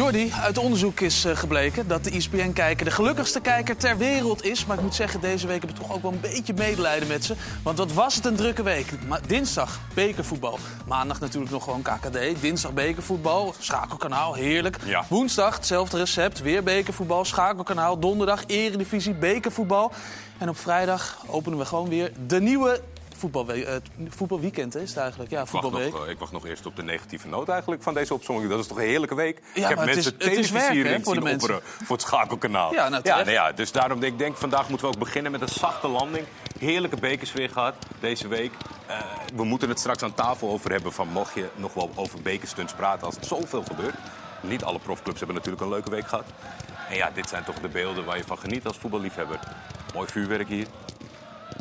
Jordi, uit onderzoek is eh, gebleken dat de ESPN-kijker de gelukkigste kijker ter wereld is. Maar ik moet zeggen, deze week heb ik toch ook wel een beetje medelijden met ze. Want wat was het een drukke week. Ma dinsdag bekervoetbal. Maandag natuurlijk nog gewoon KKD. Dinsdag bekervoetbal, schakelkanaal, heerlijk. Ja. Woensdag hetzelfde recept, weer bekervoetbal, schakelkanaal. Donderdag eredivisie, bekervoetbal. En op vrijdag openen we gewoon weer de nieuwe voetbalwe eh, voetbalweekend. Hè, is het eigenlijk? Ja, Ik wacht, voetbalweek. nog, eh, ik wacht nog eerst op de negatieve noot eigenlijk van deze opzomming. Dat is toch een heerlijke week? ik heb het mensen het is werk, hè, televisie voor de zien mensen. opperen voor het schakelkanaal. Ja, nou, terecht. nou ja, dus daarom denk ik, denk, vandaag moeten we ook beginnen met een zachte landing. Heerlijke bekersfeer gehad deze week. Eh, we moeten het straks aan tafel over hebben van mocht je nog wel over bekerstunts praten als er zoveel gebeurt. Niet alle profclubs hebben natuurlijk een leuke week gehad. En ja, dit zijn toch de beelden waar je van geniet als voetballiefhebber. Mooi vuurwerk hier.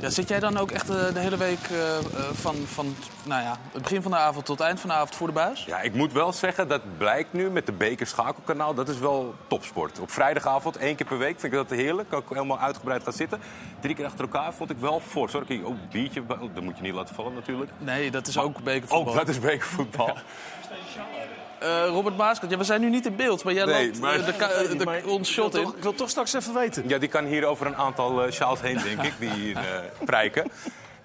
Ja, zit jij dan ook echt eh, de hele week eh, eh, van, van nou ja, het begin van de avond tot het eind van de avond voor de buis? Ja, ik moet wel zeggen, dat blijkt nu met de bekerschakelkanaal. Dat is wel topsport. Op vrijdagavond, één keer per week, vind ik dat heerlijk. Kan ik helemaal uitgebreid gaan zitten. Drie keer achter elkaar vond ik wel fors. Hoor. Kijk, Oh, biertje, oh, dat moet je niet laten vallen natuurlijk. Nee, dat is ook bekervoetbal. Oh, dat is bekervoetbal. Eh, Robert Maaskant, ja, we zijn nu niet in beeld, maar jij Nee, loopt maar- eh, de, eh, de, Maar ons ik shot wil in. toch- Ik wil toch straks even weten. Ja, die kan hier over een aantal eh sjaals heen, denk ik, die hier eh, prijken.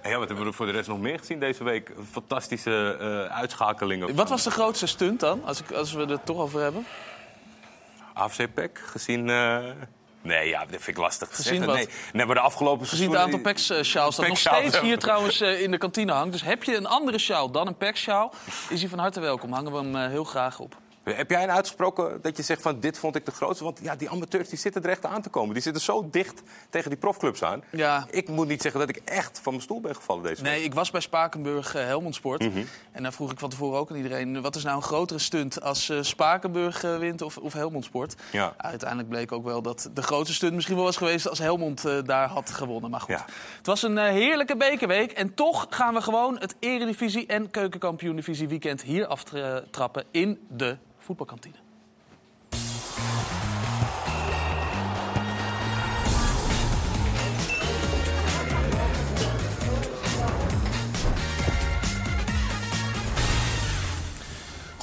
En ja, wat hebben we voor de rest nog meer gezien deze week? Fantastische eh, uitschakelingen. Wat was de grootste stunt dan, als, ik, als we het er toch over hebben? AFC PEC, gezien... eh, Nee, ja, dat vind ik lastig te Gezien zeggen. Nee, nee, maar de afgelopen Gezien het aantal PEX-sjaals dat nog steeds hier trouwens eh, in de kantine hangt. Dus heb je een andere sjaal dan een PEX-sjaal, is hij van harte welkom. Hangen we hem eh, heel graag op. Heb jij een uitgesproken dat je zegt van dit vond ik de grootste? Want ja, die amateurs die zitten er echt aan te komen. Die zitten zo dicht tegen die profclubs aan. Ja. Ik moet niet zeggen dat ik echt van mijn stoel ben gevallen deze week. Nee, ik was bij Spakenburg eh, Helmond Sport. Mhm. En daar vroeg ik van tevoren ook aan iedereen... wat is nou een grotere stunt als eh, Spakenburg eh, wint of, of Helmond Sport? Ja. Uiteindelijk bleek ook wel dat de grootste stunt misschien wel was geweest... als Helmond daar had gewonnen. Maar goed, Ja. het was een heerlijke bekerweek. En toch gaan we gewoon het Eredivisie en Keukenkampioen-divisie weekend hier aftrappen... in de voetbalkantine.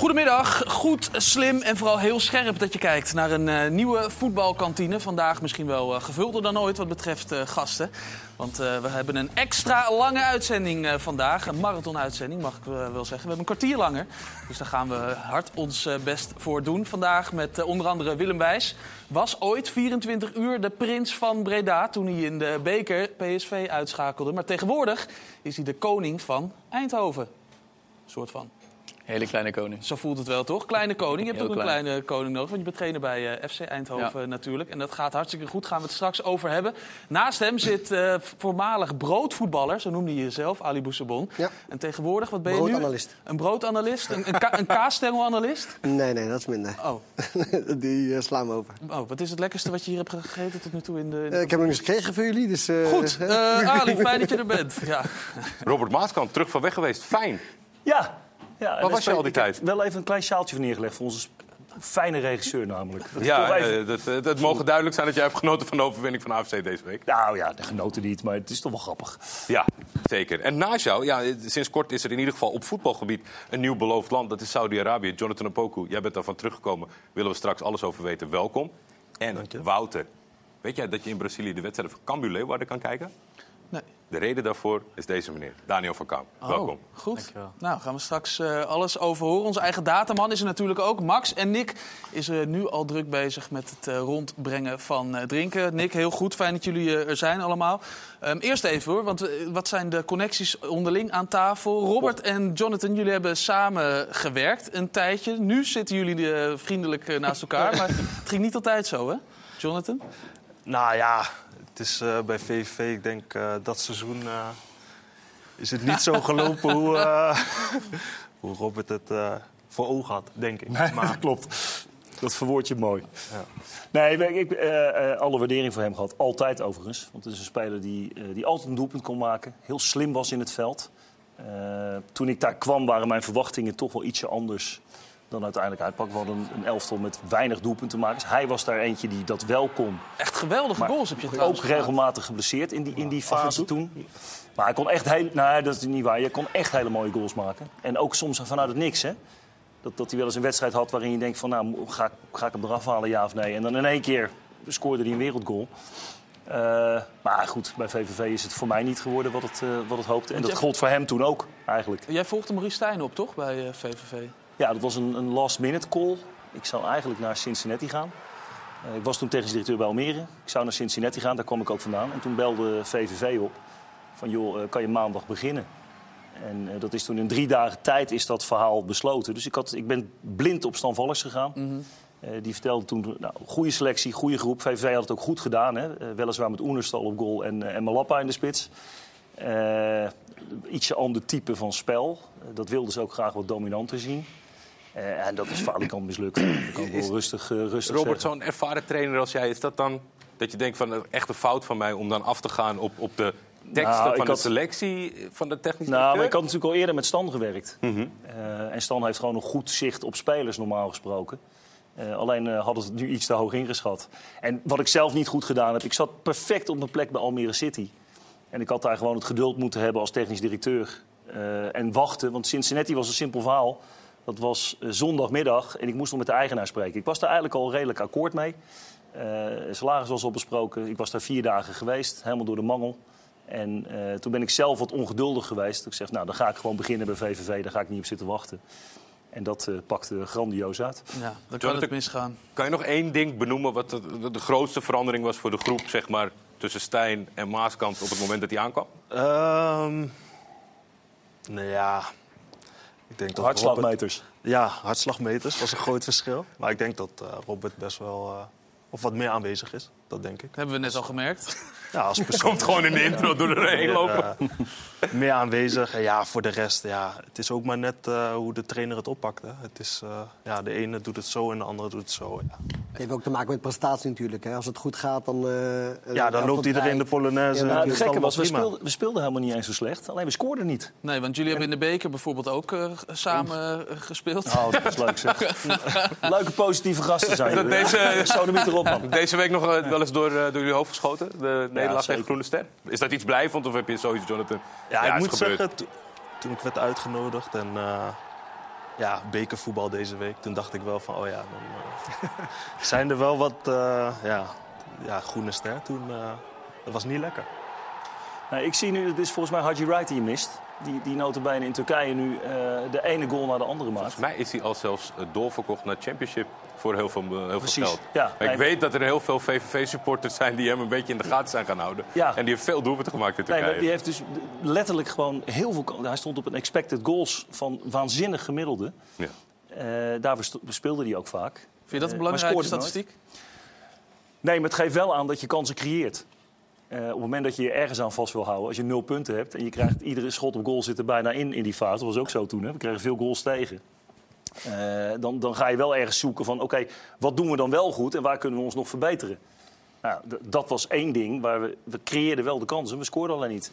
Goedemiddag, goed, slim en vooral heel scherp dat je kijkt naar een eh, nieuwe voetbalkantine. Vandaag misschien wel eh, gevulder dan ooit wat betreft eh, gasten. Want we hebben een extra lange uitzending vandaag. Een marathonuitzending mag ik wel zeggen. We hebben een kwartier langer. Dus daar gaan we hard ons best voor doen. Vandaag met onder andere Willem Wijs. Was ooit 24 uur de prins van Breda toen hij in de beker PSV uitschakelde. Maar tegenwoordig is hij de koning van Eindhoven. Soort van. Hele kleine koning. Zo voelt het wel, toch? Kleine koning. Je hebt Heel ook een klein. kleine koning nodig. Want je bent trainer bij eh, FC Eindhoven Ja. natuurlijk. En dat gaat hartstikke goed. Gaan we het straks over hebben. Naast hem zit eh, voormalig broodvoetballer. Zo noemde je jezelf, Ali Boussabon. Ja. En tegenwoordig, wat ben je nu? Broodanalist. Een broodanalist? Een, een, ka een kaasstengelanalist? Nee, nee, dat is minder. Oh. Die eh, slaan we over. oh, wat is het lekkerste wat je hier hebt gegeten tot nu toe in de... in de- ik heb nog eens gekregen voor jullie, dus... eh, Goed, eh, Ali, fijn dat je er bent. Ja. Robert Maaskant, terug van weg geweest. Fijn. Ja. Ja en was je al die ik heb tijd? wel even een klein sjaaltje van neergelegd voor onze fijne regisseur namelijk. Dat Ja, even- eh, dat, eh, dat mogen duidelijk zijn dat jij hebt genoten van de overwinning van AFC deze week. Nou ja, de genoten niet, maar het is toch wel grappig. Ja, zeker. En naast jou, ja, sinds kort is er in ieder geval op voetbalgebied een nieuw beloofd land. Dat is Saudi-Arabië. Jonathan Opoku, jij bent daarvan teruggekomen. Willen we straks alles over weten. Welkom. En Wouter, weet jij dat je in Brazilië de wedstrijden van Cambuur Leeuwarden kan kijken? De reden daarvoor is deze meneer, Daniel van. Welkom. Oh, goed. Nou, gaan we straks eh, alles over horen. Onze eigen dataman is er natuurlijk ook. Max en Nick is er nu al druk bezig met het eh, rondbrengen van eh, drinken. Nick, heel goed. Fijn dat jullie eh, er zijn allemaal. Ehm, eerst even hoor, want eh, wat zijn de connecties onderling aan tafel? Robert en Jonathan, jullie hebben samen gewerkt een tijdje. Nu zitten jullie eh, vriendelijk eh, naast elkaar. maar het ging niet altijd zo, hè? Jonathan? Nou ja, is eh, bij VVV, ik denk eh, dat seizoen eh, is het niet zo gelopen hoe, hoe Robert het voor ogen had, denk ik. Nee, Maar dat klopt. Dat verwoord je mooi. Nee, ik, ik, eh, alle waardering voor hem gehad. Altijd overigens. Want het is een speler die, die altijd een doelpunt kon maken. Heel slim was in het veld. Toen ik daar kwam waren mijn verwachtingen toch wel ietsje anders dan uiteindelijk uitpakken. We hadden een, een elftal met weinig doelpuntenmakers. Hij was daar eentje die dat wel kon. Echt geweldige Maar goals heb je ook trouwens regelmatig geblesseerd in die, in die fase toe. toen. Maar hij kon echt heel, nee, dat is niet waar. Je kon echt hele mooie goals maken. En ook soms vanuit het niks, hè? Dat, dat hij wel eens een wedstrijd had waarin je denkt van... nou, ga, ik- ga ik hem eraf halen, ja of nee? En dan in één keer scoorde hij een wereldgoal. Eh, maar goed, bij VVV is het voor mij niet geworden wat het, eh, wat het hoopte. En dat gold voor hem toen ook, eigenlijk. Jij volgde Maurice Stijn op, toch, bij eh, VVV? Ja, dat was een, een last-minute call. Ik zou eigenlijk naar Cincinnati gaan. Eh, ik was toen technisch directeur bij Almere. Ik zou naar Cincinnati gaan, daar kwam ik ook vandaan. En toen belde VVV op van, joh, eh, kan je maandag beginnen? En eh, dat is toen in drie dagen tijd is dat verhaal besloten. Dus ik, had, ik ben blind op Stan Vallers gegaan. Eh, die vertelde toen, nou, goede selectie, goede groep. VVV had het ook goed gedaan. Hè? Weliswaar met Oenerstal op goal en, en Malappa in de spits. Ietsje ander type van spel. Dat wilden ze ook graag wat dominanter zien. Eh, en dat is falikant mislukt. Dat kan wel rustig, eh, rustig Robert, zo'n ervaren trainer als jij, is dat dan dat je denkt van een echte fout van mij om dan af te gaan op, op de teksten Nou, van de had- selectie van de technische Nou, maar ik had natuurlijk al eerder met Stan gewerkt. Mhm. Eh, en Stan heeft gewoon een goed zicht op spelers, normaal gesproken. Eh, alleen eh, hadden ze het nu iets te hoog ingeschat. En wat ik zelf niet goed gedaan heb, ik zat perfect op mijn plek bij Almere City. En ik had daar gewoon het geduld moeten hebben als technisch directeur. Eh, en wachten, want Cincinnati was een simpel verhaal. Dat was eh, zondagmiddag en ik moest nog met de eigenaar spreken. Ik was daar eigenlijk al redelijk akkoord mee. Eh salaris was al besproken. Ik was daar vier dagen geweest, helemaal door de mangel. En eh, toen ben ik zelf wat ongeduldig geweest. Ik zeg, nou, dan ga ik gewoon beginnen bij VVV. Daar ga ik niet op zitten wachten. En dat eh, pakte grandioos uit. Ja, dan kan het misgaan. Kan je nog één ding benoemen wat de, grootste verandering was voor de groep, zeg maar, tussen Stijn en Maaskant op het moment dat hij aankwam? Ehm nou ja, ik denk dat Robert, Hartslagmeters. ja, hartslagmeters was een groot verschil. Maar ik denk dat eh, Robert best wel eh, of wat meer aanwezig is. Dat denk ik. Hebben we net al gemerkt. Ja, als persoon Komt gewoon in de intro door erheen lopen. eh, meer aanwezig. En ja, voor de rest, ja, het is ook maar net eh, hoe de trainer het oppakt. Hè. Het is, eh, ja, de ene doet het zo en de andere doet het zo. Ja, Het heeft ook te maken met prestatie natuurlijk. Hè. Als het goed gaat, dan... eh, ja dan loopt iedereen de. Polonaise. Ja, Nou, het gekke was, we speelden, we speelden helemaal niet eens zo slecht. Alleen we scoorden niet. Nee, want jullie hebben in de beker bijvoorbeeld ook eh, samen gespeeld. Oh, dat is leuk zeg. Leuke positieve gasten zijn Dat deze- Zo de erop, man. Deze week nog eh, wel eens door, eh, door jullie hoofd geschoten, de Nederlandse zeker. tegen Groene Ster? Is dat iets blijvend of heb je zoiets, Jonathan? Ja, ik moet gebeurd. zeggen, to- toen ik werd uitgenodigd en eh, ja, bekervoetbal deze week, toen dacht ik wel van, oh ja, dan eh, zijn er wel wat, eh, ja, ja, groene ster. Toen, eh, dat was niet lekker. Nee, ik zie nu, het is volgens mij Haji Wright die je mist. Die, die notabene in Turkije nu eh, de ene goal naar de andere maakt. Volgens mij is hij al zelfs eh, doorverkocht naar Championship voor heel veel, eh, heel veel Precies, geld. ja. Ik Nee. weet dat er heel veel VVV-supporters zijn die hem een beetje in de gaten zijn gaan houden. Ja. En die heeft veel doelpunten gemaakt in Nee, Turkije. maar die heeft dus letterlijk gewoon heel veel... Hij stond op een expected goals van waanzinnig gemiddelde. Ja. Eh, daar bes- speelde hij ook vaak. Vind je dat een belangrijke maar scoorde statistiek? Nee, maar het geeft wel aan dat je kansen creëert. Eh, op het moment dat je je ergens aan vast wil houden, als je nul punten hebt en je krijgt iedere schot op goal zit er bijna in in die fase, dat was ook zo toen, hè? we kregen veel goals tegen. Eh, dan, dan ga je wel ergens zoeken van, oké, wat doen we dan wel goed en waar kunnen we ons nog verbeteren? Nou, dat was één ding, waar we, we creëerden wel de kansen, we scoorden alleen niet.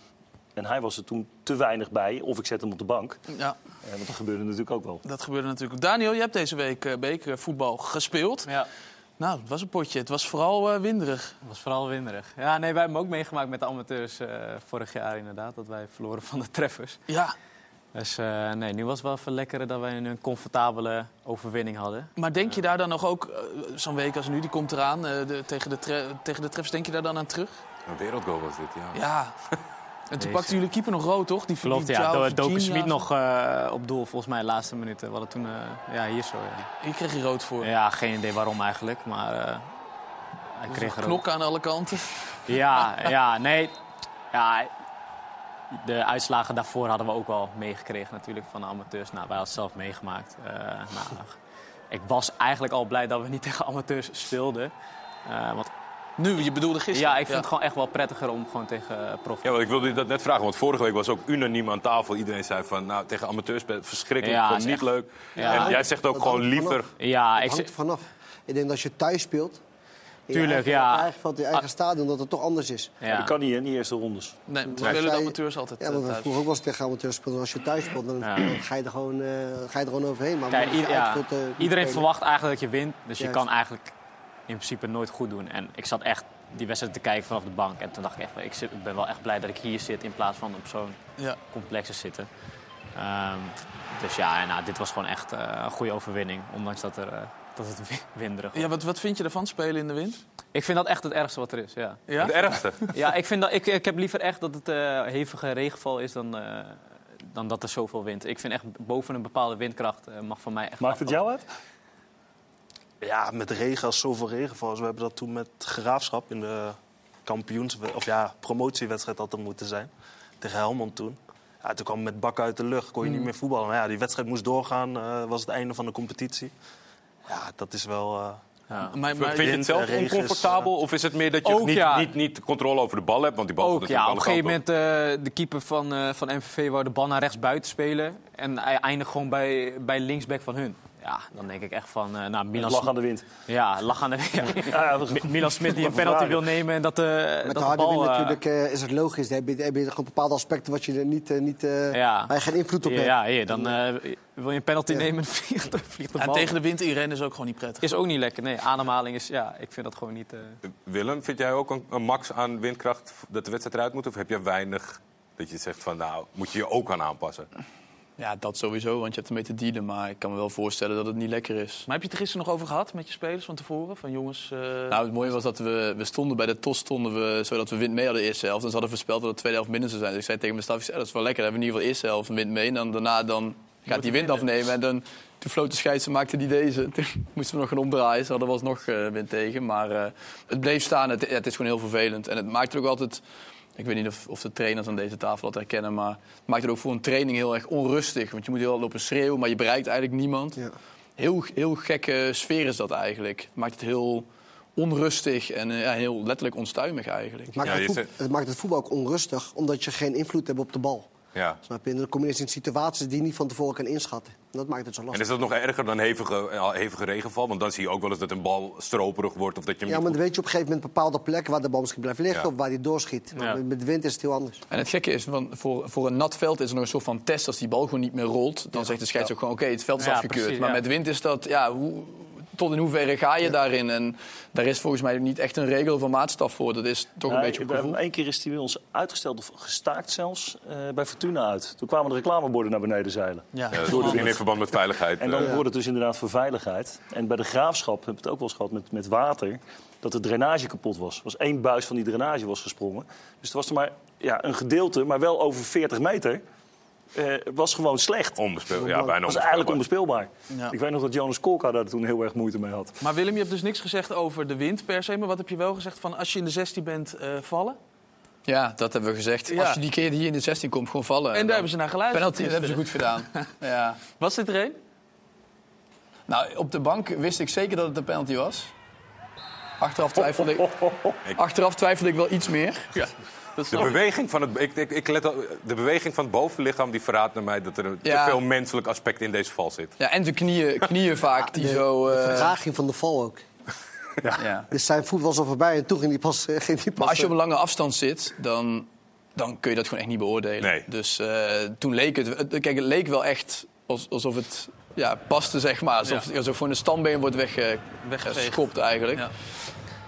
En hij was er toen te weinig bij, of ik zet hem op de bank. Ja, Eh, want dat gebeurde natuurlijk ook wel. dat gebeurde natuurlijk. Daniel, je hebt deze week eh, bekervoetbal gespeeld. Ja, Nou, het was een potje. Het was vooral eh, winderig. het was vooral winderig. Ja, nee, wij hebben ook meegemaakt met de amateurs eh, vorig jaar inderdaad. Dat wij verloren van de treffers. Ja, Dus eh, nee, nu was het wel even lekkerder dat wij een comfortabele overwinning hadden. maar denk je daar dan nog ook, zo'n week als nu, die komt eraan, eh, de, tegen, de tegen de treffers, denk je daar dan aan terug? Een wereldgoal was dit, ja. Ja. En toen pakten jullie keeper nog rood, toch? Die Klopt, die ja. Do Doken. Smit nog eh, op doel volgens mij de laatste minuten. We hadden toen, eh, ja, hier zo. Ja. Hier kreeg je rood voor. ja, geen idee waarom eigenlijk, maar eh, hij kreeg er ook. knokken aan alle kanten. Ja, ja, nee. Ja, de uitslagen daarvoor hadden we ook wel meegekregen natuurlijk van de amateurs. Nou, wij hadden het zelf meegemaakt. Nou, ik was eigenlijk al blij dat we niet tegen amateurs speelden. Want Nu, je bedoelde gisteren. ja, ik vind het gewoon echt wel prettiger om gewoon tegen uh, prof. Ja, want ik wilde je dat net vragen, want vorige week was ook unaniem aan tafel. Iedereen zei van, nou, tegen amateurs verschrikkelijk, Ja, niet echt- leuk. Ja. En jij zegt ook Dat gewoon liever... Ja, ik hangt zeg- vanaf. Ik denk dat als je thuis speelt... in je Tuurlijk, eigen, ja. je eigen veld, in je eigen stadion, dat het toch anders is. Ja. Dat kan niet in die eerste rondes. Nee, we Maar spelen de amateurs altijd Ja, eh, want we thuis. vroeger ook wel eens tegen amateurs speelden. Als je thuis speelt, dan, Ja. dan ga, je er gewoon, eh, ga je er gewoon overheen. Maar Kijk, ieder- ja, eh, iedereen spelen. verwacht eigenlijk dat je wint. Dus je kan eigenlijk in principe nooit goed doen. En ik zat echt die wedstrijd te kijken vanaf de bank. En toen dacht ik echt, ik, zit, ik ben wel echt blij dat ik hier zit in plaats van op zo'n Ja. complexe zitten. Ehm, dus ja, en, nou, dit was gewoon echt eh, een goede overwinning. Ondanks dat, er, eh, dat het wi- winderig was. Ja, wat, wat vind je ervan, spelen in de wind? Ik vind dat echt het ergste wat er is, ja. Ja? Het ergste. Ja, ik, vind dat, ik, ik heb liever echt dat het eh, hevige regenval is dan, eh, dan dat er zoveel wind. Ik vind echt boven een bepaalde windkracht mag van mij echt Maakt het jou uit? Ja, met regen, als zoveel regen valt. We hebben dat toen met Graafschap in de kampioens... of ja, promotiewedstrijd had er moeten zijn. Tegen Helmond toen. Ja, toen kwam het met bakken uit de lucht, kon je niet meer voetballen. Nou ja, die wedstrijd moest doorgaan, eh, was het einde van de competitie. Ja, dat is wel... eh, Ja. Maar, maar, Vind je het zelf is, oncomfortabel? Of is het meer dat je Ook, niet, ja. niet, niet controle over de bal hebt? Want die bal Ook, ja. Op een gegeven moment uh, de keeper van, uh, van MVV wou de bal naar rechts buiten spelen. En hij eindigt gewoon bij, bij linksback van hun. Ja, dan denk ik echt van... Uh, nou, Milan Lach aan de wind. Ja, lach aan de wind. Ja. Ja, Milan Smit die een penalty wil nemen en dat, uh, Met dat de de harde bal... wind eh, natuurlijk eh, is het logisch. Heb je, heb je gewoon bepaalde aspecten wat je er niet, eh, niet, eh, Ja. waar je geen invloed op hebt. ja, hier, dan eh, wil je een penalty Ja. nemen en vliegt, de- vliegt de en bal. tegen de wind inrennen is ook gewoon niet prettig. Is ook niet lekker. Nee, ademhaling is... Ja, ik vind dat gewoon niet... eh, Willem, vind jij ook een, een max aan windkracht dat de wedstrijd eruit moet? Of heb je weinig dat je zegt van nou, moet je je ook aan aanpassen? Ja, dat sowieso, want je hebt ermee te dealen. Maar ik kan me wel voorstellen dat het niet lekker is. Maar heb je het er gisteren nog over gehad met je spelers van tevoren? Van jongens... eh, Nou, het mooie was dat we, we stonden bij de TOS, stonden we, zodat we wind mee hadden de eerste helft. En ze hadden voorspeld dat het tweede helft minder zou zijn. Dus ik zei tegen mijn staf, zei, dat is wel lekker. Dan hebben we in ieder geval de eerste helft wind mee. En dan, daarna dan gaat die wind afnemen. En dan, toen floot de scheids en maakte die deze. Toen moesten we nog gaan omdraaien. Ze hadden was nog eh, wind tegen. Maar eh, het bleef staan. Het, het is gewoon heel vervelend. En het maakt ook altijd... Ik weet niet of, of de trainers aan deze tafel dat herkennen, maar het maakt het ook voor een training heel erg onrustig. Want je moet heel hard lopen schreeuwen, maar je bereikt eigenlijk niemand. Ja. Heel, heel gekke sfeer is dat eigenlijk. Het maakt het heel onrustig en eh, ja, heel letterlijk onstuimig eigenlijk. Het, maakt Ja, het, je voet- zegt- het maakt het voetbal ook onrustig, omdat je geen invloed hebt op de bal. Ja. Snap je? En dan kom je eens in situaties die je niet van tevoren kan inschatten. Dat maakt het zo En lastig. is dat nog erger dan hevige, eh, hevige regenval? Want dan zie je ook wel eens dat een bal stroperig wordt of dat je Ja, maar goed- dan weet je op een gegeven moment bepaalde plekken waar de bal misschien blijft liggen Ja. of waar die doorschiet. Ja. met- wind is het heel anders. En het gekke is, want voor, voor een nat veld is er nog een soort van test. Als die bal gewoon niet meer rolt, dan zegt de scheids ook gewoon... oké, het veld is Ja, afgekeurd. precies, maar met wind is dat... Ja, hoe, tot in hoeverre ga je daarin? En daar is volgens mij niet echt een regel of een maatstaf voor. Dat is toch een beetje op gevoel. Eén keer is die bij ons uitgesteld of gestaakt zelfs eh, bij Fortuna uit. Toen kwamen de reclameborden naar beneden zeilen. ja. Ja, in verband met veiligheid. En dan eh, wordt het dus inderdaad voor veiligheid. En bij de graafschap hebben we het ook wel eens gehad met, met water. Dat de drainage kapot was. Er was één buis van die drainage was gesprongen. Dus er was er maar ja, een gedeelte, maar wel over 40 meter. Eh, was gewoon slecht. onbespeel, ja, bijna Het was eigenlijk onbespeelbaar. onbespeelbaar. Ja. Ik weet nog dat Jonas Kolka daar toen heel erg moeite mee had. Maar Willem, je hebt dus niks gezegd over de wind per se. Maar wat heb je wel gezegd van als je in de 16 bent eh, vallen? Ja, dat hebben we gezegd. Ja. Als je die keer die hier in de 16 komt, gewoon vallen. En dan- daar hebben ze naar geluisterd. Penalty, dat hebben ze goed gedaan. ja. Was dit er een? Nou, op de bank wist ik zeker dat het een penalty was. Achteraf twijfelde ik, achteraf twijfelde ik wel iets meer. Ja. De beweging, van het, ik, ik, ik let al- de beweging van het bovenlichaam die verraadt naar mij dat er een Ja. te veel menselijk aspect in deze val zit. Ja, en de knieën, knieën vaak die de, zo... de eh, vertraging van de val ook. ja. Dus zijn voet was al voorbij en toen ging die pas. eh, Ging die pas Maar als je op eh, een lange afstand zit, dan, dan kun je dat gewoon echt niet beoordelen. Nee. Dus eh, toen leek het... Kijk, het leek wel echt als- alsof het ja, paste, zeg maar. Alsof, alsof gewoon een standbeen wordt wegge, weggeschopt eigenlijk. Ja.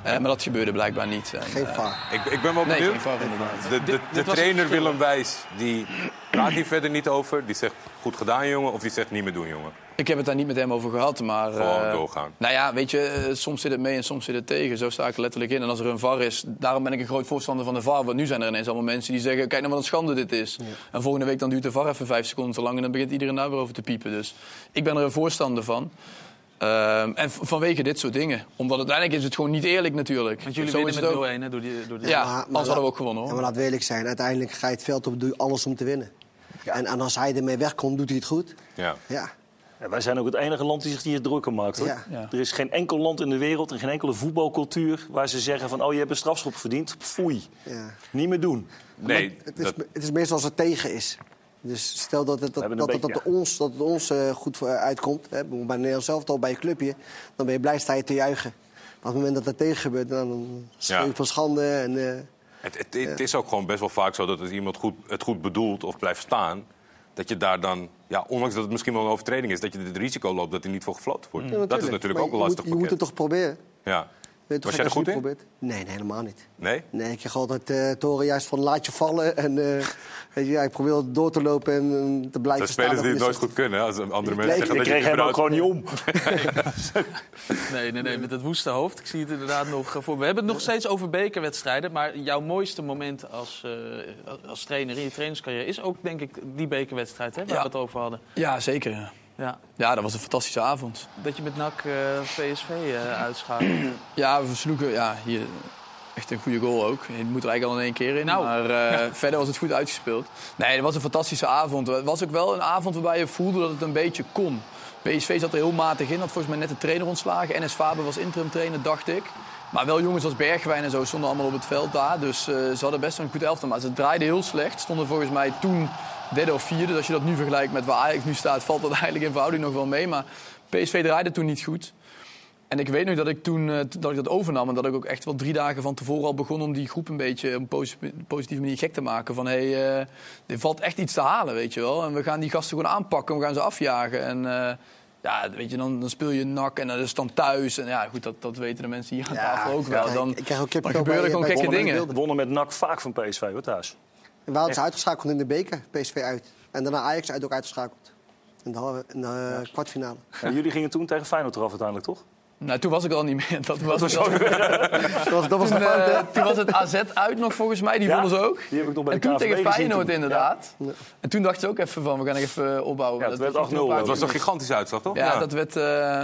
Eh, maar dat gebeurde blijkbaar niet. En, Geen eh, vaar. Ik, ik ben wel Nee, benieuwd. geen VAR inderdaad. de de, de trainer. Willem Wijs, die praat hier verder niet over. Die zegt goed gedaan jongen, of die zegt niet meer doen jongen. Ik heb het daar niet met hem over gehad, maar... Gewoon eh, doorgaan. Nou ja, weet je, eh, soms zit het mee en soms zit het tegen. Zo sta ik er letterlijk in. En als er een VAR is, daarom ben ik een groot voorstander van de VAR. Want nu zijn er ineens allemaal mensen die zeggen, kijk nou wat een schande dit is. En volgende week dan duurt de VAR even vijf seconden te lang... en dan begint iedereen daar weer over te piepen. Dus ik ben er een voorstander van. Ehm, en vanwege dit soort dingen. Omdat uiteindelijk is het gewoon niet eerlijk natuurlijk. Want jullie Zo winnen met het ook. 0-1 hè, door die, door die... Ja, Maar- maar anders hadden we ook gewonnen Ja, hoor. maar laten we eerlijk zijn. Uiteindelijk ga je het veld op, doe je alles om te winnen. En, en als hij ermee wegkomt, doet hij het goed. Ja. Ja. Ja, wij zijn ook het enige land die zich hier druk om maakt. Hoor. Ja. Ja. Er is geen enkel land in de wereld en geen enkele voetbalcultuur... waar ze zeggen van, oh, je hebt een strafschop verdiend. Foei. ja. Niet meer doen. Nee, Het is, dat, het is meestal als het tegen is. Dus stel dat het, dat, dat, dat, het ons, dat het ons eh, goed uitkomt. Hè, bij Nederland zelf al bij je clubje. Dan ben je blij sta je te juichen. Maar op het moment dat het tegen gebeurt, dan, dan schreeuw je van schande. En, eh, het, het, het is ook gewoon best wel vaak zo dat als iemand goed, het goed bedoelt of blijft staan... dat je daar dan, ja, ondanks dat het misschien wel een overtreding is... dat je het risico loopt dat hij niet voor gefloten wordt. ja, dat is natuurlijk. Maar ook een lastig moet, Je moet het toch proberen. Ja. Weet Was gek jij er goed het probeert? Nee, nee, helemaal niet. Nee? Nee, ik krijg altijd eh het horen juist van laat je vallen. En eh, weet je, ja, ik probeer door te lopen en eh, te blijven Dat spelers staan. die het nooit goed kunnen. Als andere mensen zeggen Ik dat je kreeg hem ook gewoon niet om. Nee, nee, nee, met het woeste hoofd. Ik zie het inderdaad nog voor. We hebben het nog steeds over bekerwedstrijden. Maar jouw mooiste moment als, eh, als trainer in je trainerscarrière is ook, denk ik, die bekerwedstrijd hè, waar Ja. we het over hadden. Ja, zeker. Ja. Ja. Dat was een fantastische avond. Dat je met NAC eh, PSV eh uitschakelt. Ja, we versloegen ja, hier echt een goede goal ook. Je moet er eigenlijk al in één keer in. Nou. Maar eh, verder was het goed uitgespeeld. Nee, het was een fantastische avond. Het was ook wel een avond waarbij je voelde dat het een beetje kon. PSV zat er heel matig in. Had volgens mij net de trainer ontslagen. NS Faber was interim trainer, dacht ik. Maar wel jongens als Bergwijn en zo stonden allemaal op het veld daar. Dus ze hadden best wel een goed elftal. Maar ze draaiden heel slecht. Stonden volgens mij toen derde of vierde. Dus als je dat nu vergelijkt met waar Ajax nu staat... valt dat eigenlijk in verhouding nog wel mee. Maar PSV draaide toen niet goed. En ik weet nog dat ik toen eh, dat ik dat overnam en dat ik ook echt wel drie dagen van tevoren al begon om die groep een beetje op een posi- positieve manier gek te maken. Van hé, hey, eh, er valt echt iets te halen, weet je wel. En we gaan die gasten gewoon aanpakken, we gaan ze afjagen. En eh, ja, weet je, dan, dan speel je nak en dat is dan thuis. En ja, goed, dat, dat weten de mensen hier aan tafel ook wel. Dan, ik krijg ook dan gebeuren gewoon gekke dingen. Wonnen met NAC vaak van PSV hoor, thuis. En hadden ze uitgeschakeld in de beker, PSV uit. En daarna Ajax uit ook uitgeschakeld. In de, in de eh, kwartfinale. Ja, jullie gingen toen tegen Feyenoord eraf uiteindelijk, toch? Nou, toen was ik al niet meer. Dat was, dat Dat was, dat was toen, de fout, hè? eh, toen was het AZ uit nog volgens mij, die Ja, wonnen ze ook. Die heb ik nog bij En de toen KVB tegen Feyenoord toen. inderdaad. Ja. En toen dacht je ook even van, we gaan even opbouwen. Ja, het werd was 8-0, nog een paar hè. Het was een gigantische uitslag, toch? Ja, dat werd... eh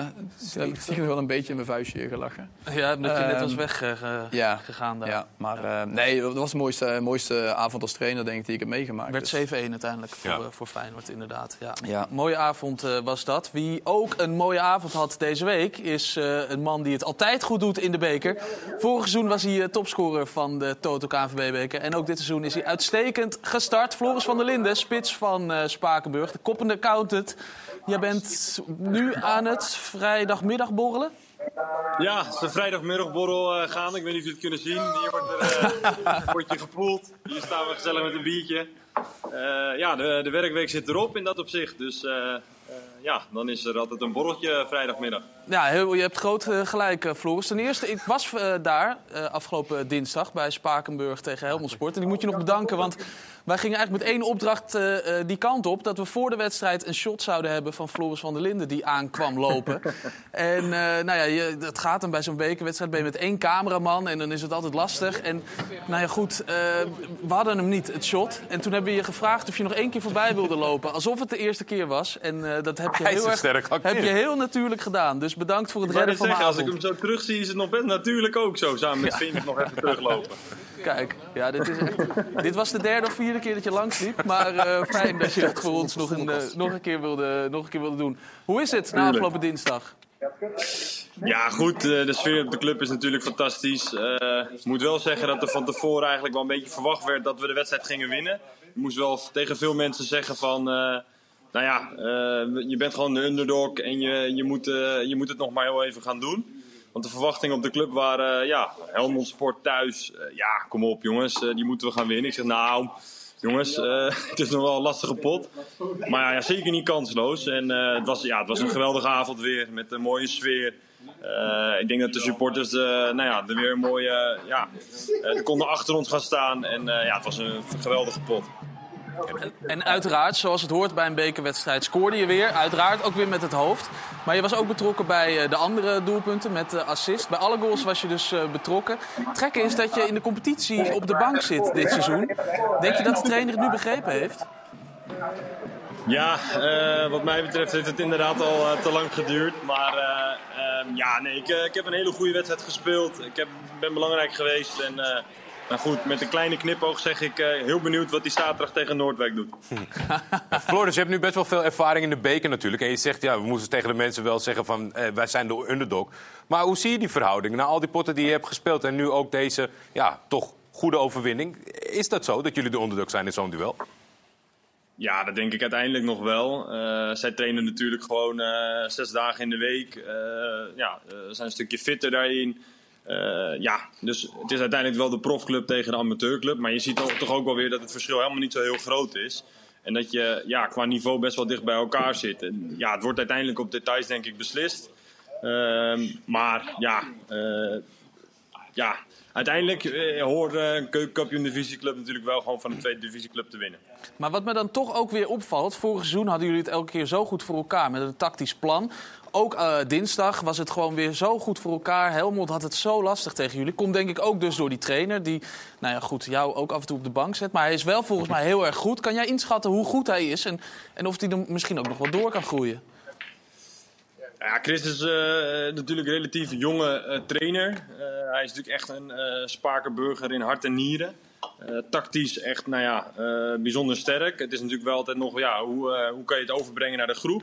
toen heb ik wel een beetje in mijn vuistje gelachen. Ja, omdat je net Ehm, was weggegaan Ja, gegaan daar. ja maar eh, nee, dat was de mooiste, mooiste avond als trainer denk ik die ik heb meegemaakt. werd Dus- 7-1 uiteindelijk voor, Ja. eh, voor Feyenoord, inderdaad. Ja. Ja. Mooie avond eh, was dat. Wie ook een mooie avond had deze week... is eh, een man die het altijd goed doet in de beker. Vorig seizoen was hij eh, topscorer van de Toto KNVB-beker. En ook dit seizoen is hij uitstekend gestart. Floris van der Linden, spits van eh, Spakenburg. De koppende accountant. Jij bent nu aan het vrijdagmiddag borrelen? Ja, het is een vrijdagmiddagborrel eh gaande. Ik weet niet of jullie het kunnen zien. Hier wordt, er, eh, wordt je gepoeld. Hier staan we gezellig met een biertje. Eh, ja, de, de werkweek zit erop in dat opzicht. Dus eh, eh, ja, dan is er altijd een borreltje vrijdagmiddag. Ja, je hebt groot eh, gelijk, eh, Floris. Ten eerste, ik was eh, daar eh, afgelopen dinsdag bij Spakenburg tegen Helmond Sport. En ik moet je nog bedanken, want wij gingen eigenlijk met één opdracht eh, eh, die kant op. Dat we voor de wedstrijd een shot zouden hebben van Floris van der Linden die aankwam lopen. en eh, nou ja, je, het gaat dan bij zo'n bekerwedstrijd. Ben je met één cameraman en dan is het altijd lastig. En nou ja, goed, eh, we hadden hem niet, het shot. En toen hebben we je gevraagd of je nog één keer voorbij wilde lopen. Alsof het de eerste keer was. En eh, dat heb je heel erg heb je heel natuurlijk gedaan. Dus bedankt voor het redden van mijn zeggen, als ik hem zo terugzie, is het nog best natuurlijk ook zo. Samen met Vink nog even teruglopen. Kijk, ja, dit, is echt, dit was de derde of vierde keer dat je langsliep. Maar eh, fijn dat je het voor ons nog een, eh, nog, een keer wilde, nog een keer wilde doen. Hoe is het na afgelopen dinsdag? Ja, goed. eh, De sfeer op de club is natuurlijk fantastisch. Eh, Ik moet wel zeggen dat er van tevoren eigenlijk wel een beetje verwacht werd dat we de wedstrijd gingen winnen. Je moest wel tegen veel mensen zeggen van... eh, nou ja, eh, je bent gewoon de underdog en je, je, moet, je moet het nog maar heel even gaan doen. Want de verwachtingen op de club waren, ja, Helmond Sport thuis. ja, kom op jongens, die moeten we gaan winnen. Ik zeg, nou, jongens, eh, het is nog wel een lastige pot. Maar ja, zeker niet kansloos. En eh, het, was, ja, het was een geweldige avond weer, met een mooie sfeer. Eh, ik denk dat de supporters nou ja, er weer een mooie, ja, konden achter ons gaan staan. En ja, het was een geweldige pot. En uiteraard, zoals het hoort bij een bekerwedstrijd, scoorde je weer. Uiteraard ook weer met het hoofd. Maar je was ook betrokken bij eh, de andere doelpunten met de assist. Bij alle goals was je dus eh, betrokken. Het gekke is dat je in de competitie op de bank zit dit seizoen. Denk je dat de trainer het nu begrepen heeft? Ja, eh, wat mij betreft heeft het inderdaad al te lang geduurd. Maar eh, ehm, ja, nee, ik, ik heb een hele goede wedstrijd gespeeld. Ik heb, ben belangrijk geweest. En eh, nou goed, met een kleine knipoog zeg ik eh, heel benieuwd wat die zaterdag tegen Noordwijk doet. Floris, je hebt nu best wel veel ervaring in de beker natuurlijk. En je zegt, ja, we moesten tegen de mensen wel zeggen van... Eh, wij zijn de underdog. Maar hoe zie je die verhouding? Na al die potten die je hebt gespeeld... en nu ook deze, ja, toch goede overwinning. Is dat zo, dat jullie de underdog zijn in zo'n duel? Ja, dat denk ik uiteindelijk nog wel. Eh, zij trainen natuurlijk gewoon zes dagen in de week. Ja, zijn een stukje fitter daarin. Eh, ja, dus het is uiteindelijk wel de profclub tegen de amateurclub. Maar je ziet toch, ook wel weer dat het verschil helemaal niet zo heel groot is. En dat je ja, qua niveau best wel dicht bij elkaar zit. En, ja, het wordt uiteindelijk op details denk ik beslist. Ehm, maar ja, eh, ja, uiteindelijk eh, hoort eh, een keukenkampioen divisieclub natuurlijk wel gewoon van een tweede divisieclub te winnen. Maar wat me dan toch ook weer opvalt... vorig seizoen hadden jullie het elke keer zo goed voor elkaar met een tactisch plan. Ook eh, dinsdag was het gewoon weer zo goed voor elkaar. Helmond had het zo lastig tegen jullie. Komt denk ik ook dus door die trainer die, nou ja, goed, jou ook af en toe op de bank zet. Maar hij is wel volgens mij heel erg goed. Kan jij inschatten hoe goed hij is en, en of hij er misschien ook nog wel door kan groeien? Ja, Chris is eh, natuurlijk een relatief jonge eh, trainer. Eh, hij is natuurlijk echt een Spakenburger in hart en nieren. Tactisch echt, nou ja, bijzonder sterk. Het is natuurlijk wel altijd nog, ja, hoe, hoe kan je het overbrengen naar de groep?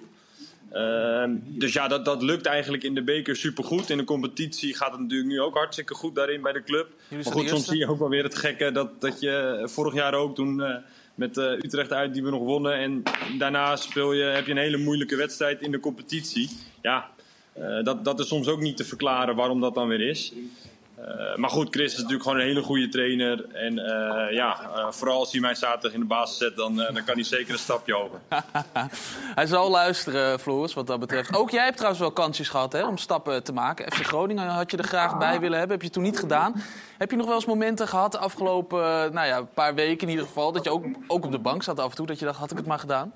Ehm, dus ja, dat, dat lukt eigenlijk in de beker supergoed. In de competitie gaat het natuurlijk nu ook hartstikke goed daarin bij de club. Maar goed, soms zie je ook wel weer het gekke dat, dat je vorig jaar ook toen met eh, Utrecht uit die we nog wonnen. En daarna speel je, heb je een hele moeilijke wedstrijd in de competitie. Ja, eh, dat, dat is soms ook niet te verklaren waarom dat dan weer is. Eh, maar goed, Chris is natuurlijk gewoon een hele goede trainer. En eh, ja, eh, vooral als hij mij zaterdag in de basis zet, dan, dan kan hij zeker een stapje over. Hij zal luisteren, Floris, wat dat betreft. Ook jij hebt trouwens wel kansjes gehad hè, om stappen te maken. FC Groningen had je er graag bij willen hebben, heb je toen niet gedaan. Heb je nog wel eens momenten gehad de afgelopen nou ja, paar weken in ieder geval... dat je ook, ook op de bank zat af en toe, dat je dacht, had ik het maar gedaan?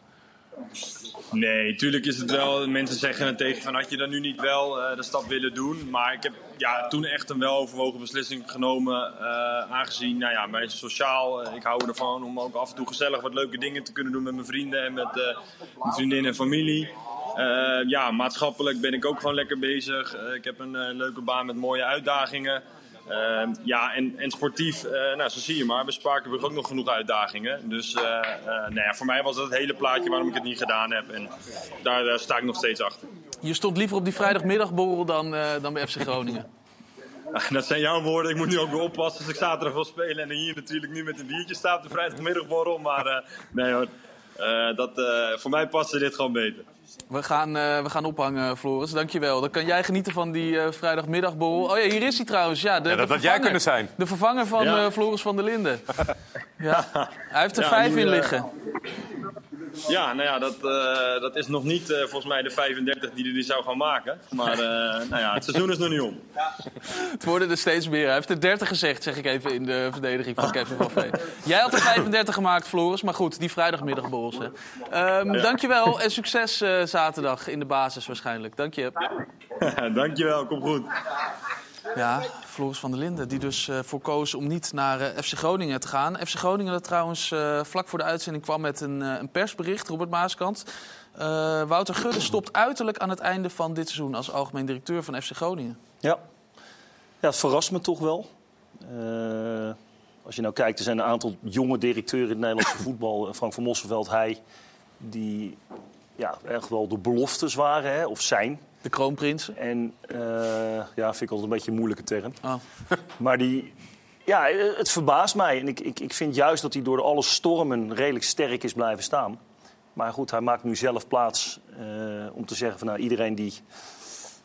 Nee, tuurlijk is het wel. Mensen zeggen het tegen van had je dan nu niet wel eh, de stap willen doen. Maar ik heb ja, toen echt een weloverwogen beslissing genomen. eh, aangezien, nou ja, mijn sociaal, eh, ik hou ervan om ook af en toe gezellig wat leuke dingen te kunnen doen met mijn vrienden en met mijn vriendinnen en familie. Ja, maatschappelijk ben ik ook gewoon lekker bezig. Ik heb een leuke baan met mooie uitdagingen. Eh, ja, en, en sportief, eh, nou, zo zie je maar, bij Spakenburg ook nog genoeg uitdagingen. Dus eh, eh, nou ja, voor mij was dat het hele plaatje waarom ik het niet gedaan heb. En daar, daar sta ik nog steeds achter. Je stond liever op die vrijdagmiddagborrel dan, dan bij FC Groningen. Dat zijn jouw woorden. Ik moet nu ook weer oppassen als ik zaterdag wil spelen. En hier natuurlijk nu met een biertje sta op de vrijdagmiddagborrel. Maar nee hoor, dat, voor mij paste dit gewoon beter. We gaan, eh, we gaan ophangen, Floris. Dankjewel. Dan kan jij genieten van die eh, vrijdagmiddagborrel. Oh ja, hier is hij trouwens. Ja, de, Ja, dat de had jij vervanger. kunnen zijn. De vervanger van Ja. eh, Floris van der Linden. ja. Hij heeft er Ja, vijf nu, in liggen. Ja, nou ja, dat, eh, dat is nog niet eh, volgens mij de 35 die hij die zou gaan maken. Maar eh, nou ja, het seizoen is nog niet om. Het worden er steeds meer. Hij heeft er 30 gezegd, zeg ik even in de verdediging van Kevin van Veen. Jij had er 35 gemaakt, Floris. Maar goed, die vrijdagmiddagborrels. Hè. Ehm, Dankjewel en succes eh, zaterdag in de basis waarschijnlijk. Dank je. Dankjewel, kom goed. Ja, Floris van der Linden, die dus eh, voor koos om niet naar eh, FC Groningen te gaan. FC Groningen dat trouwens eh, vlak voor de uitzending kwam met een, een persbericht, Robert Maaskant. Wouter Gudde stopt uiterlijk aan het einde van dit seizoen als algemeen directeur van FC Groningen. Ja. ja, het verrast me toch wel. Als je nou kijkt, er zijn een aantal jonge directeuren in het Nederlandse voetbal. Frank van Mosselveld, hij, die ja, echt wel de beloftes waren, hè, of zijn. De kroonprinsen. En eh, ja, vind ik altijd een beetje een moeilijke term. Oh. Maar die, ja, eh, het verbaast mij. En ik, ik, ik vind juist dat hij door alle stormen redelijk sterk is blijven staan. Maar goed, hij maakt nu zelf plaats eh, om te zeggen van nou, iedereen die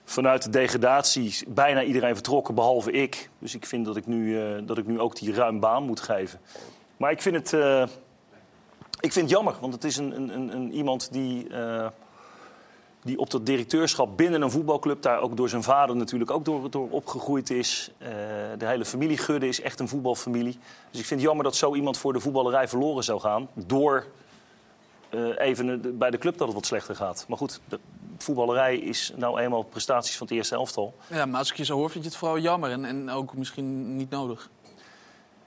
vanuit de degradatie, bijna iedereen vertrokken, behalve ik. Dus ik vind dat ik nu, dat ik nu ook die ruim baan moet geven. Maar ik vind het, ik vind het jammer, want het is een, een, een, een iemand die, die op dat directeurschap binnen een voetbalclub, daar ook door zijn vader natuurlijk ook door, door opgegroeid is. Eh, de hele familie Gudde is echt een voetbalfamilie. Dus ik vind het jammer dat zo iemand voor de voetballerij verloren zou gaan. Door eh, even bij de club dat het wat slechter gaat. Maar goed, de voetballerij is nou eenmaal prestaties van het eerste elftal. Ja, maar als ik je zo hoor, vind je het vooral jammer en, en ook misschien niet nodig.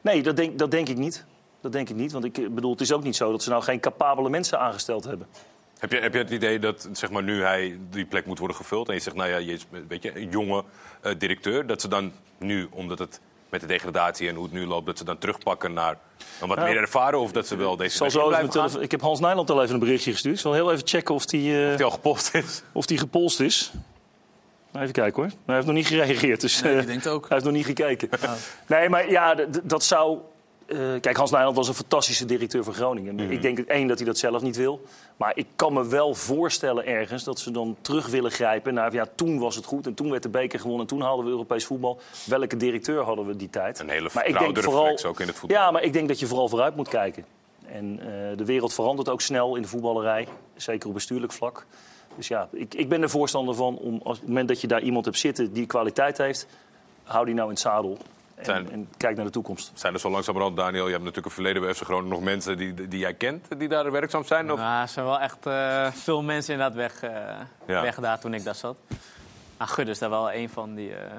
Nee, dat denk, dat denk ik niet. Dat denk ik niet. Want ik eh, bedoel, het is ook niet zo dat ze nou geen capabele mensen aangesteld hebben. Heb je, heb je het idee dat zeg maar, nu hij die plek moet worden gevuld... en je zegt, nou ja, je is weet je, een jonge eh, directeur... dat ze dan nu, omdat het met de degradatie en hoe het nu loopt... dat ze dan terugpakken naar een wat Ja. meer ervaren... of dat ze wel deze zal zo even gaan? ik heb Hans Nijland al even een berichtje gestuurd. Ik zal heel even checken of die, eh, Of die al gepost is. of die gepolst is. Nou, even kijken hoor. hij heeft nog niet gereageerd. Dus, Nee, eh, denkt ook. Hij heeft nog niet gekeken. Nee, maar ja, dat zou... eh, kijk, Hans Nijland was een fantastische directeur van Groningen. Ik denk het één dat hij dat zelf niet wil. Maar ik kan me wel voorstellen ergens dat ze dan terug willen grijpen naar... ja, toen was het goed en toen werd de beker gewonnen... en toen haalden we Europees voetbal. Welke directeur hadden we die tijd? Een hele Maar ik denk reflex ook in het voetbal. Ja, maar ik denk dat je vooral vooruit moet kijken. En eh, de wereld verandert ook snel in de voetballerij. Zeker op bestuurlijk vlak. Dus ja, ik, ik ben er voorstander van om als, op het moment dat je daar iemand hebt zitten die kwaliteit heeft, hou die nou in het zadel. En, Zijn- en kijk naar de toekomst. Zijn er zo langzamerhand, Daniel, je hebt natuurlijk een verleden bij FC Groningen... nog mensen die, die jij kent die daar werkzaam zijn? Of? Nou, er zijn wel echt eh, veel mensen inderdaad weg, eh Ja. weg daar toen ik daar zat. Nou, Gudde is daar wel een van die, eh,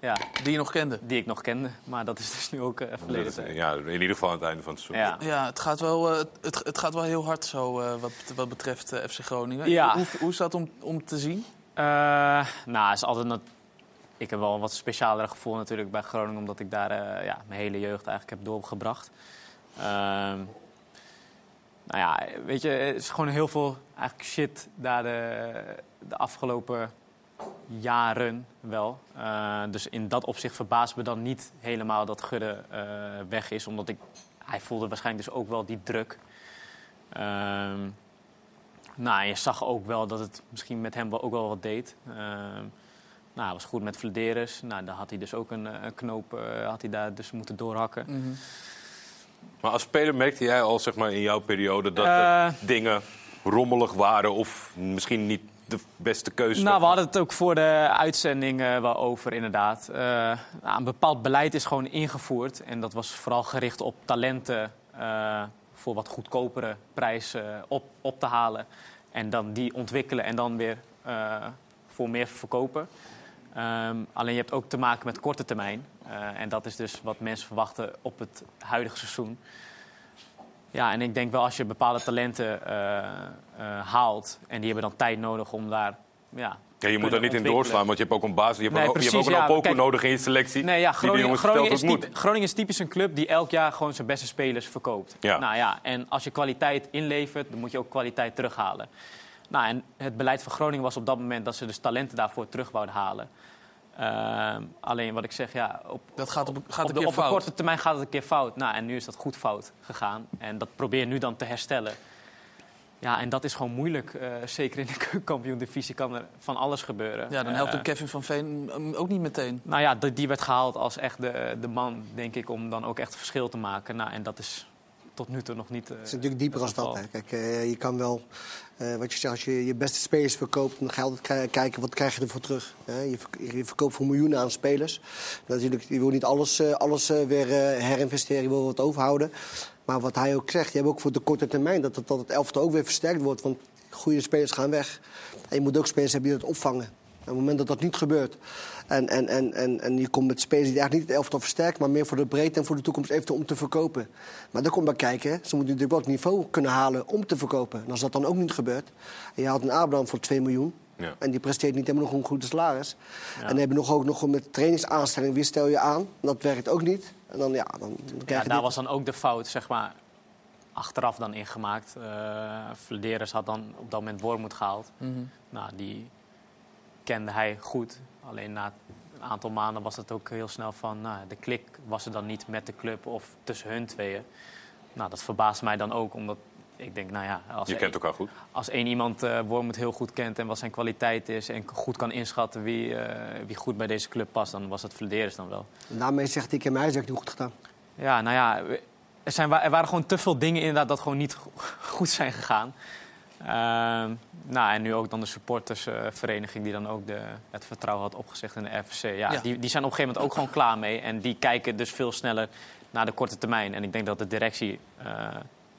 ja, Die je nog kende. die ik nog kende. Maar dat is dus nu ook verleden tijd. ja, in ieder geval aan het einde van het seizoen. Ja. Ja, het gaat wel, eh, het, het gaat wel heel hard zo eh, wat, wat betreft FC Groningen. Ja. Hoe, hoe is dat om, om te zien? Eh, nou, het is altijd nat- ik heb wel een wat specialer gevoel natuurlijk bij Groningen, omdat ik daar eh, ja, mijn hele jeugd eigenlijk heb doorgebracht. Ehm, nou ja, weet je, het is gewoon heel veel eigenlijk shit daar de, de afgelopen jaren wel. Eh, dus in dat opzicht verbaast me dan niet helemaal dat Gudde eh, weg is, omdat ik, hij voelde waarschijnlijk dus ook wel die druk. Ehm, nou, je zag ook wel dat het misschien met hem ook wel wat deed. Nou, hij was goed met Vladeris. Nou, daar had hij dus ook een, eh, een knoop eh, had hij daar dus moeten doorhakken. Maar als speler merkte jij al zeg maar, in jouw periode dat Eh. er dingen rommelig waren... of misschien niet de beste keuze? Nou, we hadden het ook voor de uitzending wel over, inderdaad. Eh, nou, een bepaald beleid is gewoon ingevoerd. En dat was vooral gericht op talenten eh, voor wat goedkopere prijs eh, op, op te halen. En dan die ontwikkelen en dan weer eh, voor meer verkopen. Ehm, alleen je hebt ook te maken met korte termijn. Eh, en dat is dus wat mensen verwachten op het huidige seizoen. Ja, en ik denk wel als je bepaalde talenten eh, eh, haalt... en die hebben dan tijd nodig om daar... Ja, ja, je moet daar niet in doorslaan, want je hebt ook een basis. Je hebt, Nee, ook, je hebt precies, ook een ja, kijk- nodig in je selectie. Nee, ja, Groningen, is typ- Groningen is typisch een club die elk jaar gewoon zijn beste spelers verkoopt. Ja. Nou ja, en als je kwaliteit inlevert, dan moet je ook kwaliteit terughalen. Nou, en het beleid van Groningen was op dat moment dat ze dus talenten daarvoor terug wouden halen. Ehm, alleen wat ik zeg, ja, op, Dat gaat op, gaat op, de, op fout. korte termijn gaat het een keer fout. Nou, en nu is dat goed fout gegaan. En dat probeer je nu dan te herstellen. Ja, en dat is gewoon moeilijk. Eh, zeker in de keukenkampioen-divisie kan er van alles gebeuren. Ja, dan helpt een Kevin van Veen um, ook niet meteen. nou ja, die die werd gehaald als echt de, de man, denk ik, om dan ook echt verschil te maken. Nou, en dat is tot nu toe nog niet. eh, Het is natuurlijk dieper als dat. Hè. Kijk, eh, je kan wel, eh, wat je zegt, als je je beste spelers verkoopt, dan ga je altijd ki- kijken wat krijg je ervoor terug. Je, verk- je verkoopt voor miljoenen aan spelers. Natuurlijk, je wil niet alles, eh, alles eh, weer herinvesteren, je wil wat overhouden. Maar wat hij ook zegt, je hebt ook voor de korte termijn dat het, dat het elftal ook weer versterkt wordt. Want goede spelers gaan weg. En je moet ook spelers hebben die dat opvangen. Op het moment dat dat niet gebeurt. En, en, en, en, en je komt met spelers die eigenlijk niet het elftal versterken, maar meer voor de breedte en voor de toekomst eventueel om te verkopen. Maar daar komt bij kijken. hè. Ze moeten natuurlijk wel het niveau kunnen halen om te verkopen. En als dat dan ook niet gebeurt. En je haalt een Abraham voor 2 miljoen. Ja. En die presteert niet helemaal nog een goede salaris. En dan heb je nog ook nog met trainingsaanstelling, wie stel je aan? Dat werkt ook niet. En dan, ja, dan, dan krijg Ja, je daar dit. was dan ook de fout, zeg maar, achteraf dan ingemaakt. Uh, had dan op dat moment Wormoed gehaald. Nou, die kende hij goed. Alleen na een aantal maanden was het ook heel snel van... Nou, de klik was er dan niet met de club of tussen hun tweeën. Nou, dat verbaast mij dan ook, omdat ik denk, nou ja... Als Je kent elkaar goed. als één iemand uh, Wormoed heel goed kent en wat zijn kwaliteit is... en goed kan inschatten wie, eh, wie goed bij deze club past, dan was het Vladeris dan wel. En daarmee zegt hij, ik heb mijn huiswerk niet goed gedaan. Ja, nou ja, er, zijn, er waren gewoon te veel dingen inderdaad dat gewoon niet go- goed zijn gegaan. Ehm, nou, en nu ook dan de supportersvereniging die dan ook de, het vertrouwen had opgezegd in de RVC. Ja, Ja. Die, die zijn op een gegeven moment ook gewoon klaar mee. En die kijken dus veel sneller naar de korte termijn. En ik denk dat de directie eh,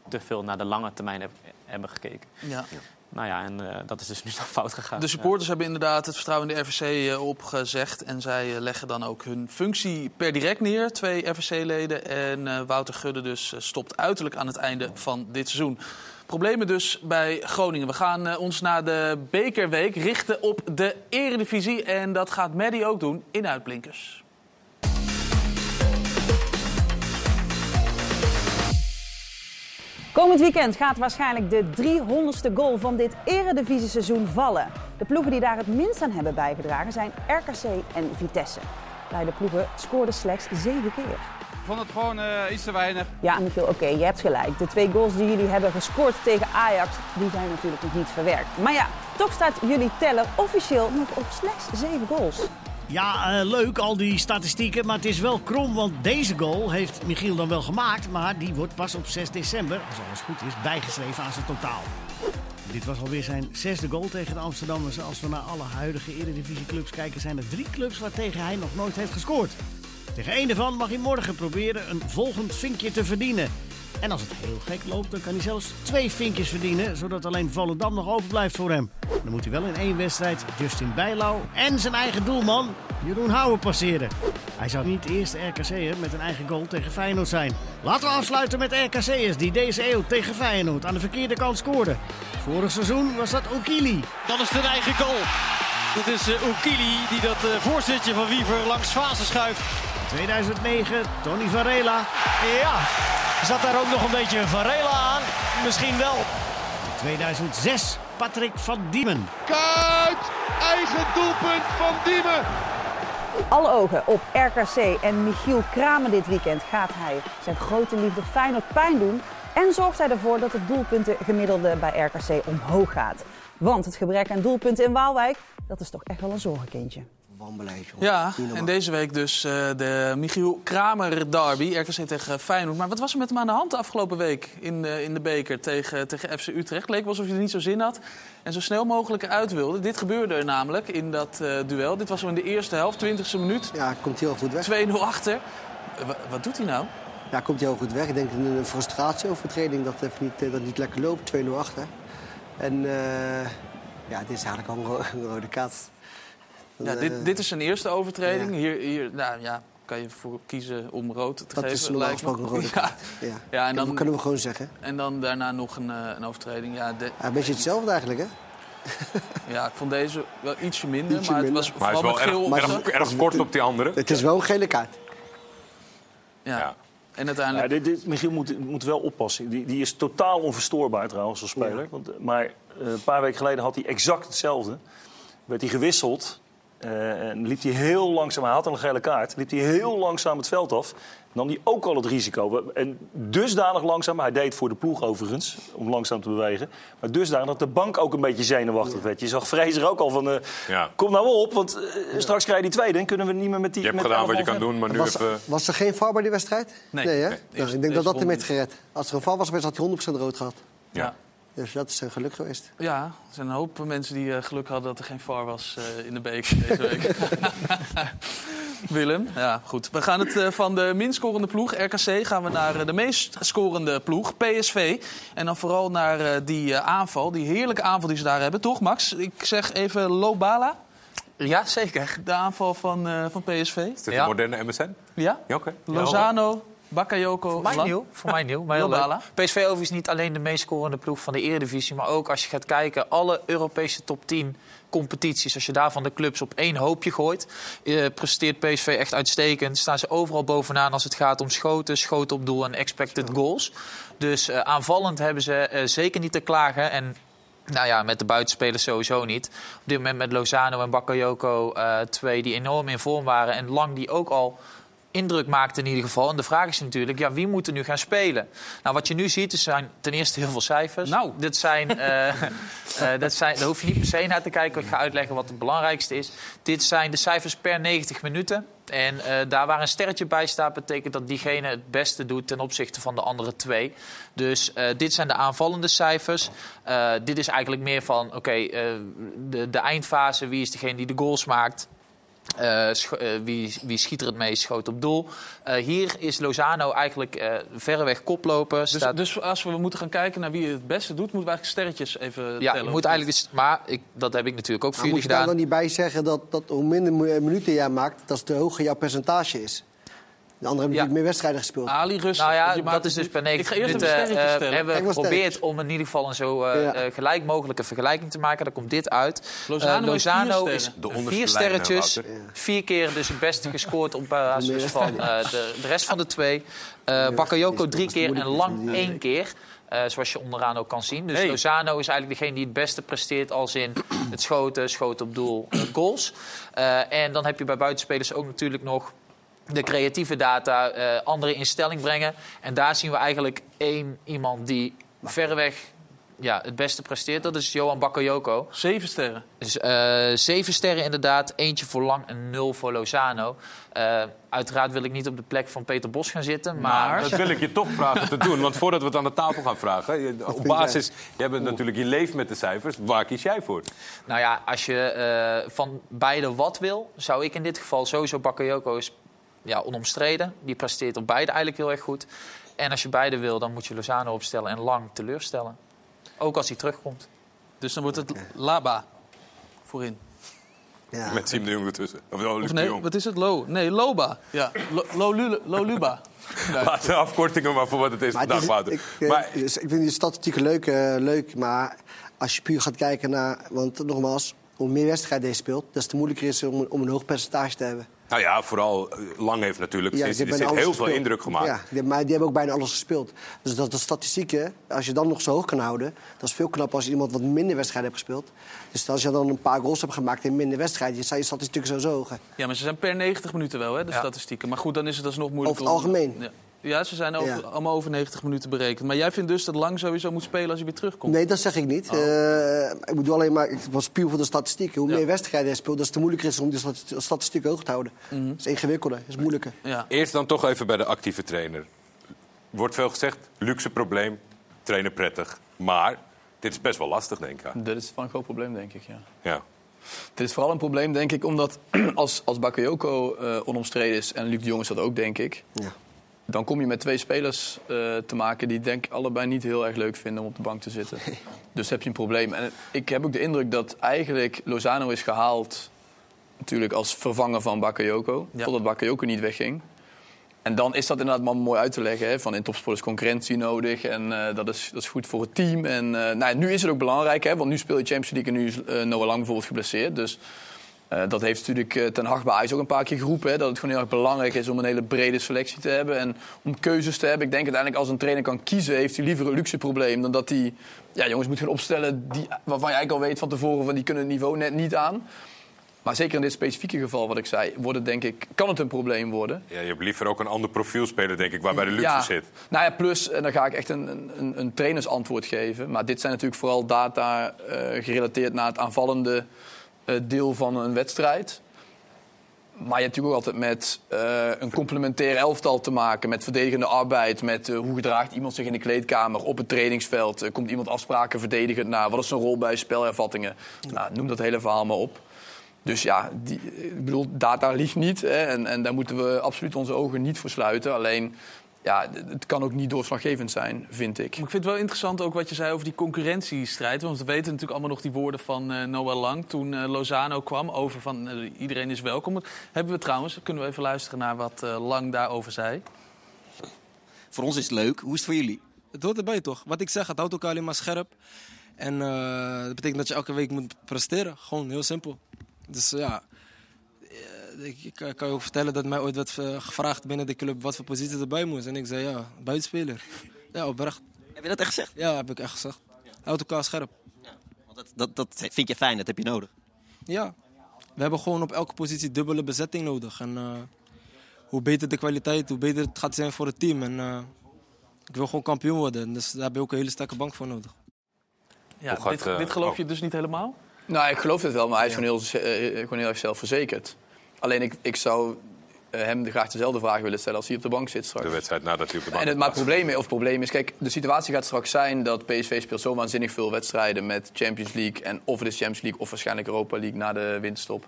te veel naar de lange termijn heb, hebben gekeken. Ja. Nou ja, en eh, dat is dus nu dan fout gegaan. De supporters hebben inderdaad het vertrouwen in de RVC eh, opgezegd. En zij leggen dan ook hun functie per direct neer. Twee RVC-leden. En eh, Wouter Gudde dus stopt uiterlijk aan het einde van dit seizoen. Problemen dus bij Groningen. We gaan eh, ons na de bekerweek richten op de eredivisie. En dat gaat Maddy ook doen in Uitblinkers. Komend weekend gaat waarschijnlijk de 300ste goal van dit eredivisie-seizoen vallen. De ploegen die daar het minst aan hebben bijgedragen zijn RKC en Vitesse. Beide ploegen scoorden slechts zeven keer. Ik vond het gewoon eh, iets te weinig. Ja, Michiel, oké, je hebt gelijk. De twee goals die jullie hebben gescoord tegen Ajax, die zijn natuurlijk nog niet verwerkt. Maar ja, toch staat jullie teller officieel nog op slechts zeven goals. Ja, eh, leuk al die statistieken, maar het is wel krom, want deze goal heeft Michiel dan wel gemaakt, maar die wordt pas op 6 december, als alles goed is, bijgeschreven aan zijn totaal. Dit was alweer zijn zesde goal tegen de Amsterdammers. Als we naar alle huidige eredivisieclubs kijken, zijn er drie clubs waar tegen hij nog nooit heeft gescoord. Tegen één daarvan mag hij morgen proberen een volgend vinkje te verdienen. En als het heel gek loopt, dan kan hij zelfs twee vinkjes verdienen, zodat alleen Volendam nog overblijft voor hem. Dan moet hij wel in één wedstrijd Justin Bijlau en zijn eigen doelman Jeroen Houwer passeren. Hij zou niet de eerste RKC'er met een eigen goal tegen Feyenoord zijn. Laten we afsluiten met RKC'ers die deze eeuw tegen Feyenoord aan de verkeerde kant scoorden. Vorig seizoen was dat Okili. Dan is het een eigen goal. Het is uh, Okili die dat uh, voorzetje van Wiever langs fase schuift. 2009, Tony Varela. Ja, zat daar ook nog een beetje Varela aan? Misschien wel. 2006, Patrick van Diemen. Kuit, eigen doelpunt van Diemen. Alle ogen op RKC en Michiel Kramer dit weekend gaat hij zijn grote liefde Feyenoord pijn doen. En zorgt hij ervoor dat het doelpuntengemiddelde bij RKC omhoog gaat. Want het gebrek aan doelpunten in Waalwijk, dat is toch echt wel een zorgenkindje. Ja, en deze week dus uh, de Michiel Kramer derby, RKC tegen Feyenoord. Maar wat was er met hem aan de hand de afgelopen week in de, in de beker tegen, tegen FC Utrecht? Leek wel alsof hij er niet zo zin had en zo snel mogelijk eruit wilde. Dit gebeurde er namelijk in dat uh, duel. Dit was zo in de eerste helft, 20e minuut. Ja, komt heel goed weg. 2-0 achter. Uh, wat doet hij nou? Ja, komt hij heel goed weg. Ik denk een frustratieovertreding dat het niet, dat niet lekker loopt. 2-0 achter. En ja, dit is eigenlijk al een, ro een rode kaart. Ja, dit, dit is zijn eerste overtreding. Ja. Hier, hier nou, ja, kan je voor kiezen om rood te dat geven. Dat is normaal gesproken rode kaart. Ja. Ja. ja. en dan, dat kunnen we gewoon zeggen. En dan daarna nog een, uh, een overtreding. Ja, de, ja, een beetje hetzelfde eigenlijk, hè? ja, ik vond deze wel ietsje minder. Ietsje maar het minder. was Maar vooral hij is wel erg, erg, erg kort op die andere. Het is wel een gele kaart. Ja. Ja. En uiteindelijk... Ja, dit, dit, Michiel moet, moet wel oppassen. Die, die is totaal onverstoorbaar trouwens als speler. Want, eh, maar uh, een paar weken geleden had hij exact hetzelfde. Werd hij gewisseld. Uh, en liep hij heel langzaam, hij had een gele kaart, liep hij heel langzaam het veld af. Nam hij ook al het risico. En dusdanig langzaam, hij deed voor de ploeg overigens, om langzaam te bewegen. Maar dusdanig dat de bank ook een beetje zenuwachtig werd. Je zag Fraser ook al van, uh, Ja. kom nou op, want uh, straks krijg je die tweede. En kunnen we niet meer met die... Je hebt gedaan wat je kan doen, maar nu Was, even... was er geen VAR bij die wedstrijd? Nee. hè? Nee, Nou, ik denk dat dat hem heeft gered. Als er een VAR was geweest, had hij 100% rood gehad. Ja. Dus dat is een geluk geweest. Ja, er zijn een hoop mensen die uh, geluk hadden dat er geen VAR was uh, in de beker deze week. Willem, ja goed. We gaan het uh, van de minst scorende ploeg, RKC, gaan we naar de meest scorende ploeg, PSV. En dan vooral naar die aanval, die heerlijke aanval die ze daar hebben. Toch Max? Ik zeg even Lobala. Ja, zeker. De aanval van, van PSV. Is dit Ja. een moderne MSN? Ja? Ja, oké. Lozano, Bakayoko. Voor mij nieuw. Voor mij nieuw. Maar heel Lobala. leuk. PSV overigens niet alleen de meest scorende ploeg van de Eredivisie. Maar ook als je gaat kijken, alle Europese top 10 competities. Als je daarvan de clubs op één hoopje gooit, eh, presteert PSV echt uitstekend. Staan ze overal bovenaan als het gaat om schoten, schoten op doel en expected goals. Dus eh, aanvallend hebben ze eh, zeker niet te klagen. En nou ja, met de buitenspelers sowieso niet. Op dit moment met Lozano en Bakayoko eh, twee die enorm in vorm waren. En Lang die ook al indruk maakte in ieder geval. En de vraag is natuurlijk, ja, wie moet er nu gaan spelen? Nou, wat je nu ziet, is zijn ten eerste heel veel cijfers. Nou. Dit zijn, eh, eh, dat zijn, daar hoef je niet per se naar te kijken. Ik ga uitleggen wat het belangrijkste is. Dit zijn de cijfers per 90 minuten. En eh, daar waar een sterretje bij staat, betekent dat diegene het beste doet ten opzichte van de andere twee. Dus dit zijn de aanvallende cijfers. Dit is eigenlijk meer van, oké, de, de eindfase, wie is degene die de goals maakt? Eh, eh, wie, wie schiet er het meest schoot op doel? Eh, hier is Lozano eigenlijk eh, verreweg koploper. Dus, Staat- dus als we moeten gaan kijken naar wie het beste doet, moeten we eigenlijk sterretjes even ja, tellen. je moet eigenlijk eens, maar ik, dat heb ik natuurlijk ook voor Maar moet jullie je daar gedaan. dan niet bij zeggen dat, dat hoe minder minuten jij maakt, dat te hoger jouw percentage is? De anderen hebben natuurlijk meer wedstrijden gespeeld. Ali rustig. Nou ja, maakt dat is dus per Ik ga 90 eerst minuten. eh, hebben we geprobeerd om in ieder geval een zo eh, Ja. eh, gelijk mogelijke vergelijking te maken. Daar komt dit uit. Lozano Eh, heeft vier Lozano sterren. is De vier sterretjes. Vier keer dus het beste gescoord op basis van eh, de, de rest van de twee. Eh Bakayoko drie keer en Lang één keer. Eh, zoals je onderaan ook kan zien. Dus Hey. Lozano is eigenlijk degene die het beste presteert als in het schoten, schoten op doel, goals. Eh, en dan heb je bij buitenspelers ook natuurlijk nog de creatieve data, eh andere in stelling brengen. En daar zien we eigenlijk één iemand die verreweg ja, het beste presteert, dat is Johan Bakayoko. Zeven sterren. Dus, eh, zeven sterren inderdaad, eentje voor Lang en nul voor Lozano. Eh, uiteraard wil ik niet op de plek van Peter Bos gaan zitten, maar... Dat wil ik je toch vragen te doen. Want voordat we het aan de tafel gaan vragen... je- op basis, jij bent natuurlijk, je leeft met de cijfers. Waar kies jij voor? Nou ja, als je eh, van beide wat wil, zou ik in dit geval sowieso Bakayoko ja, onomstreden. Die presteert op beide eigenlijk heel erg goed. En als je beide wil, dan moet je Lozano opstellen en Lang teleurstellen. Ook als hij terugkomt. Dus dan wordt het Laba voorin. Ja. Met Siem de Jong ertussen. Of, oh, Of nee, Jong. wat is het? Lo? Nee, Loba. Ja, Lo- Lolule- Loluba. Nee. Laat de afkortingen maar voor wat het is Maar vandaag, ik, eh, Maar dus ik vind die statistieken leuk, eh, leuk, maar als je puur gaat kijken naar... Want nogmaals, hoe meer wedstrijden je speelt, des te moeilijker is het om, om een hoog percentage te hebben. Nou ja, vooral eh, Lang heeft natuurlijk Ja, sinds, bijna heel veel gespeeld. indruk gemaakt. Ja, die, maar die hebben ook bijna alles gespeeld. Dus dat de statistieken, als je dan nog zo hoog kan houden... dat is veel knapper als iemand wat minder wedstrijden heeft gespeeld. Dus als je dan een paar goals hebt gemaakt in minder wedstrijden... zijn je statistieken zo zo hoog. hè. Ja, maar ze zijn per 90 minuten wel, hè, de statistieken. Maar goed, dan is het alsnog moeilijk. Over het om- algemeen? Ja. Ja, ze zijn over, Ja. allemaal over 90 minuten berekend. Maar jij vindt dus dat Lang sowieso moet spelen als hij weer terugkomt? Nee, dat zeg ik niet. Eh, ik bedoel alleen maar, het was puur voor de statistieken. Hoe meer wedstrijden je speelt, des te moeilijker is om die stati- statistieken hoog te houden. Dat is ingewikkelder, dat is moeilijker. Ja. Eerst dan toch even bij de actieve trainer. Wordt veel gezegd, luxe probleem, trainen prettig. Maar dit is best wel lastig, denk ik. Dat is wel een groot probleem, denk ik, ja. Ja. Dit is vooral een probleem, denk ik, omdat als, als Bakayoko eh, onomstreden is... en Luc de Jong is dat ook, denk ik... Ja. Dan kom je met twee spelers eh, te maken... die denk ik allebei niet heel erg leuk vinden om op de bank te zitten. Dus heb je een probleem. En ik heb ook de indruk dat eigenlijk Lozano is gehaald... natuurlijk als vervanger van Bakayoko... Ja. totdat Bakayoko niet wegging. En dan is dat inderdaad maar mooi uit te leggen. Hè? Van in topsport is concurrentie nodig. En eh, dat, is, dat is goed voor het team. En eh, nou, nu is het ook belangrijk. Hè? Want nu speel je Champions League en nu is Noah Lang bijvoorbeeld geblesseerd. Dus eh, dat heeft natuurlijk eh, Ten Hag bij Ajax ook een paar keer geroepen. Hè? Dat het gewoon heel erg belangrijk is om een hele brede selectie te hebben. En om keuzes te hebben. Ik denk uiteindelijk als een trainer kan kiezen... heeft hij liever een luxe probleem dan dat hij... Ja, jongens moet gaan opstellen die, waarvan je eigenlijk al weet van tevoren... van die kunnen het niveau net niet aan. Maar zeker in dit specifieke geval wat ik zei... Wordt het, denk ik, kan het een probleem worden. Ja, je hebt liever ook een ander profiel spelen, denk ik, waarbij de luxe Ja. zit. Nou ja, plus, en dan ga ik echt een, een, een trainersantwoord geven. Maar dit zijn natuurlijk vooral data eh, gerelateerd naar het aanvallende deel van een wedstrijd. Maar je hebt natuurlijk ook altijd met eh, een complementair elftal te maken. Met verdedigende arbeid. Met eh, hoe gedraagt iemand zich in de kleedkamer, op het trainingsveld. Eh, komt iemand afspraken verdedigend na? Wat is zijn rol bij spelervattingen? Nou, noem dat hele verhaal maar op. Dus ja, die, ik bedoel, data liegt niet. Hè, en, en daar moeten we absoluut onze ogen niet voor sluiten. Alleen, ja, het kan ook niet doorslaggevend zijn, vind ik. Maar ik vind het wel interessant ook wat je zei over die concurrentiestrijd. Want we weten natuurlijk allemaal nog die woorden van eh, Noah Lang toen eh, Lozano kwam. Over van eh, iedereen is welkom. Hebben we trouwens, kunnen we even luisteren naar wat eh, Lang daarover zei. Voor ons is het leuk. Hoe is het voor jullie? Het hoort erbij toch? Wat ik zeg, het houdt elkaar alleen maar scherp. En eh, dat betekent dat je elke week moet presteren. Gewoon heel simpel. Dus ja, ik, ik kan je ook vertellen dat mij ooit werd eh, gevraagd binnen de club wat voor positie erbij moest. En ik zei ja, buitenspeler. Ja, oprecht. Heb je dat echt gezegd? Ja, heb ik echt gezegd. Houdt elkaar scherp. Want dat, dat, dat vind je fijn, dat heb je nodig. Ja, we hebben gewoon op elke positie dubbele bezetting nodig. En eh, hoe beter de kwaliteit, hoe beter het gaat zijn voor het team. En eh, ik wil gewoon kampioen worden. Dus daar heb je ook een hele sterke bank voor nodig. Ja, gaat, dit, eh, dit geloof oh. je dus niet helemaal? Nou, ik geloof het wel, maar hij is gewoon, heel, eh, gewoon heel erg zelfverzekerd. Alleen ik, ik zou eh, hem graag dezelfde vraag willen stellen als hij op de bank zit straks. De wedstrijd nadat hij op de bank En het, maar het probleem, of het probleem is, kijk, de situatie gaat straks zijn dat PSV speelt zo waanzinnig veel wedstrijden met Champions League en of het is Champions League of waarschijnlijk Europa League na de winterstop.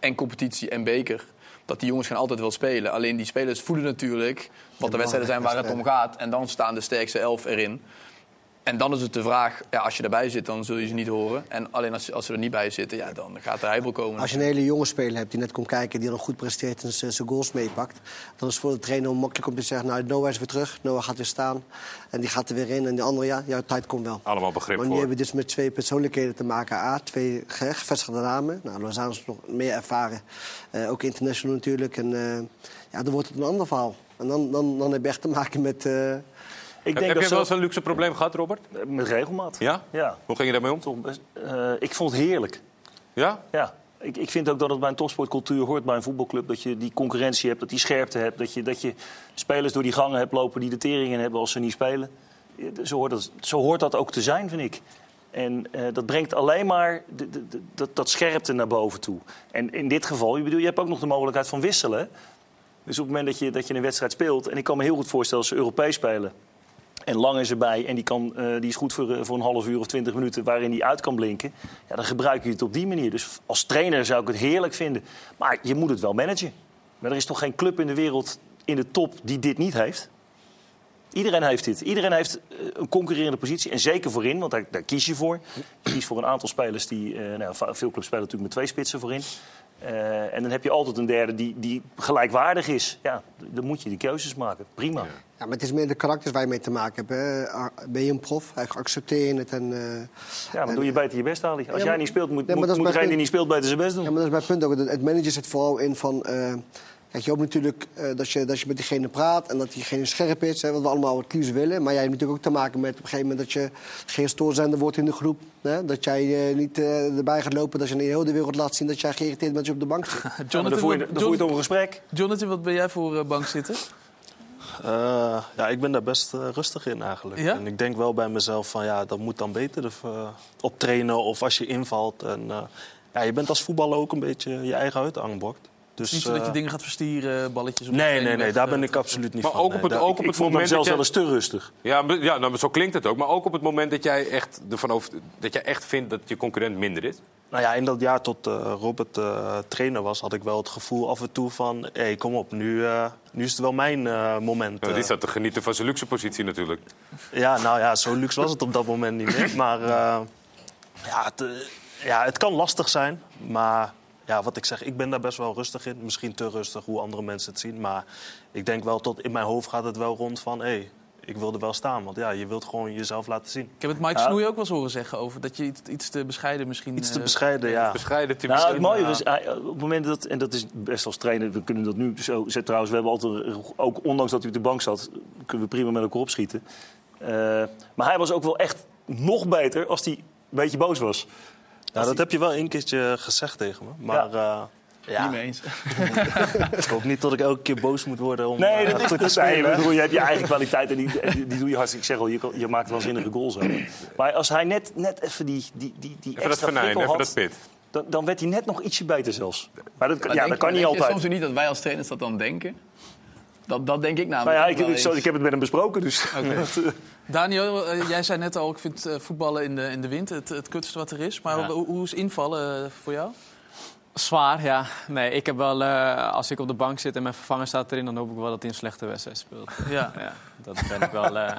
En competitie en beker. Dat die jongens gaan altijd wel spelen. Alleen die spelers voelen natuurlijk wat de wedstrijden zijn waar het om gaat. En dan staan de sterkste elf erin. En dan is het de vraag, ja, als je erbij zit, dan zul je ze niet horen. En alleen als, als ze er niet bij zitten, ja, dan gaat de heibel komen. Als je een hele jonge speler hebt die net komt kijken... die dan goed presteert en zijn zijn goals meepakt... dan is het voor de trainer makkelijk om te zeggen... nou, Noah is weer terug, Noah gaat weer staan. En die gaat er weer in. En de andere, ja, jouw tijd komt wel. Allemaal begrip Maar nu voor. hebben we dus met twee persoonlijkheden te maken. A, twee ge- gevestigde namen. Nou, Lozano is nog meer ervaren. Eh, ook international natuurlijk. En eh, ja, dan wordt het een ander verhaal. En dan, dan, dan heb je echt te maken met... eh, Ik Heb denk je dat wel zo- eens een luxe probleem gehad, Robert? Met regelmaat. Ja? Ja. Hoe ging je daarmee om? Eh, ik vond het heerlijk. Ja? Ja. Ik, ik vind ook dat het bij een topsportcultuur hoort bij een voetbalclub. Dat je die concurrentie hebt, dat die scherpte hebt. Dat je, dat je spelers door die gangen hebt lopen die de tering in hebben als ze niet spelen. Zo hoort dat, zo hoort dat ook te zijn, vind ik. En eh, dat brengt alleen maar de, de- de- dat, dat scherpte naar boven toe. En in dit geval, je, bedoel, je hebt ook nog de mogelijkheid van wisselen. Dus op het moment dat je, dat je een wedstrijd speelt... en ik kan me heel goed voorstellen als ze Europees spelen... en Lang is erbij en die, kan, eh, die is goed voor, eh, voor een half uur of twintig minuten... waarin die uit kan blinken, ja, dan gebruik je het op die manier. Dus als trainer zou ik het heerlijk vinden. Maar je moet het wel managen. Maar er is toch geen club in de wereld in de top die dit niet heeft? Iedereen heeft dit. Iedereen heeft eh, een concurrerende positie. En zeker voorin, want daar, kies je voor. Je kiest voor een aantal spelers die... nou, veel clubs spelen natuurlijk met twee spitsen voorin. Eh, en dan heb je altijd een derde die, die gelijkwaardig is. Ja, dan moet je die keuzes maken. Prima. Ja, maar het is meer de karakters waar je mee te maken hebt. Hè. Ben je een prof? Accepteer je het. En, eh, Ja, maar doe je beter je best, Ali. Als Ja, jij niet speelt, moet, Nee, moet, moet degene die niet speelt beter zijn best doen. Ja, maar dat is mijn punt ook. Het manager zit vooral in van... eh, kijk, je hoopt natuurlijk eh, dat, je, dat je met diegene praat... en dat diegene scherp is, hè, wat we allemaal het liefst willen. Maar jij hebt natuurlijk ook te maken met op een gegeven moment... dat je geen stoorzender wordt in de groep. Hè? Dat jij eh, niet eh, erbij gaat lopen, dat je in heel de wereld laat zien... dat jij geïrriteerd bent dat je op de bank zit. Jonathan, dan voer je- wat- dan voer je toch een gesprek. Jonathan, wat ben jij voor bank zitten? Eh, ja, ik ben daar best eh, rustig in eigenlijk. Ja? En ik denk wel bij mezelf van ja, dat moet dan beter of, eh, op trainen of als je invalt. En, eh, ja, je bent als voetballer ook een beetje je eigen uithangbord. Dus, niet zo dat je eh, dingen gaat verstieren, balletjes op Nee, nee, nee, daar eh, ben ik absoluut niet Maar van. ook nee. op het, ook ik- op ik het vond moment zelfs dat wel eens te rustig. Ja, maar- ja nou, maar zo klinkt het ook. Maar ook op het moment dat jij echt ervan over, dat jij echt vindt dat je concurrent minder is. Nou ja, in dat jaar tot eh, Robert eh, trainer was, had ik wel het gevoel af en toe van... hé, hey, kom op, nu, eh, nu is het wel mijn eh, moment. Nou, eh. die staat te genieten van zijn luxe positie natuurlijk. Ja, nou ja, zo luxe was het op dat moment niet meer. Maar eh, ja, het, eh, ja, het kan lastig zijn. Maar ja, wat ik zeg, ik ben daar best wel rustig in. Misschien te rustig hoe andere mensen het zien. Maar ik denk wel, tot in mijn hoofd gaat het wel rond van... hé, hey, ik wil er wel staan. Want ja, je wilt gewoon jezelf laten zien. Ik heb het Mike Ja. Snoei ook wel eens horen zeggen over dat je iets, iets te bescheiden misschien... Iets te eh, bescheiden, ja. Bescheiden, te Nou, het mooie is, hij- op het moment dat, en dat is best als trainer, we kunnen dat nu zo zetten trouwens, we hebben altijd, ook ondanks dat hij op de bank zat, kunnen we prima met elkaar opschieten. Eh, maar hij was ook wel echt nog beter als hij een beetje boos was. Ja, dat heb je wel een keertje gezegd tegen me. Maar ja, ja Niet mee eens. ik hoop niet dat ik elke keer boos moet worden om Nee, eh, dat is goed te nee, ik bedoel, je hebt je eigen kwaliteit en die, die, die doe je hartstikke. Ik zeg al, je, je maakt waanzinnige goals. Maar als hij net, net even die, die, die, die Even dat venijn, even dat pit. dan, dan werd hij net nog ietsje beter zelfs. Maar dat, Maar ja, denk- dat kan niet altijd. soms niet dat wij als trainers dat dan denken? Dat, dat denk ik Nou namelijk. ja, ik, ik, heb het met hem besproken, dus... Daniel, eh, jij zei net al, ik vind eh, voetballen in de, in de wind het, het kutste wat er is. Maar Ja. hoe, hoe is invallen eh, voor jou? Zwaar, ja. Nee, ik heb wel, eh, als ik op de bank zit en mijn vervanger staat erin, dan hoop ik wel dat hij een slechte wedstrijd speelt. Ja. ja dat ben ik wel, eh,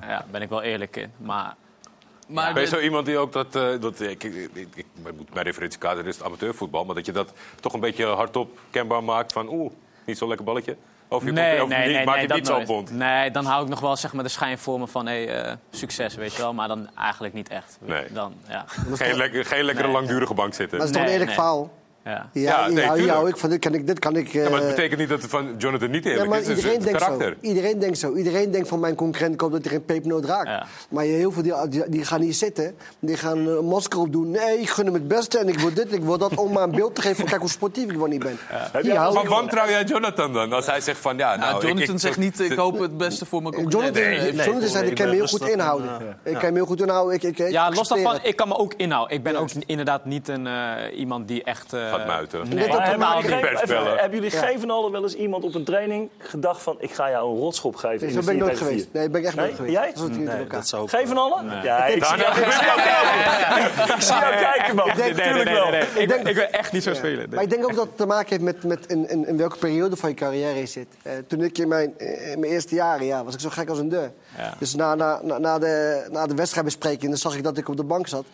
ja, ben ik wel eerlijk in. Maar Maar ben je zo iemand die ook dat... eh, dat ik, ik, ik, ik- mijn referentiekader is het amateurvoetbal... maar dat je dat toch een beetje hardop kenbaar maakt van... oeh, niet zo'n lekker balletje. Of je, nee, of nee, nee, maakt nee, het dat niet zo bond. Nee, dan hou ik nog wel zeg maar, de schijn voor me van hey, eh, succes, weet je wel. Maar dan eigenlijk niet echt. Nee. Dan, ja. Geen, lekker, geen lekkere Nee. langdurige bank zitten. Maar het is toch een eerlijk nee. verhaal? Ja. Ja, Ja, ja, nee, hier tuurlijk. hou ik van. Dit kan ik... Dit kan ik Ja, maar het eh, betekent niet dat het van Jonathan niet Ja, eerlijk maar is. Het is iedereen het denkt karakter. zo. Iedereen denkt zo. Iedereen denkt van mijn concurrent koopt dat hij geen pepernoot raakt. Ja. Maar je- heel veel die, die, die gaan hier zitten. Die gaan een masker op doen. Nee, ik gun hem het beste en ik wil dit, ik wil dat. Om maar een beeld te geven van kijk hoe sportief ik wel niet ben. Hou Maar wantrouw jij Jonathan dan? Als hij zegt van ja, nou... Nou, Jonathan ik, ik, zegt niet, ik hoop het beste voor mijn concurrent. Jonathan, Nee, nee, Jonathan zei, ik kan me heel goed inhouden. Ik kan me heel goed inhouden. Ik, ik, ik Ja, los daarvan, ik kan me ook inhouden. Ik ben ook inderdaad niet een, eh, iemand die echt... eh, Gaat muiten. Nee, Maar hebben totaal jullie, niet. hebben jullie van allen wel eens iemand op een training gedacht van... ik ga jou een rotschop geven Nee, in de ben ik 4 nooit geweest. 4? Nee, ben ik echt nooit geweest. Jij? Dat Nee, dat zou van allen? Ja, ik zie jou, kijken. Ik zie jou kijken, man. Ik denk- Tuurlijk wel. Ik, ben echt niet zo spelen. Maar ik denk ook dat het te maken heeft met, met in, in, in welke periode van je carrière je zit. Eh, toen ik in mijn, eh, in mijn eerste jaren ja, was ik zo gek als een deur. Ja. Dus na, na, na, na de, na de wedstrijdbespreking dan zag ik dat ik op de bank zat.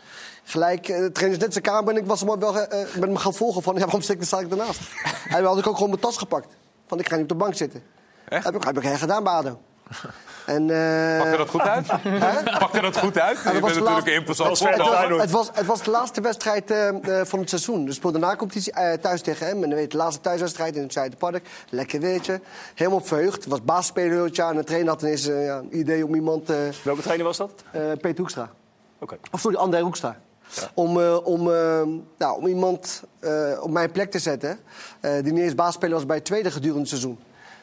Gelijk, de trainer is net zijn kamer en ik was hem wel eh, met hem gaan volgen van... Ja, waarom sta ik, sta ik ernaast? en dan had ik ook gewoon mijn tas gepakt. Van, ik ga niet op de bank zitten. Echt? Heb ik, heb ik gedaan bij ADO. En, eh, Pakte dat goed uit? Pakte dat goed uit? Ja, je dat was natuurlijk een imposant het, was, het, was, het was de laatste wedstrijd van het seizoen. Dus we speelden na competitie eh, thuis tegen hem. En dan weet je, de laatste thuiswedstrijd in het Zuiderpark. Lekker weertje. Helemaal verheugd. Het was basisspeler het jaar. En de trainer had ineens ja, een idee om iemand... eh, Welke trainer was dat? eh, Peter Hoekstra. Oké. Of sorry, André Hoekstra. Om, eh, om, eh, nou, om iemand eh, op mijn plek te zetten... die niet eens basisspeler was bij het tweede gedurende het seizoen.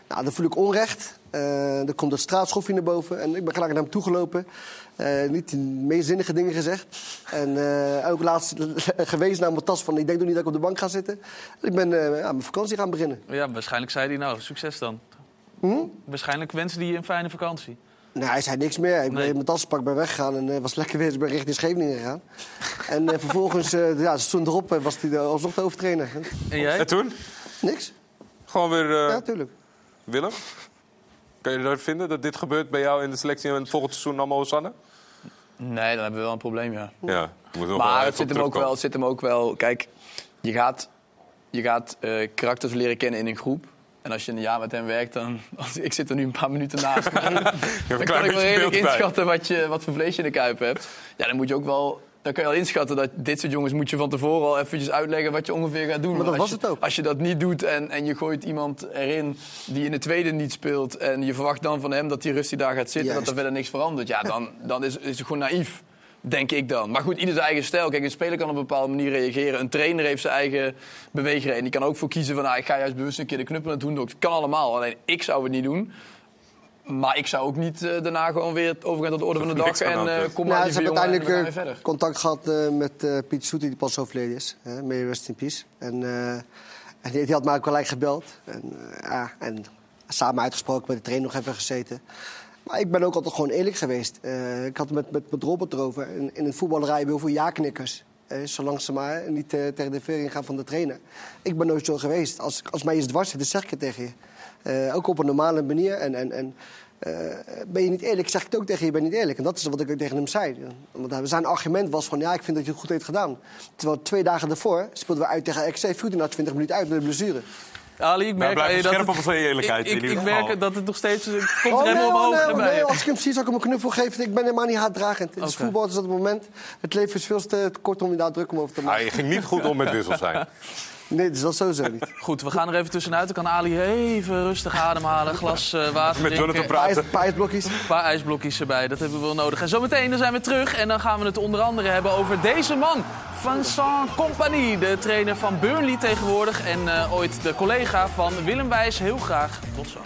Nou, dan voel ik onrecht. Er komt een straatschoffie naar boven. En ik ben gelijk naar hem toegelopen. Niet de meest zinnige dingen gezegd. En ook laatst gewezen naar mijn tas van... ik denk nog niet dat ik op de bank ga zitten. Ik ben ja, mijn vakantie gaan beginnen. Ja, waarschijnlijk zei hij nou, succes dan. Hm? Waarschijnlijk wensen die je een fijne vakantie. Nee, hij zei niks meer. Ik ben mijn tas gepakt, ben weggegaan en eh, was lekker weer. Ben richting Scheveningen gegaan. en eh, vervolgens, eh ja, ze stond erop, eh, was hij alsnog de hoofdtrainer. En jij? En toen? Niks. Gewoon weer... eh, Ja, tuurlijk. Willem? Kan je dat vinden, dat dit gebeurt bij jou in de selectie en het volgend seizoen allemaal Hosanna? Nee, dan hebben we wel een probleem, ja. Ja, nog wel Maar het zit, hem ook wel, het zit hem ook wel... Kijk, je gaat, je gaat eh, karakters leren kennen in een groep. En als je een jaar met hem werkt, dan... als- ik zit er nu een paar minuten naast. dan kan ik wel redelijk bij. inschatten wat, je, wat voor vlees je in de kuip hebt. Ja, dan moet je ook wel... Dan kan je wel inschatten dat dit soort jongens moet je van tevoren al eventjes uitleggen wat je ongeveer gaat doen. Maar dat was je, het ook. Als je dat niet doet en, en je gooit iemand erin die in de tweede niet speelt... en je verwacht dan van hem dat hij rustig daar gaat zitten... en dat er verder niks verandert. Ja, dan, dan is, is het gewoon naïef. Denk ik dan. Maar goed, ieder zijn eigen stijl. Kijk, een speler kan op een bepaalde manier reageren. Een trainer heeft zijn eigen beweegreden. Die kan ook voor kiezen van, nou, ik ga juist bewust een keer de knuppel aan het doen. Dat kan allemaal. Alleen, ik zou het niet doen. Maar ik zou ook niet eh, daarna gewoon weer overgaan tot de orde van de dag. En eh, kom maar, Nou, ze hebben uiteindelijk weer verder. contact gehad eh, met eh, Piet Soetie, die pas overleden is. Hè, mee rest in peace. En, eh, en die, die had mij ook gelijk gebeld. En, eh, ja, en samen uitgesproken, met de trainer nog even gezeten. Maar ik ben ook altijd gewoon eerlijk geweest. Eh, ik had het met, met, met Robert erover. In, in het voetballerij hebben heel veel ja-knikkers. Eh, zolang ze maar niet eh, tegen de vering gaan van de trainer. Ik ben nooit zo geweest. Als, als mij iets dwars zit, dan zeg ik het tegen je. Ook op een normale manier. En, en, en ben je niet eerlijk, zeg ik het ook tegen je, bent niet eerlijk. En dat is wat ik tegen hem zei. Want zijn argument was van, ja, ik vind dat je het goed heeft gedaan. Terwijl twee dagen daarvoor speelden we uit tegen XC, viel hij na 20 minuten uit met een blessure. Ali, ik merk aan je dat scherp op zijn eerlijkheid Ik, ik, merk dat het nog steeds... Het komt Oh, er nee, helemaal oh, omhoog nee, bij nee, je. als ik hem zie, zou ik hem een knuffel geven. Ik ben helemaal niet haatdragend. Het is Oké. voetbal, het is op het moment. Het leven is veel te kort om je daar druk om over te Ah, maken. je ging niet goed om met wissels zijn. Nee, dat sowieso niet. Goed, we gaan er even tussenuit. Dan kan Ali even rustig ademhalen, glas eh, water Met drinken. Jonathan praten. Ijs- paar ijsblokjes. Een paar ijsblokjes erbij, dat hebben we wel nodig. En zometeen dan zijn we terug en dan gaan we het onder andere hebben over deze man. Vincent Compagnie, de trainer van Burnley tegenwoordig. En eh, ooit de collega van Willem Wijs. Heel graag tot zo.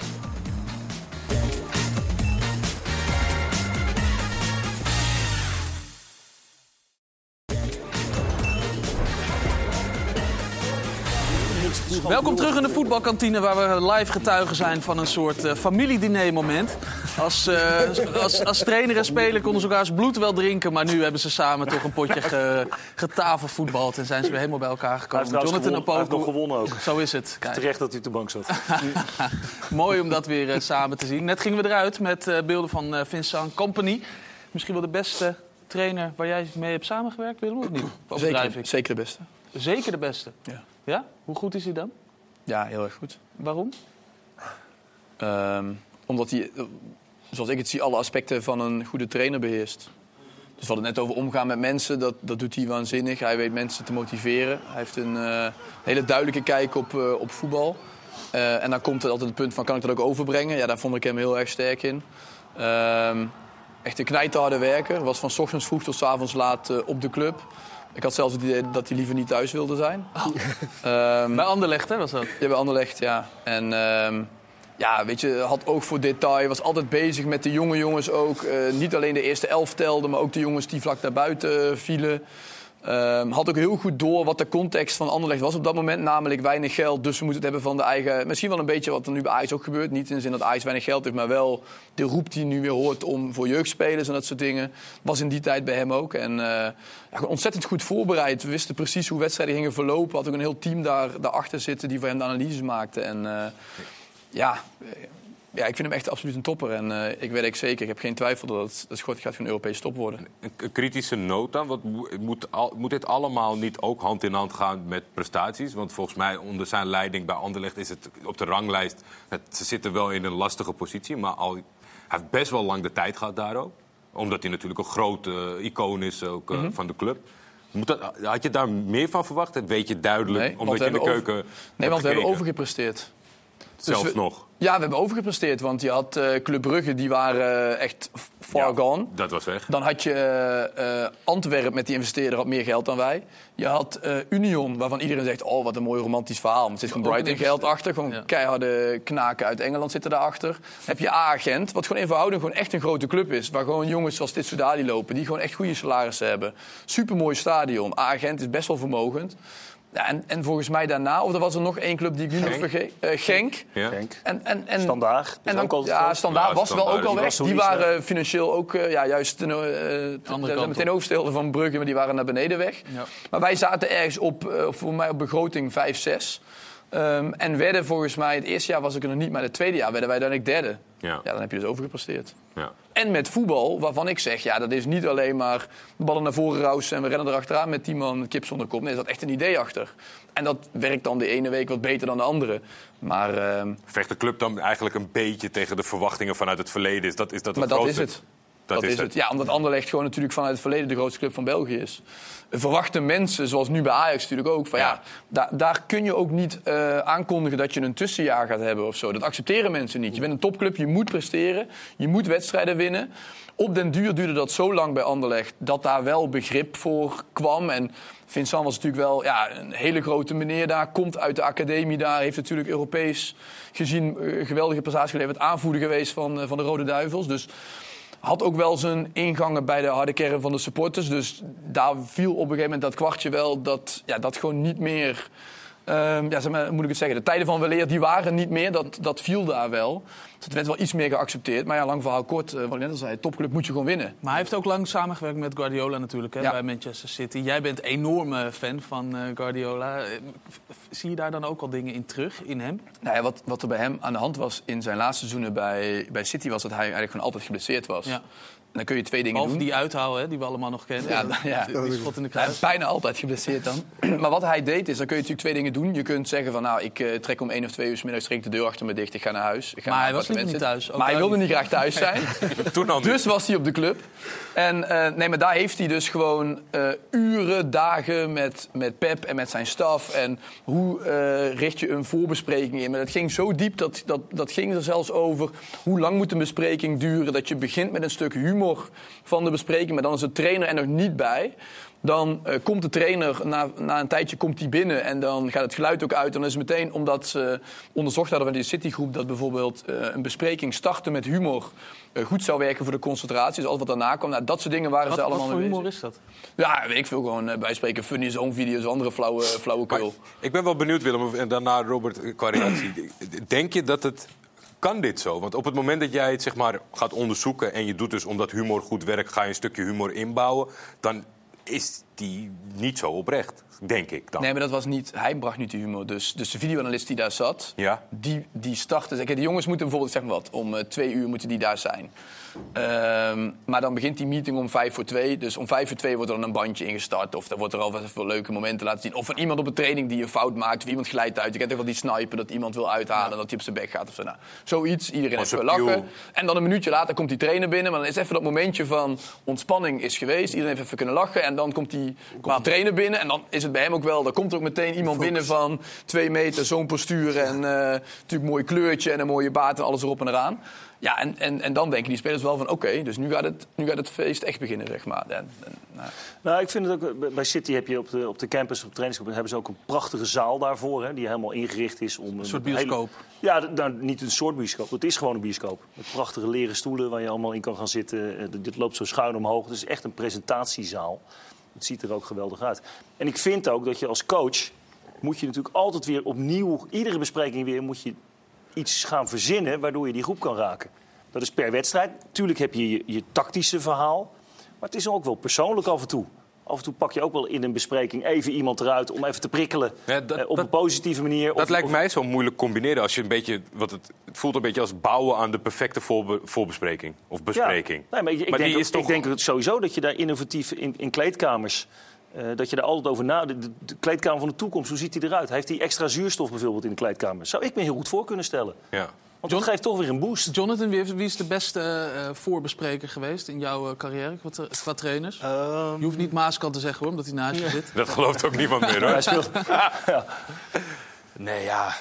Welkom terug in de voetbalkantine waar we live getuigen zijn van een soort eh familiediner moment. Als, eh, als, als trainer en speler konden ze elkaars bloed wel drinken, maar nu hebben ze samen toch een potje ge, getafelvoetbald en zijn ze weer helemaal bij elkaar gekomen. Jonathan hij heeft nog gewonnen ook. zo is het. Kijk. Terecht dat hij op de bank zat. Mooi om dat weer eh, samen te zien. Net gingen we eruit met eh, beelden van eh, Vincent Company. Misschien wel de beste trainer waar jij mee hebt samengewerkt, Willem, of niet? Zeker, ik? zeker de beste. Zeker de beste. Ja. Ja? Hoe goed is hij dan? Ja, heel erg goed. Waarom? Ehm, omdat hij, zoals ik het zie, alle aspecten van een goede trainer beheerst. Dus we hadden het net over omgaan met mensen. Dat, dat doet hij waanzinnig. Hij weet mensen te motiveren. Hij heeft een eh, hele duidelijke kijk op, eh, op voetbal. Eh, en dan komt er altijd het punt van, kan ik dat ook overbrengen? Ja, daar vond ik hem heel erg sterk in. Ehm, echt een knijterharde werker. Was van ochtends vroeg tot 's avonds laat op de club. Ik had zelfs het idee dat hij liever niet thuis wilde zijn. Ehm, Bij Anderlecht, hè, was dat? ja, bij Anderlecht, ja. En ehm, ja, weet je, had oog voor detail. Was altijd bezig met de jonge jongens ook. Eh, niet alleen de eerste elf telde, maar ook de jongens die vlak daarbuiten eh, vielen. Ehm, had ook heel goed door wat de context van Anderlecht was op dat moment. Namelijk weinig geld, dus we moeten het hebben van de eigen... Misschien wel een beetje wat er nu bij Ajax ook gebeurt. Niet in de zin dat Ajax weinig geld heeft, maar wel de roep die nu weer hoort om voor jeugdspelers en dat soort dingen. Was in die tijd bij hem ook. En eh, ja, ontzettend goed voorbereid. We wisten precies hoe wedstrijden gingen verlopen. Had ook een heel team daar, daarachter zitten die voor hem de analyses maakte. En eh, ja, ja, ik vind hem echt absoluut een topper. En eh, ik weet ik zeker, ik heb geen twijfel dat het, dat het gaat een Europese top worden. Een kritische noot dan. Wat moet, al- moet dit allemaal niet ook hand in hand gaan met prestaties? Want volgens mij onder zijn leiding bij Anderlecht is het op de ranglijst... Het, ze zitten wel in een lastige positie, maar al, hij heeft best wel lang de tijd gehad daar ook. Omdat hij natuurlijk een groot eh, icoon is ook, eh, Mhm. van de club. Moet dat, had je daar meer van verwacht? Weet je duidelijk, Nee, omdat je in de keuken Nee, want we hebben overgepresteerd. Zelfs we- nog. Ja, we hebben overgepresteerd. Want je had eh, Club Brugge, die waren eh, echt far gone. Dat was weg. Dan had je eh Antwerpen met die investeerder had meer geld dan wij. Je had eh, Union, waarvan iedereen zegt... oh, wat een mooi romantisch verhaal. Maar er zit gewoon Brighton geld achter. Gewoon keiharde knaken uit Engeland zitten daarachter. Heb je A-agent, wat gewoon eenvoudig gewoon echt een grote club is. Waar gewoon jongens zoals dit Soudali lopen... die gewoon echt goede salarissen hebben. Supermooi stadion. A-agent is best wel vermogend. Ja, en, en volgens mij daarna, of er was er nog één club die ik nu nog Genk. vergeet. eh, Genk. Ja. En, en, en, Standaard. en dan, ja, standaard Ja, was wel ook al weg. Die waren financieel ook eh, ja, juist ten, eh, andere ten- meteen overstelden van Brugge, maar die waren naar beneden weg. Ja. Maar wij zaten ergens op, voor mij op begroting 5, 6. Ehm, en werden volgens mij, het eerste jaar was ik er nog niet, maar het tweede jaar werden wij dan ik derde. Ja. Ja, dan heb je dus overgepresteerd. Ja. En met voetbal, waarvan ik zeg, ja, dat is niet alleen maar de ballen naar voren rousen en we rennen erachteraan met 10 man kip zonder kop. Nee, er zat echt een idee achter. En dat werkt dan de ene week wat beter dan de andere. Maar, ehm, Vecht de club dan eigenlijk een beetje tegen de verwachtingen vanuit het verleden? Is dat, is dat het maar dat is het. Dat, is, het. Ja, omdat Anderlecht gewoon natuurlijk vanuit het verleden de grootste club van België is. Verwachten mensen, zoals nu bij Ajax natuurlijk ook, van ja, daar, daar kun je ook niet eh, aankondigen dat je een tussenjaar gaat hebben of zo. Dat accepteren mensen niet. Je bent een topclub, je moet presteren, je moet wedstrijden winnen. Op den duur duurde dat zo lang bij Anderlecht dat daar wel begrip voor kwam. En Vincent was natuurlijk wel ja, een hele grote meneer daar, komt uit de academie daar, heeft natuurlijk Europees gezien eh, geweldige prestaties geleverd, aanvoerder geweest van, eh, van de Rode Duivels. Dus had ook wel zijn ingangen bij de harde kern van de supporters. Dus daar viel op een gegeven moment dat kwartje wel dat, ja, dat gewoon niet meer. Ehm, ja, zeg maar, moet ik het zeggen? De tijden van weleer die waren niet meer. Dat, dat viel daar wel. Dus het werd wel iets meer geaccepteerd. Maar ja, lang verhaal kort. eh, wat ik net al zei, topclub moet je gewoon winnen. Maar hij heeft ook lang samengewerkt met Guardiola natuurlijk hè, Ja. bij Manchester City. Jij bent een enorme fan van eh, Guardiola. Eh, Zie je daar dan ook al dingen in terug, in hem? Nou ja, wat, wat er bij hem aan de hand was in zijn laatste seizoenen bij, bij City... was dat hij eigenlijk gewoon altijd geblesseerd was. Ja. En dan kun je twee dingen Behalve doen. die uithouden, hè, die we allemaal nog kennen. Ja, ja. Die schot in de kruis. is bijna altijd geblesseerd dan. maar wat hij deed is, dan kun je natuurlijk twee dingen doen. Je kunt zeggen van, nou, ik eh, trek om één of twee uur 's middags trek ik de deur achter me dicht. Ik ga naar huis. Ik ga Maar naar hij was niet zitten. thuis, Maar hij wilde niet. niet graag thuis zijn. Toen al niet. Dus was hij op de club. En eh, nee, maar daar heeft hij dus gewoon eh, uren, dagen met, met Pep en met zijn staf. En hoe eh, richt je een voorbespreking in? Maar dat ging zo diep, dat, dat, dat ging er zelfs over hoe lang moet een bespreking duren. Dat je begint met een stuk humor van de bespreking, maar dan is de trainer er nog niet bij. Dan eh, komt de trainer, na, na een tijdje komt hij binnen en dan gaat het geluid ook uit. En dan is het meteen, omdat ze onderzocht hadden van die Citygroep... dat bijvoorbeeld eh, een bespreking starten met humor eh, goed zou werken voor de concentratie. Dus alles wat daarna kwam, nou, dat soort dingen waren Wat, ze wat allemaal voor mee humor bezig. is dat? Ja, weet ik veel gewoon bijspreken, funny zone video's, andere flauwe, flauwekul. Ik ben wel benieuwd, Willem, en daarna Robert qua reactie. Denk je dat het... Kan dit zo? Want op het moment dat jij het zeg maar, gaat onderzoeken... en je doet dus omdat humor goed werkt, ga je een stukje humor inbouwen... dan is die niet zo oprecht, denk ik dan. Nee, maar dat was niet. Hij bracht niet de humor. Dus, dus de videoanalist die daar zat, Ja? die, die startte. Kijk, de jongens moeten bijvoorbeeld, zeg maar wat, om eh, twee uur moeten die daar zijn. Ehm, maar dan begint die meeting om vijf voor twee. Dus om vijf voor twee wordt er dan een bandje ingestart. Of er wordt er al wat veel leuke momenten laten zien. Of van iemand op een training die een fout maakt. Of iemand glijdt uit. Je kent toch wel die sniper dat iemand wil uithalen. En dat hij op zijn bek gaat of zo. Nou, zoiets. Iedereen heeft lachen. En dan een minuutje later komt die trainer binnen. Maar dan is even dat momentje van ontspanning is geweest. Iedereen heeft even kunnen lachen. En dan komt die, komt die trainer binnen. En dan is het bij hem ook wel. Dan komt er ook meteen iemand binnen van twee meter. Zo'n postuur. En eh, natuurlijk mooi kleurtje. En een mooie baard. En alles erop en eraan. Ja, en, en, en dan denken die spelers wel van... Oké, dus nu gaat, het, nu gaat het feest echt beginnen, zeg maar. En, en, nou, Nou, ik vind het ook. bij- City heb je op de, op de campus, op de trainingskamp, hebben ze ook een prachtige zaal daarvoor. Hè, die helemaal ingericht is om. Een soort bioscoop. ja, nou, niet een soort bioscoop. Het is gewoon een bioscoop. Met prachtige leren stoelen waar je allemaal in kan gaan zitten. Eh, dit loopt zo schuin omhoog. Het is echt een presentatiezaal. Het ziet er ook geweldig uit. En ik vind ook dat je als coach. moet je natuurlijk altijd weer opnieuw. iedere bespreking weer. moet je iets gaan verzinnen waardoor je die groep kan raken. Dat is per wedstrijd. Tuurlijk heb je je, je tactische verhaal. Maar het is ook wel persoonlijk af en toe. Af en toe pak je ook wel in een bespreking even iemand eruit om even te prikkelen. Ja, dat- eh, op dat- een positieve manier. Dat Of- lijkt of- mij zo moeilijk combineren als je een beetje. Wat het, het voelt een beetje als bouwen aan de perfecte voorbe- voorbespreking of bespreking. Ja. Nee, maar ik, ik Maar denk, ook- toch- ik denk ook sowieso dat je daar innovatief in, in kleedkamers. Eh, dat je daar altijd over na. De, de- de kleedkamer van de toekomst, hoe ziet die eruit? Heeft hij extra zuurstof bijvoorbeeld in de kleedkamer? Zou ik me heel goed voor kunnen stellen. Ja. Want dat geeft toch weer een boost. Jonathan, wie, heeft- wie is de beste eh, voorbespreker geweest in jouw eh, carrière qua, tra- qua trainers? Ehm, je hoeft niet Maaskant te zeggen hoor, omdat hij naast je zit. Dat gelooft ook niemand meer hoor. Hij speelt. Nee, ja.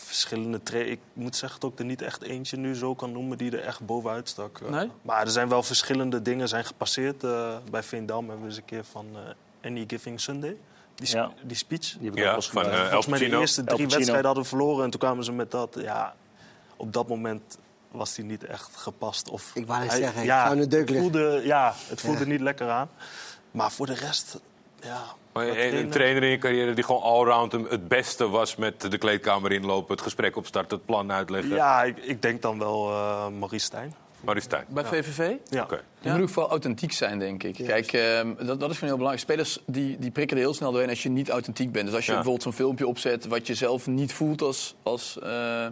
Verschillende tra- Ik moet zeggen dat ik er niet echt eentje nu zo kan noemen die er echt bovenuit stak. Eh, Nee? Maar er zijn wel verschillende dingen zijn gepasseerd. Eh, bij Veendam hebben we eens een keer van eh, Any Giving Sunday. Die, sp- Ja. die speech. Die Ja, eens van, eh, El Volgens mij de eerste drie wedstrijden hadden we verloren. En toen kwamen ze met dat. Ja, op dat moment was hij niet echt gepast. Of Ik wou hij- zeggen, ik ja, het liggen. voelde, ja, het voelde Ja. niet lekker aan. Maar voor de rest, ja. Een, trainer in je carrière die gewoon allround hem het beste was met de kleedkamer inlopen, het gesprek opstarten, het plan uitleggen. Ja, ik, ik denk dan wel eh Maurice Stijn. Maurice Stijn. Bij VVV? Ja. Oké. Je moet ook vooral authentiek zijn, denk ik. Kijk, ehm, dat, dat is gewoon heel belangrijk. Spelers die, die prikken er heel snel doorheen als je niet authentiek bent. Dus als je Ja. bijvoorbeeld zo'n filmpje opzet wat je zelf niet voelt als, als, eh,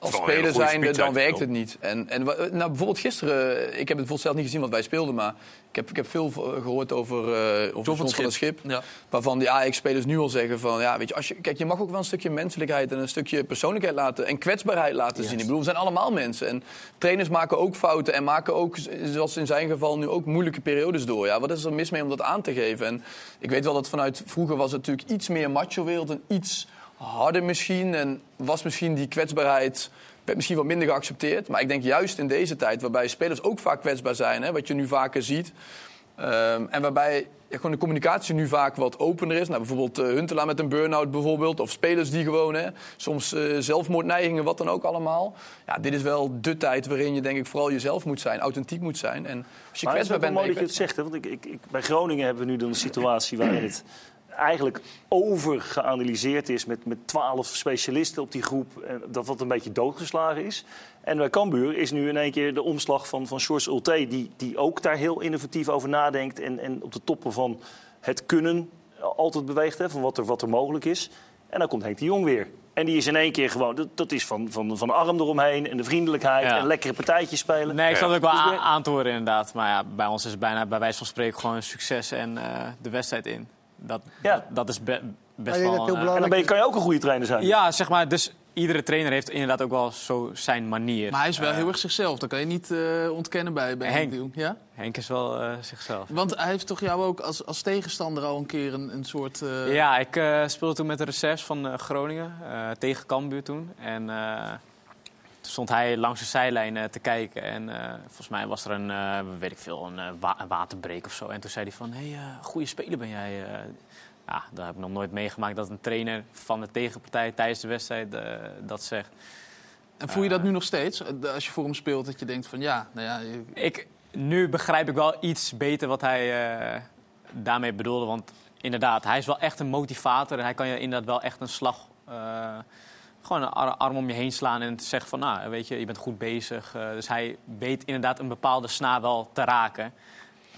als speler zijnde, speech dan werkt het niet. En, en nou, bijvoorbeeld gisteren, ik heb het bijvoorbeeld zelf niet gezien wat wij speelden, maar ik heb, ik heb veel eh, gehoord over, eh over John van het Schip. Ja. Waarvan die Ajax-spelers nu al zeggen van... Ja, weet je, als je, kijk, je mag ook wel een stukje menselijkheid en een stukje persoonlijkheid laten... en kwetsbaarheid laten zien. Ik bedoel, we zijn allemaal mensen. En trainers maken ook fouten en maken ook, zoals in zijn geval... nu ook moeilijke periodes door. Ja, wat is er mis mee om dat aan te geven? En ik weet wel dat vanuit vroeger was het natuurlijk iets meer macho-wereld... en iets harder misschien. En was misschien die kwetsbaarheid... werd misschien wat minder geaccepteerd. Maar ik denk juist in deze tijd, waarbij spelers ook vaak kwetsbaar zijn... Hè, wat je nu vaker ziet... Ehm, en waarbij ja, gewoon de communicatie nu vaak wat opener is. Nou, bijvoorbeeld eh, Huntelaar met een burn-out bijvoorbeeld. Of spelers die gewoon, hè, soms eh, zelfmoordneigingen, wat dan ook allemaal. Ja, dit is wel de tijd waarin je denk ik vooral jezelf moet zijn, authentiek moet zijn. En als je Maar het is kwetsbaar wel bent... mooi dat je het zegt. Hè? Want ik, ik, ik, bij Groningen hebben we nu dan een situatie waarin het eigenlijk overgeanalyseerd is met, met 12 specialisten op die groep. En dat wat een beetje doodgeslagen is. En bij Cambuur is nu in één keer de omslag van, van George Ulte... Die, die ook daar heel innovatief over nadenkt. En, en op de toppen van het kunnen altijd beweegt. Hè? Van wat er, wat er mogelijk is. En dan komt Henk de Jong weer. En die is in één keer gewoon... Dat, dat is van, van, van arm eromheen en de vriendelijkheid... Ja. en lekkere partijtjes spelen. Nee, ik zat ook wel Dus aan te horen inderdaad. Maar ja, bij ons is het bijna bij wijze van spreken gewoon succes en eh, de wedstrijd in. Dat, dat, dat is be- best wel... dat heel eh, belangrijk En dan ben je, kan je ook een goede trainer zijn. ja, zeg maar, dus iedere trainer heeft inderdaad ook wel zo zijn manier. Maar hij is wel Eh, heel erg zichzelf. Dat kan je niet eh, ontkennen bij, bij Henk Henk. Ja? Henk is wel eh, zichzelf. Want hij heeft toch jou ook als, als tegenstander al een keer een, een soort... eh, Ja, ik eh, speelde toen met de reserves van eh, Groningen eh, tegen Cambuur toen. En eh, toen stond hij langs de zijlijn eh, te kijken. En eh, volgens mij was er een, eh, weet ik veel, een, wa- een waterbreek of zo. En toen zei hij van, hé, hey, goede speler ben jij. ja, dat heb ik nog nooit meegemaakt dat een trainer van de tegenpartij tijdens de wedstrijd dat zegt. En voel je dat nu nog steeds? Als je voor hem speelt, dat je denkt van ja, nou ja... je- Ik, nu begrijp ik wel iets beter wat hij daarmee bedoelde. Want inderdaad, hij is wel echt een motivator. En hij kan je inderdaad wel echt een slag... gewoon een ar- arm om je heen slaan en zeggen van... nou, weet je, je bent goed bezig. Eh, dus hij weet inderdaad een bepaalde snaar wel te raken.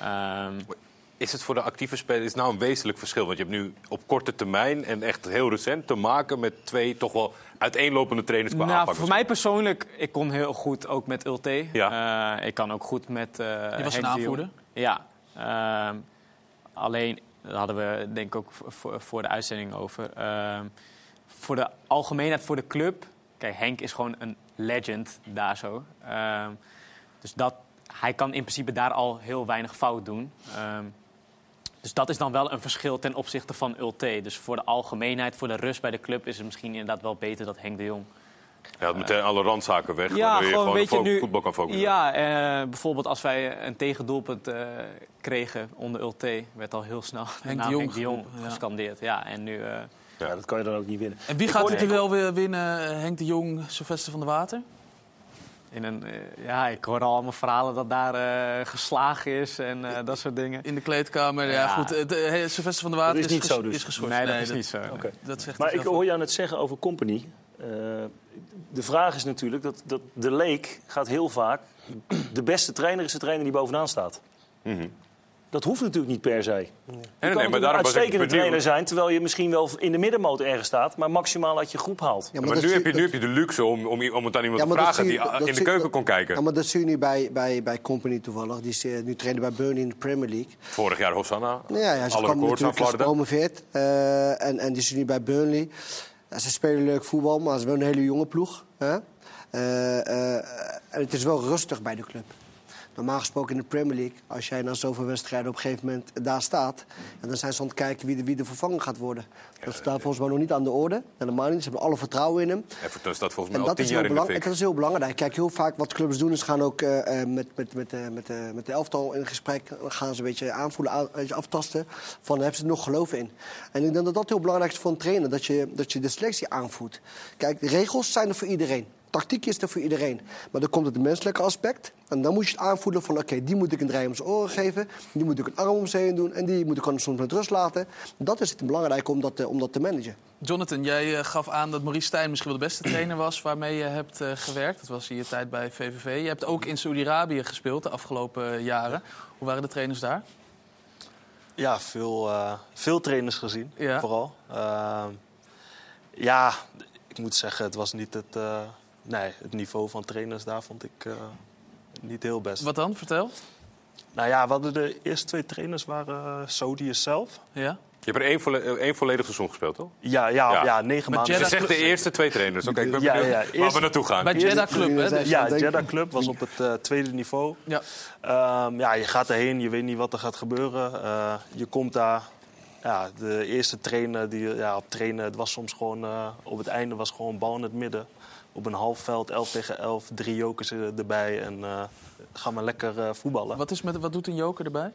Ehm, Is het voor de actieve speler is nou een wezenlijk verschil? Want je hebt nu op korte termijn en echt heel recent te maken met twee toch wel uiteenlopende trainers qua nou, aanpak. voor mij persoonlijk, ik kon heel goed ook met Ulte. Ja. Eh, ik kan ook goed met eh Je was een aanvoerder? Ja. Ehm, alleen, daar hadden we denk ik ook voor, voor de uitzending over. Voor de algemeenheid, voor de club. Kijk, Henk is gewoon een legend daar zo. Ehm, dus dat, hij kan in principe daar al heel weinig fout doen. Ehm, dus dat is dan wel een verschil ten opzichte van Ulte. Dus voor de algemeenheid, voor de rust bij de club... is het misschien inderdaad wel beter dat Henk de Jong... Je had meteen alle randzaken weg, Ja, waardoor je gewoon, gewoon je, nu- voetbal kan focussen. Ja, eh, bijvoorbeeld als wij een tegendoelpunt eh, kregen onder Ulte... werd al heel snel de Henk de naam Jong Henk de Jong geroepen, ja. gescandeerd. Ja, en nu... eh, Ja, dat kan je dan ook niet winnen. En wie gaat het er wel weer winnen? Henk de Jong, Sylvester van der Water? in een, eh, ja, ik hoor al allemaal verhalen dat daar eh, geslagen is en eh, dat soort dingen. In de kleedkamer, ja, Ja. goed. Het, Sylvester van der Water Dat is niet ges- zo dus. is geschorst. Nee, dat is niet zo. Oké. Dat zegt Maar ik hoor jou net zeggen over Company. Eh, de vraag is natuurlijk dat, dat de leek gaat heel vaak... De beste trainer is de trainer die bovenaan staat. Mhm. Dat hoeft natuurlijk niet per se. Je nee, kan maar natuurlijk een daarom was ik uitstekende trainer zijn... terwijl je misschien wel in de middenmoot ergens staat... maar maximaal uit je groep haalt. Ja, Maar, nu, zie- heb je, nu heb je de luxe om, om, om het aan iemand Ja, te maar vragen je- die dat in de keuken dat- kon kijken. Ja, maar dat zie je nu bij, bij, bij Company toevallig. Die is eh, nu trainer bij Burnley in de Premier League. Vorig jaar Hosanna, Nou ja, ja, ze alle kwam records natuurlijk gepromoveerd. eh, en, en die is nu bij Burnley. Ja, ze spelen leuk voetbal, maar ze hebben een hele jonge ploeg. Hè? Eh, eh, en het is wel rustig bij de club. Normaal gesproken in de Premier League, als jij na zoveel wedstrijden op een gegeven moment daar staat, en dan zijn ze aan het kijken wie de, wie de vervanger gaat worden. Dat staat volgens mij nog niet aan de orde. Helemaal niet. Ze hebben alle vertrouwen in hem. Everton staat volgens En mij al dat tien is, jaar heel in de belang- fik. dat is heel belangrijk. Kijk, heel vaak wat clubs doen, is gaan ook eh, eh, met, met, met, eh, met, met de elftal in gesprek. Gaan ze een beetje aanvoelen, aan, een beetje aftasten. Van hebben ze er nog geloof in? En ik denk dat dat heel belangrijk is voor een trainer. Dat je, dat je de selectie aanvoedt. Kijk, de regels zijn er voor iedereen. Tactiek is er voor iedereen. Maar dan komt het menselijke aspect. En dan moet je het aanvoelen van... oké, die moet ik een draai om zijn oren geven. Die moet ik een arm om zijn heen doen. En die moet ik gewoon soms met rust laten. Dat is het belangrijk om dat, eh, om dat te managen. Jonathan, jij eh, gaf aan dat Maurice Stijn misschien wel de beste trainer was waarmee je hebt eh, gewerkt. Dat was in je tijd bij VVV. Je hebt ook in Saudi-Arabië gespeeld de afgelopen jaren. Hoe waren de trainers daar? Ja, veel, eh, veel trainers gezien, Ja. vooral. Ehm, ja, ik moet zeggen, het was niet het, eh, nee, het niveau van trainers daar vond ik eh, niet heel best. Wat dan? Vertel. Nou ja, we hadden de eerste twee trainers waren uh, Saudi zelf. Ja. Je hebt er één, volle- eh, één volledig seizoen gespeeld, toch? Ja, ja, ja. negen maanden. Je zegt de eerste twee trainers. Oké, ik ben Ja, benieuwd ja, waar eerst- we naartoe gaan. Bij Jeddah Club, hè? Dus- Ja, Jeddah Club was op het eh, tweede niveau. Ja. Ehm, ja, je gaat erheen, je weet niet wat er gaat gebeuren. Eh, je komt daar. Ja, de eerste trainer die ja, op trainen, het was soms gewoon eh, op het einde was gewoon bal in het midden. Op een half veld, 11 tegen 11, drie jokers er- erbij en eh ga maar lekker eh, voetballen. Wat, is met, wat doet een joker erbij?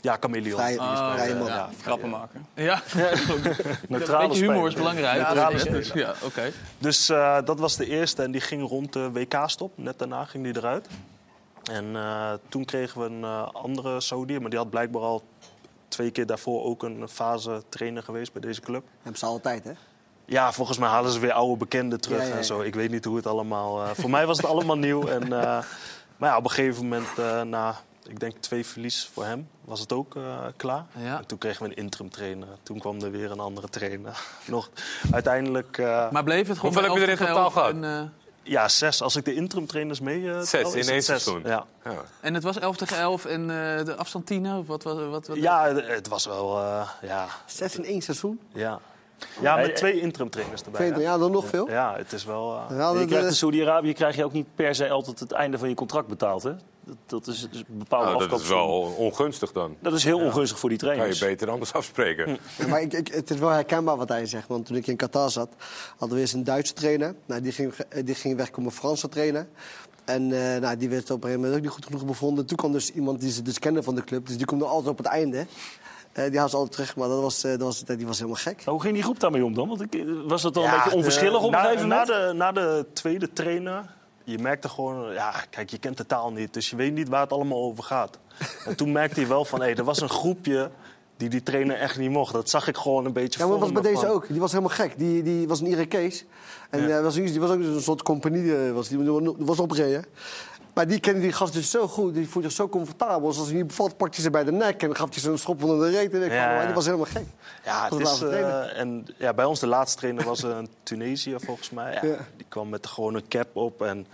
Ja, chameleon. Vrije- eh, man. ja, Grappen maken. Ja. Neutrale Een beetje humor is belangrijk. Neutrale Dus-. Ja, oké. Dus eh, dat was de eerste en die ging rond de WK-stop. Net daarna ging die eruit. En eh, toen kregen we een eh, andere Saudi, maar die had blijkbaar al twee keer daarvoor ook een fase trainer geweest bij deze club. Hebben ze altijd, hè? Ja, volgens mij halen ze weer oude bekenden terug Ja, ja, ja. en zo. Ik weet niet hoe het allemaal... eh, voor mij was het allemaal nieuw. En, eh, maar ja, op een gegeven moment, eh, na ik denk twee verlies voor hem, was het ook eh, klaar. Ja. En toen kregen we een interim trainer. Toen kwam er weer een andere trainer. Nog uiteindelijk... eh, Maar bleef het gewoon Hoeveel heb je er in 11 totaal tegen 11 En, ja, zes. Als ik de interim trainers mee eh, Zes tel, in één seizoen. Ja. Ja. en het was 11 tegen 11 en eh, de afstand 10, hè? Wat, wat, wat, wat, ja, het- was wel... eh, ja, Zes in één seizoen. ja. Ja, met twee interim trainers erbij. Ja, dan nog veel. Ja, het is wel... eh, Ja, je krijgt in dat- Saudi-Arabië krijg je ook niet per se altijd het einde van je contract betaald. Hè? Dat, dat is dus een bepaalde Nou, dat is wel ongunstig dan. Dat is heel ongunstig voor die Kan je trainers. beter anders afspreken. Ja, maar ik, ik, het is wel herkenbaar wat hij zegt. Want toen ik in Qatar zat, hadden we eerst een Duitse trainer. Nou, die, ging, eh, die ging weg om een Franse trainer. En eh, nou, die werd op een gegeven moment ook niet goed genoeg bevonden. Toen kwam dus iemand die ze dus kende van de club. Dus die komt er altijd op het einde. Eh, die had ze altijd terug, maar dat was, eh, dat was, die was helemaal gek. Maar hoe ging die groep daarmee om dan? Want ik, was dat dan een beetje de- onverschillig op een na, gegeven na moment? de, na de tweede trainer, je merkte gewoon... Ja, kijk, je kent de taal niet, dus je weet niet waar het allemaal over gaat. en toen merkte hij wel van, hé, er was een groepje die die trainer echt niet mocht. Dat zag ik gewoon een beetje Ja, maar dat was bij deze ook. Die was helemaal gek. Die, die was een Irakees. En Ja. eh, was, die was ook een soort compagnie. eh, Was, die die was opgereden. Maar die kende die gast dus zo goed. Die voelde zich zo comfortabel. Dus als hij niet bevalt, pakte hij ze bij de nek. En gaf hij ze een schop onder de reet. En ik Ja, van, ja. Die was helemaal gek. Ja, het de is, laatste trainer. eh, en ja, bij ons de laatste trainer was een Tunesië volgens mij. Ja, Ja. Die kwam met gewoon een cap op en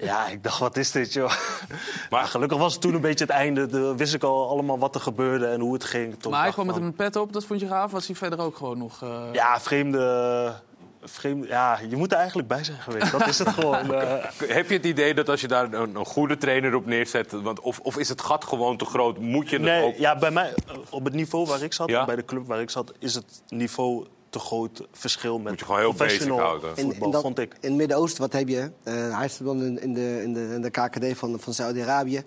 ja, ik dacht, wat is dit joh? Maar gelukkig was het toen een beetje het einde. De, wist ik al allemaal wat er gebeurde en hoe het ging. Toen Maar hij kwam met een pet op, dat vond je gaaf. Was hij verder ook gewoon nog... eh, Ja, vreemde... Vreemde, ja, je moet er eigenlijk bij zijn geweest. Dat is het gewoon. eh. Heb je het idee dat als je daar een, een goede trainer op neerzet... Want of, of is het gat gewoon te groot? Moet je het Nee, ook... ja, bij mij, eh, op het niveau waar ik zat, Ja? bij de club waar ik zat, is het niveau te groot verschil met Moet je gewoon heel professional houden. Voetbal, in, dat- vond ik. in het Midden-Oosten, wat heb je? Eh, hij zit dan in, in, de, in, de, in de KKD van, van Saudi-Arabië.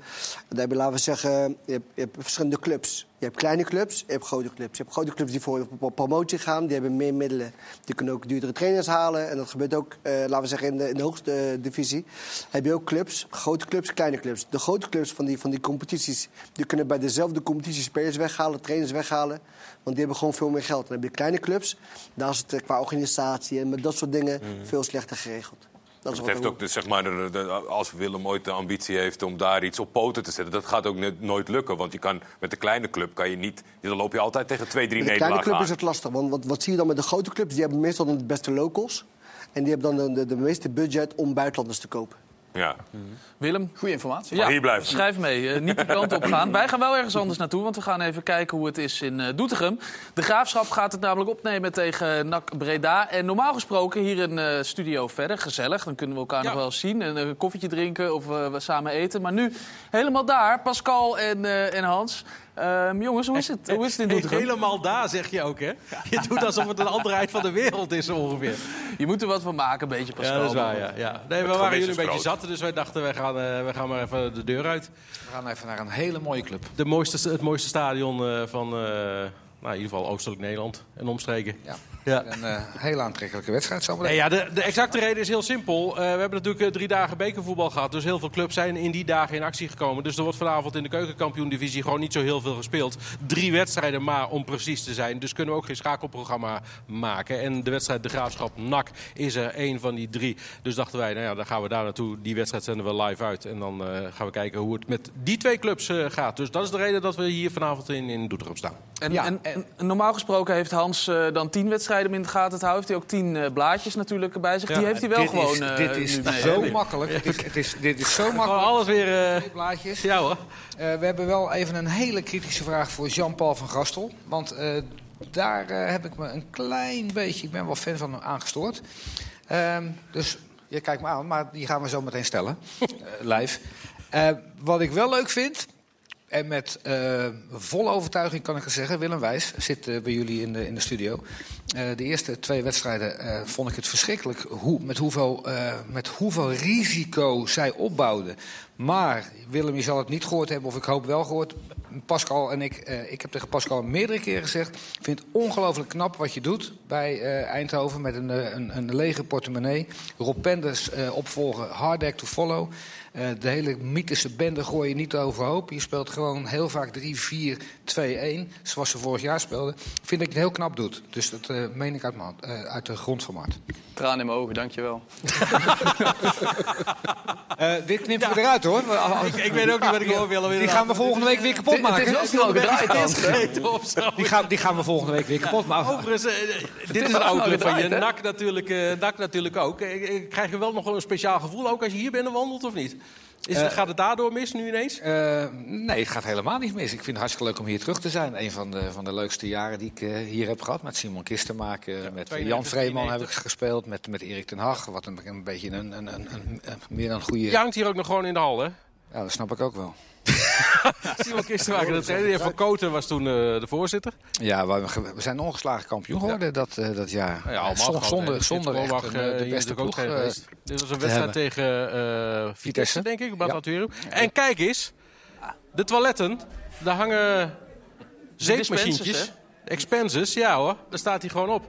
Daar heb je, laten we zeggen, je hebt, je hebt verschillende clubs. Je hebt kleine clubs, je hebt grote clubs. Je hebt grote clubs die voor promotie gaan. Die hebben meer middelen. Die kunnen ook duurdere trainers halen. En dat gebeurt ook, eh, laten we zeggen, in de, in de hoogste eh, divisie. Heb je ook clubs, grote clubs, kleine clubs. De grote clubs van die, van die competities... die kunnen bij dezelfde competitie spelers weghalen, trainers weghalen. Want die hebben gewoon veel meer geld. Dan heb je kleine clubs. Daar is het eh, qua organisatie en met dat soort dingen veel slechter geregeld. Dat is Het heeft ook, de, zeg maar, de- de- als Willem ooit de ambitie heeft om daar iets op poten te zetten... dat gaat ook net, nooit lukken. Want je kan, met de kleine club kan je niet... Dan loop je altijd tegen twee, drie Met de kleine nederlagen club aan. is het lastig. Want wat, wat zie je dan met de grote clubs? Die hebben meestal de beste locals. En die hebben dan de, de, de meeste budget om buitenlanders te kopen. Ja. Willem? Goede informatie. Ja, hier blijven. schrijf mee. Eh, niet die kant op gaan. Wij gaan wel ergens anders naartoe, want we gaan even kijken hoe het is in eh, Doetinchem. De Graafschap gaat het namelijk opnemen tegen NAC Breda. En normaal gesproken hier in de studio verder, gezellig. Dan kunnen we elkaar nog wel eens zien en een koffietje drinken of eh, we samen eten. Maar nu helemaal daar, Pascal en, eh, en Hans. Ehm, jongens, hoe is het, hoe is het in Doetinchem? Helemaal daar, zeg je ook, hè? Je doet alsof het een andere eind van de wereld is, ongeveer. Je moet er wat van maken, een beetje, Pascal. Ja, dat is waar, ja. ja. Nee, we waren jullie een beetje zat, dus wij dachten, wij gaan, eh, wij gaan maar even de deur uit. We gaan even naar een hele mooie club. De mooiste, het mooiste stadion eh, van, eh, nou, in ieder geval Oostelijk Nederland en omstreken. Ja. Ja. Een eh, hele aantrekkelijke wedstrijd zo Nee, ja, de, de exacte reden is heel simpel. Eh, we hebben natuurlijk eh, drie dagen bekervoetbal gehad. Dus heel veel clubs zijn in die dagen in actie gekomen. Dus er wordt vanavond in de keukenkampioen-divisie gewoon niet zo heel veel gespeeld. Drie wedstrijden maar, om precies te zijn. Dus kunnen we ook geen schakelprogramma maken. En de wedstrijd De Graafschap NAC is er één van die drie. Dus dachten wij, nou ja, dan gaan we daar naartoe. Die wedstrijd zenden we live uit. En dan eh, gaan we kijken hoe het met die twee clubs eh, gaat. Dus dat is de reden dat we hier vanavond in, in Doetinchem staan. En, en, en normaal gesproken heeft Hans eh, dan tien wedstrijden in de gaten te houden. Heeft hij ook tien eh, blaadjes natuurlijk bij zich. Die heeft hij wel dit gewoon Is, eh, dit is nu mee, zo makkelijk. Het is, het is, dit is zo makkelijk. alles weer... Twee blaadjes. Ja hoor. Eh, we hebben wel even een hele kritische vraag voor Jean-Paul van Gastel. Want eh, daar eh, heb ik me een klein beetje, ik ben wel fan van hem, aangestoord. Ehm, dus je kijkt me aan, maar die gaan we zo meteen stellen. eh, live. Eh, wat ik wel leuk vind, en met eh, volle overtuiging kan ik het zeggen, Willem Wijs zit eh, bij jullie in de, in de studio. Eh, de eerste twee wedstrijden vond ik het verschrikkelijk hoe, met, hoeveel, met hoeveel risico zij opbouwden. Maar Willem, je zal het niet gehoord hebben, of ik hoop wel gehoord. Pascal en ik, eh, ik heb tegen Pascal meerdere keren gezegd... ik vind het ongelooflijk knap wat je doet bij eh, Eindhoven met een, eh, een, een lege portemonnee. Rob Penders eh, opvolgen, hard act to follow. Eh, de hele mythische bende gooi je niet overhoop. Je speelt gewoon heel vaak 3-4-2-1, zoals ze vorig jaar speelden. Vind ik het heel knap doet. Dus dat eh, meen ik uit, eh, uit de grond van mijn hart. Traan in mijn ogen, dankjewel. Eh, dit knippen we eruit hoor. Ik, ik weet ook niet wat ik hoor wil. Die gaan we volgende week weer kapot het maken. is wel gedraaid, hè? Die gaan, die gaan we volgende week weer kapot maken. Overigens, eh, dit is een wel club van je. NAC natuurlijk, eh, NAC natuurlijk ook. Krijg je wel nog een speciaal gevoel, ook als je hier binnen wandelt, of niet? Is, Eh, gaat het daardoor mis nu ineens? Eh, nee, het gaat helemaal niet mis. Ik vind het hartstikke leuk om hier terug te zijn. Een van de, van de leukste jaren die ik eh, hier heb gehad. Met Simon Kistenmaker, met 92, Jan Vreeman heb ik 93. gespeeld. Met, met Erik ten Hag, wat een, een beetje een, een, een, een- een- meer dan goede... Je hangt hier ook nog gewoon in de hal, hè? Ja, dat snap ik ook wel. Simon Kistenmaker, de trainer. Die Van Koten was toen eh, de voorzitter. Ja, we, we zijn ongeslagen kampioen geworden dat, eh, dat jaar. Ja, allemaal zonder, zonder, zonder Frits echt Koolwach, een, de beste ploeg eh, geweest. Dit was een wedstrijd tegen eh, Vitesse, Vitesse. denk ik, Bad Ja. En kijk eens, de toiletten, daar hangen zeepmachientjes. Expenses, ja hoor, daar staat hij gewoon op.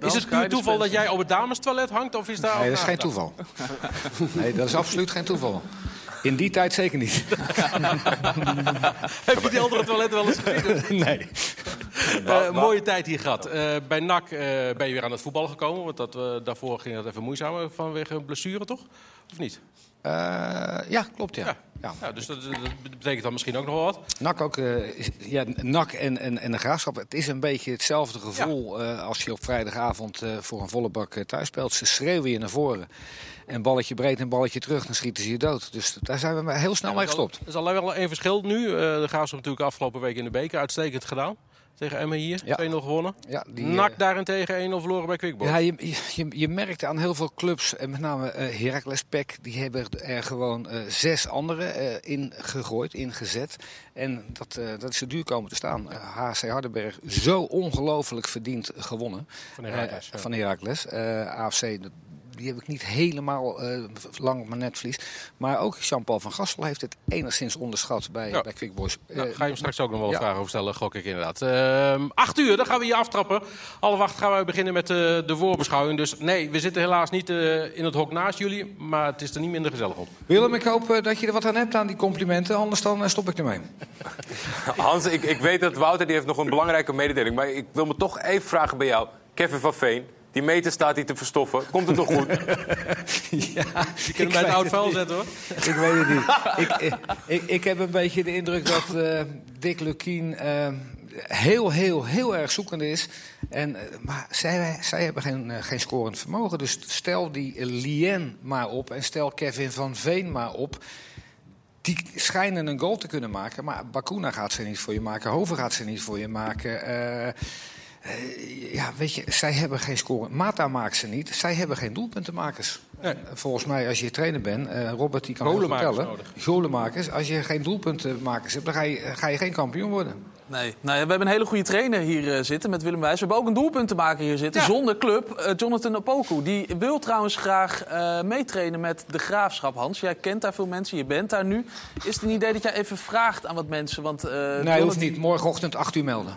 Is het puur toeval dat jij op het damestoilet hangt of is daar Nee, dat is geen toeval. Nee, dat is absoluut geen toeval. In die tijd zeker niet. Heb je die andere toiletten wel eens gezien? nee. Eh, mooie tijd hier gehad. Eh, bij NAC eh, ben je weer aan het voetballen gekomen. Want dat, daarvoor ging het even moeizamer vanwege een blessure, toch? Of niet? Eh, ja, klopt ja. ja. Ja, dus dat, dat betekent dan misschien ook nog wel wat. NAC ook, eh, ja, NAC en, en, en de Graafschap. Het is een beetje hetzelfde gevoel eh, als je op vrijdagavond eh, voor een volle bak eh, thuis speelt. Ze schreeuwen je naar voren. En balletje breed en balletje terug, dan schieten ze je dood. Dus daar zijn we heel snel mee gestopt. Er is alleen wel één verschil nu. Eh, de Graafschap natuurlijk afgelopen week in de beker uitstekend gedaan. Tegen Emmen hier, 2-0 gewonnen. Ja, die, NAC eh, daarentegen 1-0 verloren bij Quickboy. Ja, je, je, je merkte aan heel veel clubs, en met name eh Heracles Pek, die hebben er gewoon zes andere eh in gegooid, ingezet. En dat, dat is er duur komen te staan. HC Hardenberg zo ongelooflijk verdiend gewonnen. Van Heracles, ja. Van Heracles. AFC, dat- die heb ik niet helemaal eh, lang op mijn netvlies. Maar ook Jean-Paul van Gassel heeft het enigszins onderschat bij, Ja. bij Quick Boys. Nou, Eh, ga je hem straks ook nog wel ja. vragen over stellen, gok ik inderdaad. Ehm acht uur, dan gaan we hier aftrappen. Half acht gaan we beginnen met eh, de voorbeschouwing. Dus nee, we zitten helaas niet eh, in het hok naast jullie. Maar het is er niet minder gezellig op. Willem, ik hoop dat je er wat aan hebt aan die complimenten. Anders dan stop ik ermee. Hans, ik, ik weet dat Wouter die heeft nog een belangrijke mededeling. Maar ik wil me toch even vragen bij jou. Kevin van Veen, die meter staat hier te verstoffen. Komt het nog goed? ja, Je kunt hem bij het oud vuil zetten hoor. Ik weet het niet. ik, ik, ik, ik heb een beetje de indruk dat eh, Dick Lukien... eh, heel, heel, heel erg zoekende is. En, eh, maar zij, zij hebben geen, eh, geen scorend vermogen. Dus stel die Lien maar op en stel Kevin van Veen maar op. Die schijnen een goal te kunnen maken, maar Bakuna gaat ze niet voor je maken. Hoven gaat ze niet voor je maken. Eh, eh, ja, weet je, zij hebben geen scoren. Mata maakt ze niet. Zij hebben geen doelpuntenmakers. En volgens mij, als je trainer bent, eh, Robert die kan vertellen. Golenmakers. Als je geen doelpuntenmakers hebt, dan ga je, ga je geen kampioen worden. Nee, nou ja, we hebben een hele goede trainer hier eh, zitten met Willem Wijs. We hebben ook een doelpuntenmaker hier zitten, zonder club, eh, Jonathan Opoku. Die wil trouwens graag eh, meetrainen met de Graafschap. Hans, jij kent daar veel mensen, je bent daar nu. Is het een idee dat jij even vraagt aan wat mensen? Want, eh, nee, Jonathan- hoeft niet. Morgenochtend 8 uur melden.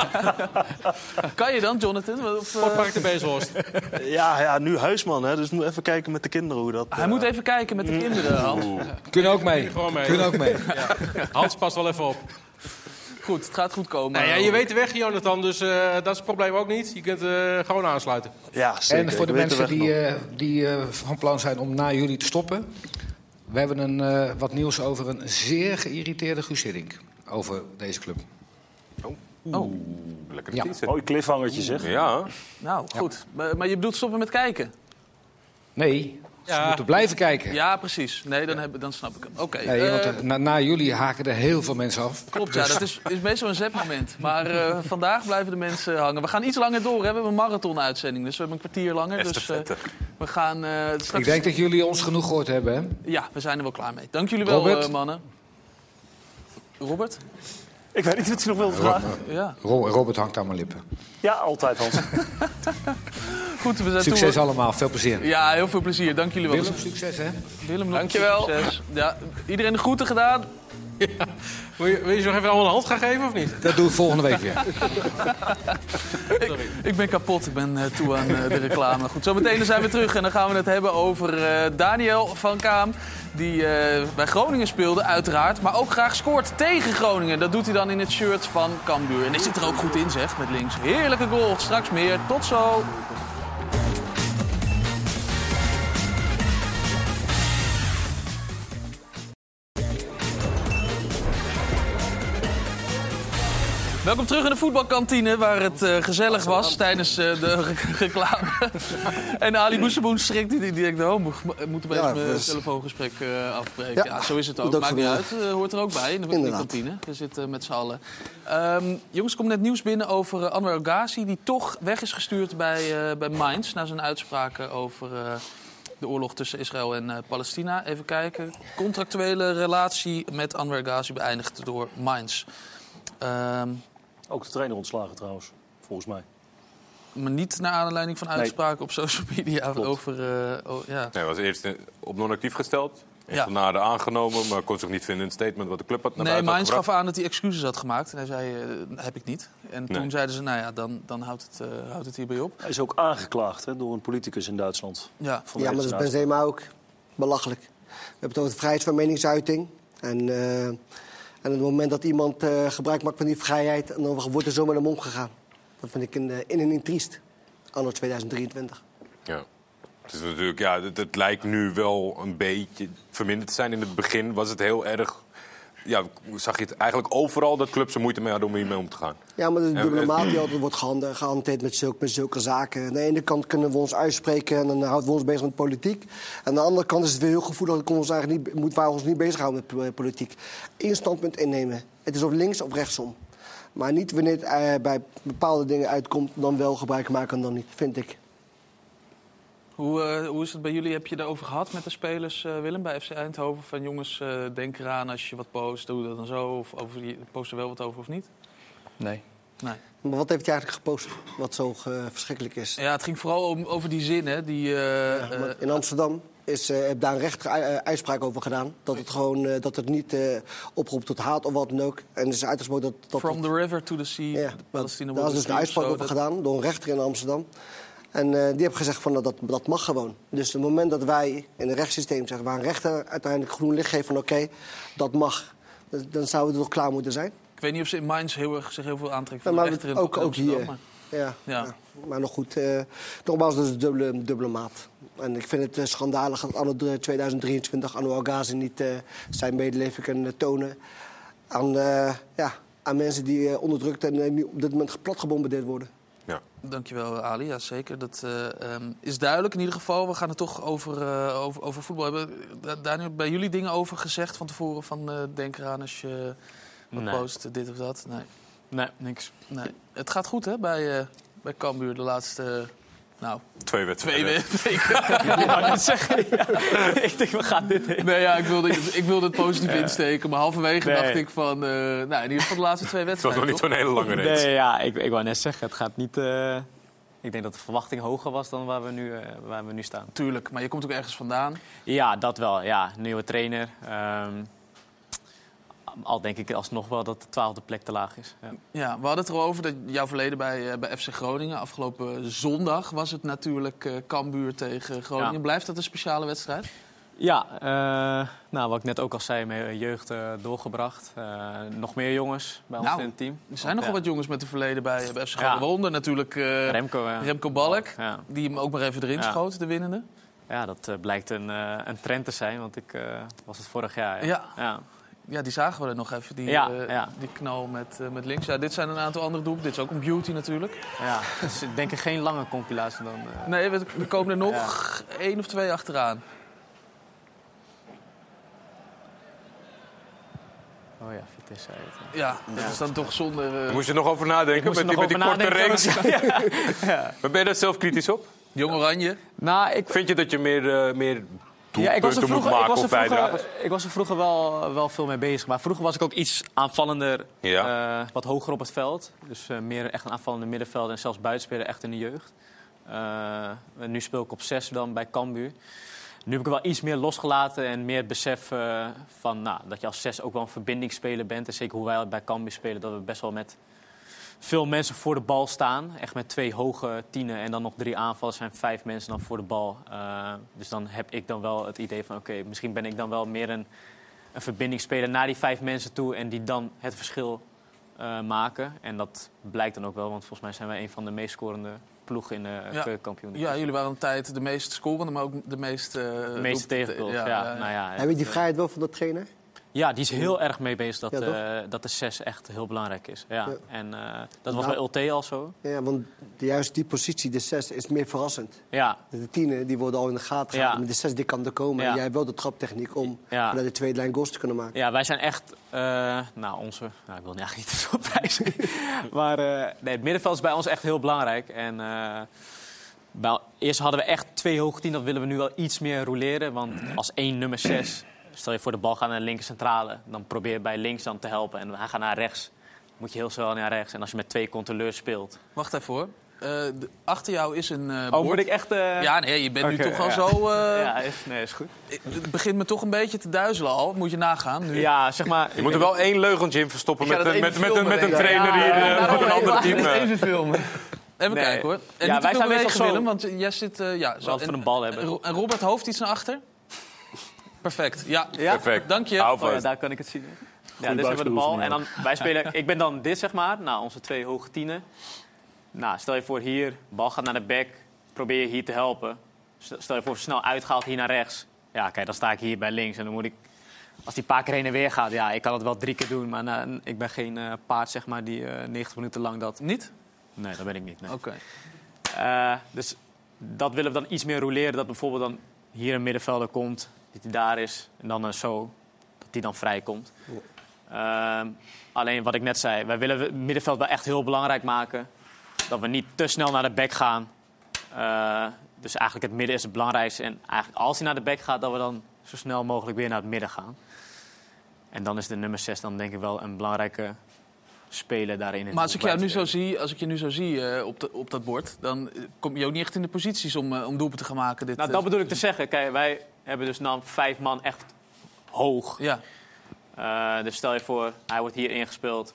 Kan je dan, Jonathan? Of, Sportpark de Bezelhorst. Ja, ja, nu huisman, hè, dus moet even kijken met de kinderen hoe dat... Hij moet even kijken met de kinderen, Hans. Kunnen ook mee. Kunnen ook mee. Ja. Hans, pas wel even op. Goed, het gaat goed komen. Nou ja, je weet de weg, Jonathan, dus eh, dat is het probleem ook niet. Je kunt eh, gewoon aansluiten. Ja, En voor de mensen die, eh, die eh, van plan zijn om na jullie te stoppen. We hebben een, eh, wat nieuws over een zeer geïrriteerde Guus Hiddink Over deze club. Oh. Lekker Ja. Mooi cliffhangertje zeg. Ja. Nou, goed. Maar, maar je bedoelt stoppen met kijken? Nee, Ja. moeten blijven kijken. Ja, precies. Nee, dan, heb, dan snap ik het. Oké. Nee, eh, want eh, na, na jullie haken er heel veel mensen af. Klopt, ja, Dus- dat is, is meestal een zetmoment. Maar eh, vandaag blijven de mensen hangen. We gaan iets langer door. Hè. We hebben een marathon-uitzending, dus we hebben een kwartier langer. Dus eh, Estafette. we gaan eh, straks... Ik denk dat jullie ons genoeg gehoord hebben, hè? Ja, we zijn er wel klaar mee. Dank jullie wel, Robert? mannen. Robert? Ik weet niet wat je nog wilt vragen. Ja. Ro- Robert hangt aan mijn lippen. Ja, altijd Hans. Goed, we zijn Succes toe- allemaal, veel plezier. Ja, heel veel plezier. Dank jullie wel. Willem, succes hè? Willem, nog Dankjewel. Succes. Ja, iedereen de groeten gedaan. Wil je, wil je ze nog even allemaal een hand gaan geven of niet? Dat doe ik volgende week weer. ik, ik ben kapot, ik ben eh, toe aan eh, de reclame. Goed, zometeen zijn we terug en dan gaan we het hebben over eh, Daniel van Kaam. Die eh, bij Groningen speelde, uiteraard. Maar ook graag scoort tegen Groningen. Dat doet hij dan in het shirt van Cambuur. En die zit er ook goed in, zeg, met links. Heerlijke goal. Straks meer. Tot zo. Welkom terug in de voetbalkantine, waar het eh, gezellig was tijdens eh, de re- reclame. en Ali Boeseboen schrikt, die, die denkt, oh, mo- mo- moeten we Ja, mijn dus- telefoongesprek eh, afbreken. Ja, Ja, zo is het moet ook. Maakt niet uit, hoort er ook bij in de, in de kantine. We zitten met z'n allen. Ehm, jongens, komt net nieuws binnen over Anwar Ghazi... die toch weg is gestuurd bij, bij Mainz... na zijn uitspraken over de oorlog tussen Israël en Palestina. Even kijken. Contractuele relatie met Anwar Ghazi beëindigd door Mainz. Ehm, Ook de trainer ontslagen trouwens, volgens mij. maar niet naar aanleiding van Nee. uitspraken op social media Klopt. over... eh, oh, ja. Hij was eerst eh, op non-actief gesteld. Ja. Daarna aangenomen, maar kon zich niet vinden in het statement wat de club had naar Nee, Mainz gaf aan dat hij excuses had gemaakt. En hij zei, eh, heb ik niet. En toen Nee. zeiden ze, nou ja, dan, dan houdt, het, eh, houdt het hierbij op. Hij is ook aangeklaagd hè, door een politicus in Duitsland. Ja. Ja, maar dat is Benzema ook belachelijk. We hebben het over de vrijheid van meningsuiting. En, eh, en op het moment dat iemand eh, gebruik maakt van die vrijheid... En dan wordt er zo met hem omgegaan. Dat vind ik een, eh, in en in triest. Anno 2023. Ja. Het, is natuurlijk, ja, het, het lijkt nu wel een beetje verminderd te zijn. In het begin was het heel erg... Ja, zag je het eigenlijk overal dat clubs er moeite mee hadden om hiermee om te gaan. Ja, maar de dubbele maat die altijd wordt gehanteerd met zulke, met zulke zaken. Aan de ene kant kunnen we ons uitspreken en dan houden we ons bezig met politiek. Aan de andere kant is het weer heel gevoelig. Kunnen we ons eigenlijk niet, moeten wij ons niet bezighouden met politiek. Eén standpunt innemen. Het is of links of rechtsom. Maar niet wanneer het eh, bij bepaalde dingen uitkomt, dan wel gebruik maken en dan niet, vind ik. Hoe, eh, hoe is het bij jullie? Heb je daarover gehad met de spelers, eh, Willem, bij FC Eindhoven? Van jongens, eh, denk eraan als je wat post, doe dat dan zo. Of over, je post er wel wat over of niet? Nee. Nee. Maar wat heeft hij eigenlijk gepost wat zo verschrikkelijk is? Ja, het ging vooral om, over die zin, hè? Die, eh, Ja, eh, in Amsterdam is, eh heb daar een rechter eh, uitspraak over gedaan. Dat het, gewoon, eh, dat het niet eh, oproept tot haat of wat dan ook. En is uitgesproken dat... dat From the river to the sea, Ja, de Palestina Daar is dus een uitspraak over gedaan door een rechter in Amsterdam. En eh, die heeft gezegd van dat, dat, dat mag gewoon. Dus op het moment dat wij in een rechtssysteem zeggen... waar een rechter uiteindelijk groen licht geeft van oké, dat mag... dan- dan zouden we toch klaar moeten zijn. Ik weet niet of ze in Mainz heel erg, zich heel veel aantrekken Ja, van de maar rechter in ook, ook hier. maar- Ja, Ja. ja. maar nog goed. eh nogmaals, dat is een dubbele, dubbele maat. En ik vind het eh, schandalig dat anno 2023 Anno Algazi niet eh, zijn medeleven kan tonen aan, ja, aan mensen die onderdrukt en nu op dit moment plat gebombardeerd worden. Ja. Dankjewel, Ali. Ja, zeker. Dat eh, ehm, is duidelijk in ieder geval. We gaan het toch over, eh, over, over voetbal hebben. Da- Daniel, bij jullie dingen over gezegd van tevoren? Van eh, denk eraan als je wat Nee. post, dit of dat? Nee. Nee, niks. nee. Het gaat goed, hè, bij, eh bij Cambuur de laatste... nou, Twee wedstrijden. twee we- weken. Ik zeggen, denk, we gaan dit heen. Nee, ja, ik wilde, ik wilde het positief insteken. Maar halverwege Nee. dacht ik van... eh, nou, in ieder geval de laatste twee Het was wedstrijden. nog niet zo'n hele lange race. Nee, ja, ik, ik wou net zeggen, het gaat niet... eh, ik denk dat de verwachting hoger was dan waar we nu, eh, waar we nu staan. Tuurlijk, maar je komt ook ergens vandaan. Ja, dat wel. Ja, nieuwe trainer. Ehm, al denk ik alsnog wel dat de twaalfde plek te laag is. Ja. Ja, we hadden het erover dat jouw verleden bij, eh, bij FC Groningen. Afgelopen zondag was het natuurlijk eh Cambuur tegen Groningen. Ja. Blijft dat een speciale wedstrijd? Ja, eh, nou, wat ik net ook al zei, mijn jeugd doorgebracht. Nog meer jongens bij ons Nou, in het team. Er zijn nogal Ja. wat jongens met een verleden bij, bij FC Groningen. Ja. Waaronder natuurlijk Remco, ja. Remco Balk. Die hem ook maar even erin schoot, de winnende. Ja, dat blijkt een, een trend te zijn, want ik was het vorig jaar. Ja. Ja. ja. Ja, die zagen we er nog even, die, Ja, eh, ja. die knal met, eh, met links. Ja, dit zijn een aantal andere doelen. Dit is ook een beauty natuurlijk. Ja, dus ik denk ik geen lange compilatie dan. eh. Nee, we, er komen er nog één of twee achteraan. Oh ja, Vitesse. het. Ja, dat is dan toch zonder... eh, moest je nog over nadenken met die, met die korte nadenken. reeks. Maar ben je daar zelf kritisch op? Jong Oranje. Nou, ik, Vind je dat je meer, eh, meer Ja, ik was er vroeger, ik maken was er of bijdragen? vroeger, ik was er vroeger wel, wel veel mee bezig. Maar vroeger was ik ook iets aanvallender, Ja. eh, wat hoger op het veld. Dus eh, meer echt een aanvallende middenveld en zelfs buitenspeler echt in de jeugd. Eh, nu speel ik op 6 dan bij Cambuur. Nu heb ik wel iets meer losgelaten en meer het besef eh, van, nou, dat je als 6 ook wel een verbindingsspeler bent. En zeker hoe wij bij Cambuur spelen, dat we best wel met veel mensen voor de bal staan. Echt met twee hoge tienen en dan nog drie aanvallers zijn vijf mensen dan voor de bal. Eh, dus dan heb ik dan wel het idee van oké, misschien ben ik dan wel meer een, een verbindingsspeler naar die vijf mensen toe en die dan het verschil eh, maken. En dat blijkt dan ook wel, want volgens mij zijn wij een van de meest scorende ploegen in de Ja. keukenkampioen. Ja, jullie waren een tijd de meest scorende, maar ook de meest... eh, de meeste tegengoals. Ja, Nou ja, Heb je die vrijheid wel van de trainer? Ja, die is heel erg mee bezig dat, Ja, eh, dat de 6 echt heel belangrijk is. Ja. Ja. En eh, dat was Nou. bij Ulte al zo. Ja, want juist die positie, de 6, is meer verrassend. Ja, De tienen die worden al in de gaten Ja. gehouden. De 6 die kan er komen. En jij hebt wel de traptechniek om naar de tweede lijn goals te kunnen maken. Ja, wij zijn echt, eh, nou onze, nou, ik wil eigenlijk niet te veel prijzen. maar nee, het middenveld is bij ons echt heel belangrijk. En bij, eerst hadden we echt twee hoge tien, dat willen we nu wel iets meer roleren. Want als één nummer zes, stel je voor de bal gaat naar de linker centrale, dan probeer je bij links dan te helpen. En hij gaat naar rechts, moet je heel snel naar rechts. En als je met twee controleurs speelt. Wacht even hoor. Eh, achter jou is een eh Oh, moet ik echt... eh, Ja, nee, je bent nu toch al zo... eh, ja, is, nee, is goed. Het begint me toch een beetje te duizelen al. Moet je nagaan nu. Ja, zeg maar... Je moet er wel één leugentje in verstoppen met, met, met, een, met een filmen, trainer hier Ja, van een even- ander team. Even filmen. Even Nee. kijken hoor. En Ja, niet wij zijn zo. Willem, want jij zit... ja, zo. Van een bal hebben. En, en Robert Hoofd iets naar achter? Perfect. Ja, Ja? Perfect. dank je. Hou Oh, ja, daar kan ik het zien. Ja, dus hebben we de bal. En dan, wij spelen, ik ben dan dit, zeg maar. Nou, onze twee hoge tienen. Nou, stel je voor hier, bal gaat naar de back. Probeer je hier te helpen. Stel je voor, snel uitgehaald hier naar rechts. Ja, kijk, dan sta ik hier bij links. En dan moet ik, als die paar keer heen en weer gaat, ja, ik kan het wel drie keer doen. Maar nou, ik ben geen eh, paard, zeg maar, die eh 90 minuten lang dat... Niet? Nee, dat ben ik niet. Nee. Oké. Eh, dus dat willen we dan iets meer roleren. Dat bijvoorbeeld dan hier een middenvelder komt, dat hij daar is. En dan eh, zo, dat hij dan vrij komt. Ehm, alleen wat ik net zei, wij willen het middenveld wel echt heel belangrijk maken. Dat we niet te snel naar de back gaan. Eh, dus eigenlijk het midden is het belangrijkste. En eigenlijk als hij naar de back gaat, dat we dan zo snel mogelijk weer naar het midden gaan. En dan is de nummer 6 dan denk ik wel een belangrijke speler daarin. in Maar als ik, jou nu zo zie, als ik je nu zo zie eh, op, de, op dat bord... dan eh, kom je ook niet echt in de posities om, eh, om doelpunten te gaan maken. Dit, Nou, dat bedoel ik te zeggen. Kijk, wij hebben dus nou vijf man echt hoog. Ja. Eh, dus stel je voor, hij wordt hier ingespeeld.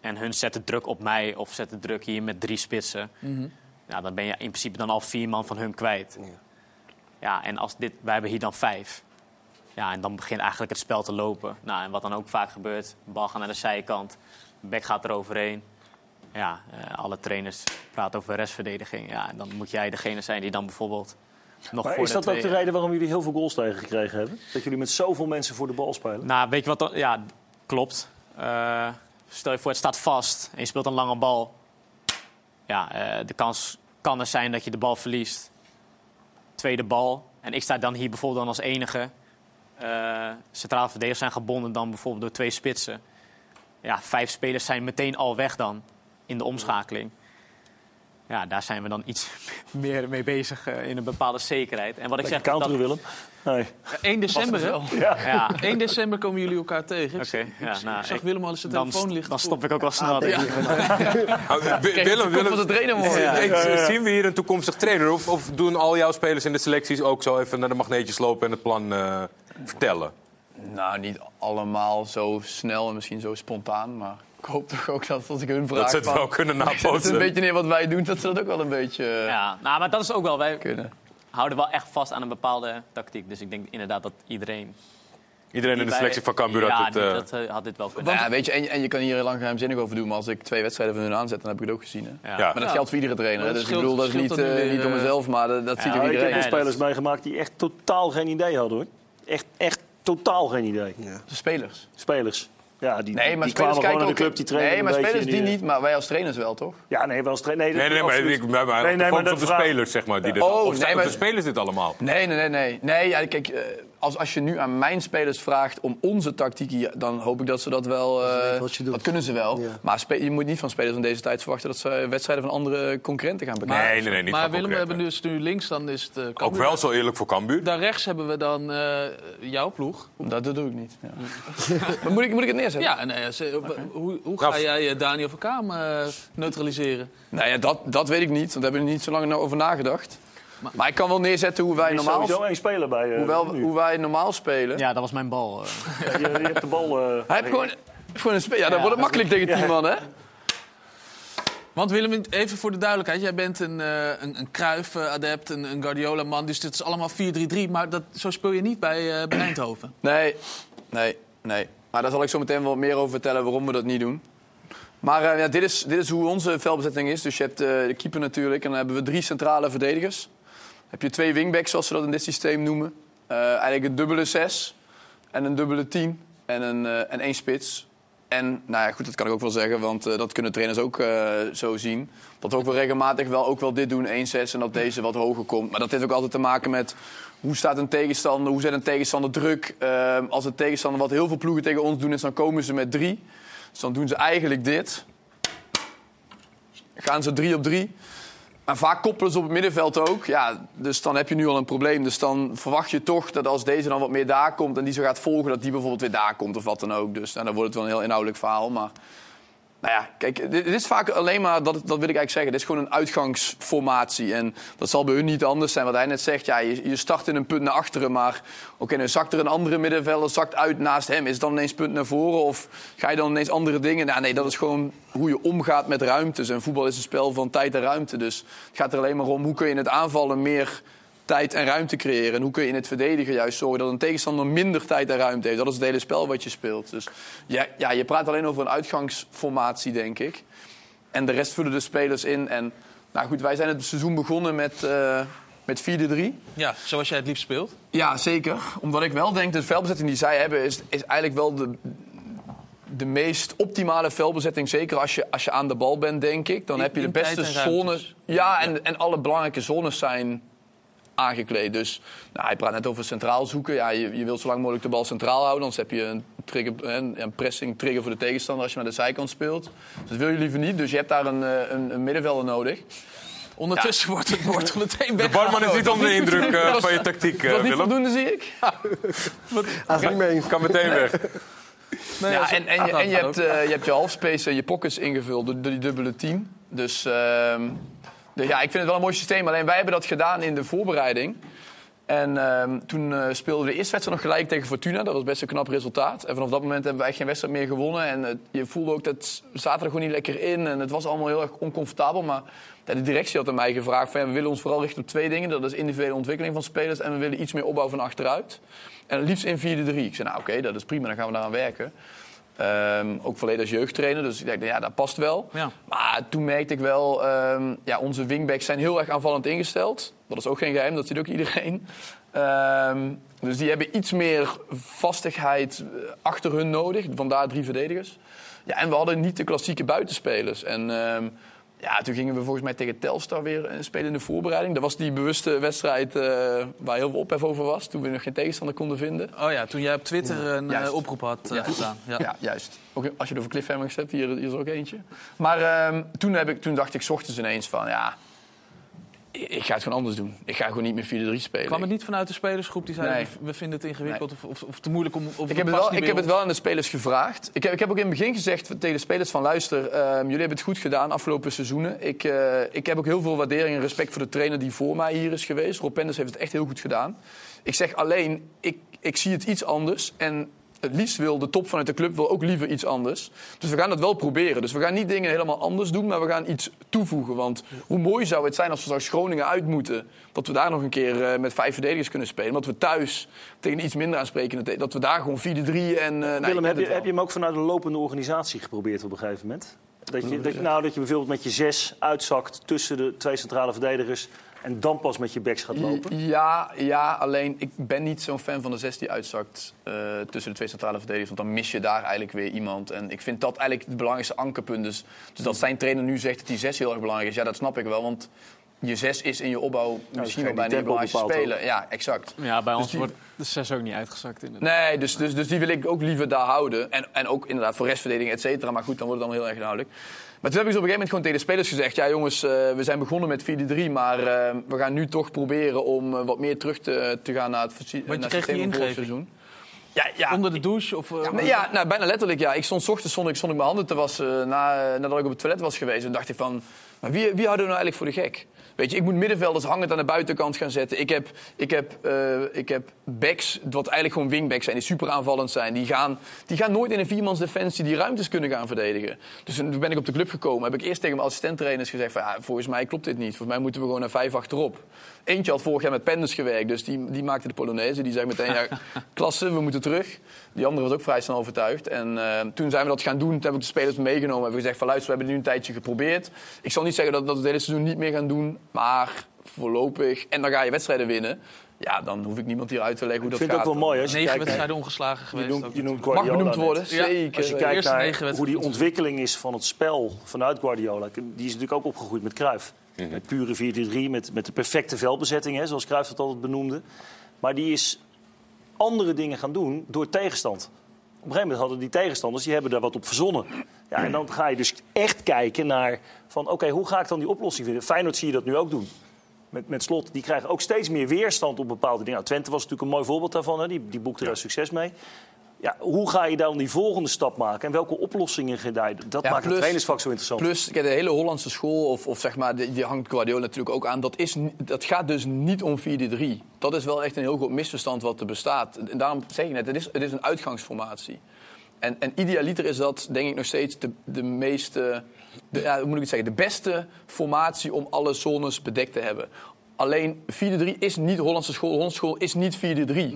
En hun zetten druk op mij of zetten druk hier met drie spitsen. Mhm. Ja, dan ben je in principe dan al vier man van hun kwijt. Ja, en als dit, wij hebben hier dan vijf. Ja, en dan begint eigenlijk het spel te lopen. Nou, en wat dan ook vaak gebeurt, de bal gaat naar de zijkant. Bek gaat er overheen. Ja, eh, alle trainers praten over restverdediging. Ja, en dan moet jij degene zijn die dan bijvoorbeeld nog Maar is dat ook de reden waarom jullie heel veel goals tegengekregen hebben? Dat jullie met zoveel mensen voor de bal spelen? Nou, weet je wat? dan- Ja, klopt. Eh, stel je voor, het staat vast en je speelt een lange bal. Ja, eh, de kans kan er zijn dat je de bal verliest. Tweede bal. En ik sta dan hier bijvoorbeeld dan als enige. Eh centrale verdedigers zijn gebonden dan bijvoorbeeld door twee spitsen. Ja, vijf spelers zijn meteen al weg dan in de omschakeling. Ja, daar zijn we dan iets meer mee bezig eh, in een bepaalde zekerheid. En wat ik zeg, counteren, dat- Willem. Nee. 1 december, hè? Ja. 1 december komen jullie elkaar tegen. Oké, ja, nou, ik zag ik- Willem al eens zijn dan- telefoon liggen. dan stop ik ook wel snel. Ah, ja. Willem, Willem de trainer worden. Ja, Ja, ja, ja. Zien we hier een toekomstig trainer? Of, of doen al jouw spelers in de selecties ook zo even naar de magneetjes lopen en het plan eh, vertellen? Nou, niet allemaal zo snel en misschien zo spontaan. Maar ik hoop toch ook dat als ik hun vraag... Dat ze het wel kunnen Zet nabootsen. het een beetje neer wat wij doen, dat ze dat ook wel een beetje... eh, Ja, nou, maar dat is ook wel. Wij kunnen. houden wel echt vast aan een bepaalde tactiek. Dus ik denk inderdaad dat iedereen. Iedereen in de selectie van Cambuur ja, had eh, dat, eh, had dit wel kunnen. Nou ja, weet je, en, en je kan hier heel lang geheimzinnig over doen, maar als ik twee wedstrijden van hun aanzet, dan heb ik het ook gezien. Hè? Ja. Maar dat geldt voor iedere trainer. hè. Dus dat ik bedoel, dat is niet, eh, nu niet door weer, mezelf, maar dat, dat ziet er Nou, ik iedereen. heb Nee, wel spelers meegemaakt die echt totaal geen idee hadden, hoor. Echt, echt totaal geen idee. De spelers. Spelers. Ja, die, Nee, maar die spelers kwamen gewoon naar de club, die trainen nee, maar spelers die niet, maar wij als trainers wel, toch? Ja, nee, wel eens trainen. Nee, Nee, nee, maar ik ben maar Nee, nee, maar de op de vraag- spelers, zeg maar. Die dit, Oh, of nee, zijn maar- de spelers dit allemaal? Nee, nee, nee. nee. nee ja, kijk, eh, als, als je nu aan mijn spelers vraagt om onze tactiek, dan hoop ik dat ze dat wel... eh, weten wat je doet. dat kunnen ze wel. Ja. Maar spe- je moet niet van spelers van deze tijd verwachten dat ze wedstrijden van andere concurrenten gaan bekijken. Nee, nee, nee, niet maar van Willem, we hebben dus nu links, dan is het eh, Ook wel zo eerlijk voor Cambuur. Daar rechts hebben we dan eh, jouw ploeg. Dat, dat doe ik niet. Ja. maar moet ik, moet ik het neerzetten? Ja, en, eh, ze- hoe, hoe ga Nou, jij eh, Daniel van Kaam eh, neutraliseren? Nou ja, dat, dat weet ik niet, want daar hebben we niet zo lang over nagedacht. Maar, ik kan wel neerzetten hoe wij is normaal, sowieso één speler bij. eh, hoewel, hoe wij normaal spelen. Ja, dat was mijn bal. eh. Ja, je, je hebt de bal. eh, Hij heeft gewoon, gewoon een spe- Ja, dan Ja, wordt het makkelijk tegen tien man, hè? Want Willem, even voor de duidelijkheid. Jij bent een, eh een, een Cruijff-adept, een, een Guardiola-man. Dus dit is allemaal 4-3-3. Maar dat, zo speel je niet bij, eh, bij Eindhoven. Nee, nee, nee. Maar daar zal ik zo meteen wel wat meer over vertellen waarom we dat niet doen. Maar ja, dit, is, dit is hoe onze veldbezetting is. Dus je hebt eh, de keeper natuurlijk. En dan hebben we drie centrale verdedigers. Heb je twee wingbacks, zoals ze dat in dit systeem noemen. Eh, eigenlijk een dubbele zes en een dubbele tien en, een, eh, en één spits. En nou ja, goed, dat kan ik ook wel zeggen, want eh, dat kunnen trainers ook zo zien. Dat we ook wel regelmatig wel, ook wel dit doen, 1-6 en dat deze wat hoger komt. Maar dat heeft ook altijd te maken met hoe staat een tegenstander, hoe zet een tegenstander druk. Als een tegenstander wat heel veel ploegen tegen ons doen is, dan komen ze met drie. Dus dan doen ze eigenlijk dit. Gaan ze drie op drie. En vaak koppelen ze op het middenveld ook. Ja, dus dan heb je nu al een probleem. Dus dan verwacht je toch dat als deze dan wat meer daar komt... en die zo gaat volgen, dat die bijvoorbeeld weer daar komt of wat dan ook. Dus nou, dan wordt het wel een heel inhoudelijk verhaal. Maar nou ja, kijk, dit, is vaak alleen maar, dat, dat wil ik eigenlijk zeggen... dit is gewoon een uitgangsformatie. En dat zal bij hun niet anders zijn. Wat hij net zegt, ja, je, je start in een punt naar achteren... maar oké, dan zakt er een andere middenvelder, zakt uit naast hem. Is het dan ineens punt naar voren of ga je dan ineens andere dingen... Nou, nee, dat is gewoon hoe je omgaat met ruimtes. En voetbal is een spel van tijd en ruimte. Dus het gaat er alleen maar om, hoe kun je in het aanvallen meer tijd en ruimte creëren. En hoe kun je in het verdedigen juist zorgen dat een tegenstander minder tijd en ruimte heeft. Dat is het hele spel wat je speelt. Dus ja, ja, je praat alleen over een uitgangsformatie, denk ik. En de rest vullen de spelers in. En nou goed, wij zijn het seizoen begonnen met, eh met 4-3. Ja, zoals jij het liefst speelt. Ja, zeker. Omdat ik wel denk, de veldbezetting die zij hebben... is, is eigenlijk wel de, de meest optimale veldbezetting. Zeker als je, als je aan de bal bent, denk ik. Dan In- heb je de beste zones. Ja, en, en alle belangrijke zones zijn aangekleed. Dus nou, hij praat net over centraal zoeken. Ja, je, je wilt zo lang mogelijk de bal centraal houden. Anders heb je een, trigger, een, een pressing trigger voor de tegenstander als je naar de zijkant speelt. Dus dat wil je liever niet. Dus je hebt daar een, eh, een, een middenvelder nodig. Ondertussen wordt het bord meteen De barman is niet onder de indruk eh, van je tactiek, eh, Dat is niet voldoende, zie ik. Kan meteen weg. ja, en, en, je, en je, hebt, eh, je hebt je halfspace en je pockets ingevuld door, die dubbele team. Dus ehm, ja, ik vind het wel een mooi systeem. Alleen wij hebben dat gedaan in de voorbereiding. En ehm, toen eh, speelden we de eerste wedstrijd nog gelijk tegen Fortuna. Dat was best een knap resultaat. En vanaf dat moment hebben wij geen wedstrijd meer gewonnen. En eh, je voelde ook dat er gewoon niet lekker in. En het was allemaal heel erg oncomfortabel. Maar de directie had aan mij gevraagd: van, we willen ons vooral richten op twee dingen. Dat is individuele ontwikkeling van spelers. En we willen iets meer opbouw van achteruit. En het liefst in 4-3. Ik zei, nou oké, dat is prima, dan gaan we daaraan werken. Ehm, ook volledig als jeugdtrainer, dus ik dacht, ja, dat past wel. Ja. Maar toen merkte ik wel, ehm, ja, onze wingbacks zijn heel erg aanvallend ingesteld. Dat is ook geen geheim, dat ziet ook iedereen. Ehm, dus die hebben iets meer vastigheid eh, achter hun nodig. Vandaar drie verdedigers. Ja, en we hadden niet de klassieke buitenspelers. En ja, toen gingen we volgens mij tegen Telstar weer spelen in de voorbereiding. Dat was die bewuste wedstrijd eh, waar heel veel ophef over was. Toen we nog geen tegenstander konden vinden. Oh ja, toen jij op Twitter een eh, Juist. oproep had eh, gedaan. Ja. Ja, juist. Ook als je het over cliffhangers hebt, hier, hier is er ook eentje. Maar ehm, toen, heb ik, toen dacht ik 's ochtends ineens van, ja, ik, ga het gewoon anders doen. Ik ga gewoon niet meer 4-3 spelen. Kwam het niet vanuit de spelersgroep die zei Nee. we vinden het ingewikkeld of, of, of te moeilijk om... Of Ik heb, het wel, ik heb het wel aan de spelers gevraagd. Ik heb, ik heb ook in het begin gezegd tegen de spelers van... luister, ehm, jullie hebben het goed gedaan afgelopen seizoenen. Ik, eh, ik heb ook heel veel waardering en respect voor de trainer die voor mij hier is geweest. Rob Penders heeft het echt heel goed gedaan. Ik zeg alleen, ik, ik zie het iets anders. En het liefst wil de top vanuit de club wil ook liever iets anders. Dus we gaan dat wel proberen. Dus we gaan niet dingen helemaal anders doen, maar we gaan iets toevoegen. Want hoe mooi zou het zijn als we straks Groningen uit moeten... dat we daar nog een keer eh, met vijf verdedigers kunnen spelen. Dat we thuis tegen iets minder aansprekende... dat we daar gewoon 4-3 en... eh, nou, Willem, heb je, heb je hem ook vanuit een lopende organisatie geprobeerd op een gegeven moment? Dat je, dat, je- nou, dat je bijvoorbeeld met je zes uitzakt tussen de twee centrale verdedigers... en dan pas met je backs gaat lopen? Ja, ja, alleen ik ben niet zo'n fan van de zes die uitzakt eh, tussen de twee centrale verdedigers. Want dan mis je daar eigenlijk weer iemand. En ik vind dat eigenlijk het belangrijkste ankerpunt. Dus, dus dat zijn trainer nu zegt dat die zes heel erg belangrijk is. Ja, dat snap ik wel. Want je zes is in je opbouw misschien wel bijna bepaalt speler. Ja, exact. Ja, bij Dus ons die- wordt de 6 ook niet uitgezakt. Inderdaad. Nee, dus, dus, dus die wil ik ook liever daar houden. En, en ook inderdaad voor restverdediging, et cetera. Maar goed, dan wordt het allemaal heel erg duidelijk. Maar toen heb ik op een gegeven moment gewoon tegen de spelers gezegd... ja jongens, eh, we zijn begonnen met 4-3, maar eh, we gaan nu toch proberen... om eh, wat meer terug te, te gaan naar het, Want je kreeg die ingeving. seizoen. Ja, ja. Onder de douche? Of, ja, nou, bijna letterlijk. Ja. Ik stond 's ochtends stond ik, stond ik mijn handen te wassen na, nadat ik op het toilet was geweest. En dacht ik van, maar wie, wie houden we nou eigenlijk voor de gek? Weet je, ik moet middenvelders hangend aan de buitenkant gaan zetten. Ik heb, ik heb, eh, ik heb backs, wat eigenlijk gewoon wingbacks zijn, die super aanvallend zijn. Die gaan, die gaan nooit in een viermans defensie die ruimtes kunnen gaan verdedigen. Dus toen ben ik op de club gekomen. Heb ik eerst tegen mijn assistenttrainers gezegd van, ja, volgens mij klopt dit niet. Volgens mij moeten we gewoon naar vijf achterop. Eentje had vorig jaar met Penders gewerkt, dus die, die maakte de Polonaise. Die zei meteen, ja, klasse, we moeten terug. Die andere was ook vrij snel overtuigd. En eh, toen zijn we dat gaan doen. Toen heb ik de spelers meegenomen. Hebben gezegd van luister, we hebben het nu een tijdje geprobeerd. Ik zal niet zeggen dat, dat we het hele seizoen niet meer gaan doen. Maar voorlopig. En dan ga je wedstrijden winnen. Ja, dan hoef ik niemand hier uit te leggen hoe Ik dat vind het gaat. ook wel mooi als je Negen kijkt wedstrijden ongeslagen Je geweest. noemt, je noemt Mag Guardiola benoemd net. worden, Ja, zeker. Als je kijkt naar negen hoe die ontwikkeling is van het spel vanuit Guardiola. Die is natuurlijk ook opgegroeid met Cruijff. Met pure 4-3, met, met de perfecte veldbezetting, hè, zoals Cruijff het altijd benoemde. Maar die is andere dingen gaan doen door tegenstand. Op een gegeven moment hadden die tegenstanders, die hebben daar wat op verzonnen. Ja, en dan ga je dus echt kijken naar van, oké, hoe ga ik dan die oplossing vinden? Feyenoord zie je dat nu ook doen. Met, met slot, die krijgen ook steeds meer weerstand op bepaalde dingen. Nou, Twente was natuurlijk een mooi voorbeeld daarvan, hè. Die, die boekte daar succes mee. Ja, hoe ga je dan die volgende stap maken en welke oplossingen ga je daar? Dat Ja, maakt plus- het trainingsvak zo interessant. Plus, kijk, de hele Hollandse school, of, of zeg maar, die, die hangt Guardiola natuurlijk ook aan. Dat, is, dat gaat dus niet om 4-3. Dat is wel echt een heel groot misverstand wat er bestaat. En daarom zeg ik net, het is, het is een uitgangsformatie. En, en idealiter is dat, denk ik, nog steeds de, de meeste... De, ja, hoe moet ik het zeggen? De beste formatie om alle zones bedekt te hebben. Alleen 4-3 is niet Hollandse school. Hollandse school is niet 4-3.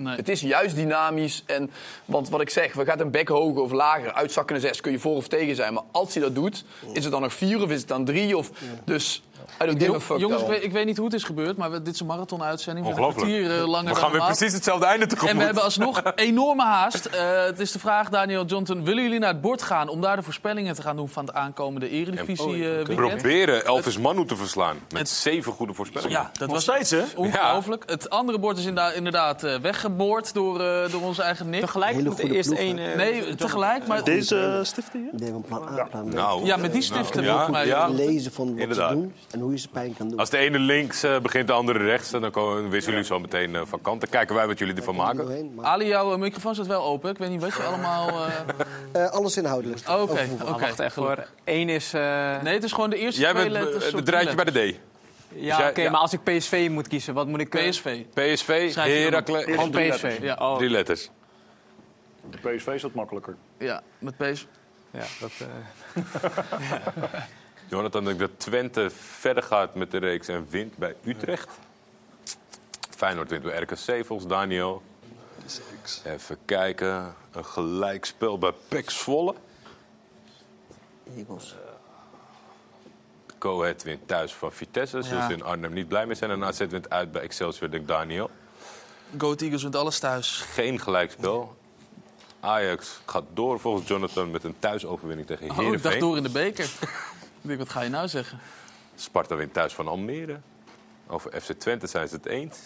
Het is juist dynamisch. En, want wat ik zeg, we gaan een bek hoger of lager. Uitzakkende 6 kun je voor of tegen zijn. Maar als hij dat doet, is het dan nog 4 of is het dan 3? Of, dus, I don't give a fuck. Jongens, ik weet, niet hoe het is gebeurd, maar we- dit is een marathon-uitzending. We hebben een Ongelooflijk. kwartier eh, langer We dan gaan weer precies hetzelfde einde tegemoet. En we hebben alsnog enorme haast. Eh, het is de vraag, Daniel Johnson, willen jullie naar het bord gaan... om daar de voorspellingen te gaan doen van het aankomende Eredivisie eh weekend? Proberen Elvis Manu te verslaan. Met zeven goede voorspellingen. Ja, dat Nog was steeds, hè? ongelooflijk. Het andere bord is inderdaad, eh, weggeboord door, eh, door onze eigen Nick. Tegelijk moet de eerste één... eh, Nee, tegelijk, maar... Deze stiften hier? Nee, van plan A, plan B. Nou, Ja, met die stiften nou, ja. Lezen van wat doen en hoe je ze pijn kan doen. Als de ene links eh, begint, de andere rechts, dan komen, wisselen jullie zo meteen eh, van kant. Dan kijken wij wat jullie ervan maken. Doorheen, maar- Ali, jouw eh, microfoon staat wel open. Ik weet niet wat je allemaal... eh, Eh, alles inhoudelijk. Oké. Wacht even hoor. Eén is... eh, Nee, het is gewoon de eerste Jij twee bent het de draadje bij de D. ja, jij- oké, ja. maar als ik PSV moet kiezen, wat moet ik... PSV. PSV, Heracles. Gewoon PSV. letters. Ja. Oh, Drie letters. De PSV is wat makkelijker. Ja, met PSV. ja, dat... eh, Jonathan, denk ik dat Twente verder gaat met de reeks en wint bij Utrecht. Feyenoord wint bij RKC volgens Daniel. Even kijken. Een gelijkspel bij PEC Zwolle. Eagles. Coët wint thuis van Vitesse. Zullen Ja. ze in Arnhem niet blij mee zijn. En AZ wint uit bij Excelsior, denk Daniel. Go Eagles wint alles thuis. Geen gelijkspel. Ajax gaat door volgens Jonathan met een thuisoverwinning tegen Oh, ik dacht Heerenveen. door in de beker. ik denk, wat ga je nou zeggen? Sparta wint thuis van Almere. Over FC Twente zijn ze het eens.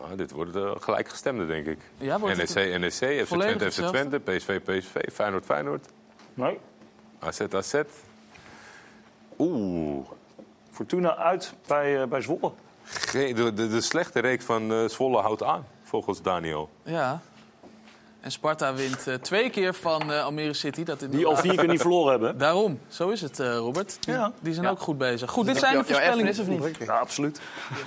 Nou, dit wordt uh, gelijkgestemde, denk ik. Ja, wordt het NEC, NEC, FC volledig Twente, FC? Twente, PSV, PSV, Feyenoord, Feyenoord. Nee. AZ, AZ. Oeh. Fortuna uit bij, eh, bij Zwolle. Ge- De, de, de slechte reeks van eh, Zwolle houdt aan, volgens Daniel. Ja. En Sparta wint eh, twee keer van eh, Almere City. Dat Die al vier keer niet verloren hebben. Daarom, zo is het, eh, Robert. Die, Ja. die zijn Ja. ook goed bezig. Goed, dit zijn de voorspellingen. erfenis of niet? Ja, absoluut.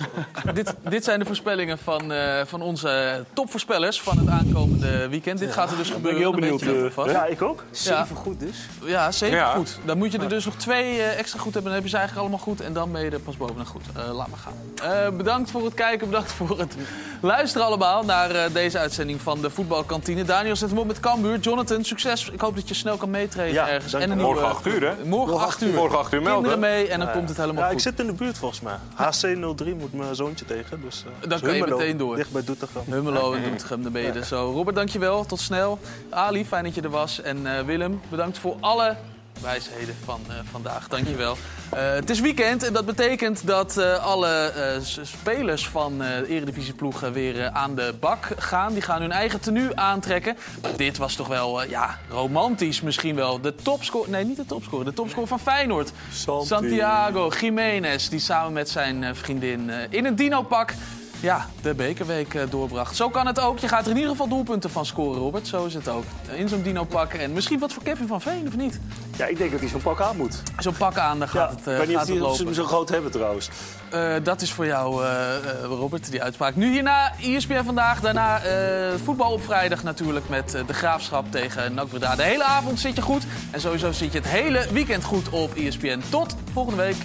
dit, dit zijn de voorspellingen van, eh, van onze topvoorspellers van het aankomende weekend. Dit gaat er dus Ben gebeuren. ik heel benieuwd. alvast. ja, ik ook. Zeven goed dus. Ja, zeven Ja. goed. Dan moet je er dus nog twee extra goed hebben. Dan heb je ze eigenlijk allemaal goed. En dan ben je er pas bovenaan goed. Eh, laat maar gaan. Eh, bedankt voor het kijken. Bedankt voor het luisteren allemaal naar eh, deze uitzending van de voetbalkantine. Daniel zet hem op met Cambuur. Jonathan, succes. Ik hoop dat je snel kan meetrainen Ja, ergens. En Morgen nieuwe- 8 uur, hè? Morgen 8 uur. Morgen 8 uur melden. Kinderen mee en dan komt het helemaal Ja, goed. ik zit in de buurt volgens mij. HC03 moet mijn zoontje tegen. Dus, eh, Dan dus kan je Hummelo, meteen door. Dicht bij Doetinchem. Hummelo en Doetinchem, dan ben je er zo. Robert, dankjewel. Tot snel. Ali, fijn dat je er was. En eh, Willem, bedankt voor alle wijsheden van eh, vandaag. Dankjewel. Eh het is weekend en dat betekent dat eh, alle spelers van de eredivisieploegen weer aan de bak gaan. Die gaan hun eigen tenue aantrekken. Maar dit was toch wel, ja, romantisch misschien wel. De topscore, nee niet de topscore, de topscore van Feyenoord. Santi. Santiago Jiménez, die samen met zijn vriendin in een dino-pak ja, de bekerweek eh, doorbracht. Zo kan het ook. Je gaat er in ieder geval doelpunten van scoren, Robert. Zo is het ook. In zo'n dino-pak. En misschien wat voor Kevin van Veen, of niet? Ja, ik denk dat hij zo'n pak aan moet. Zo'n pak aan, dan gaat Ja, het, niet gaat of, het ze hem zo groot hebben trouwens. Eh, dat is voor jou, Robert, die uitspraak. Nu hierna ESPN vandaag. Daarna voetbal op vrijdag natuurlijk met de Graafschap tegen NAC Breda. De hele avond zit je goed. En sowieso zit je het hele weekend goed op ESPN. Tot volgende week.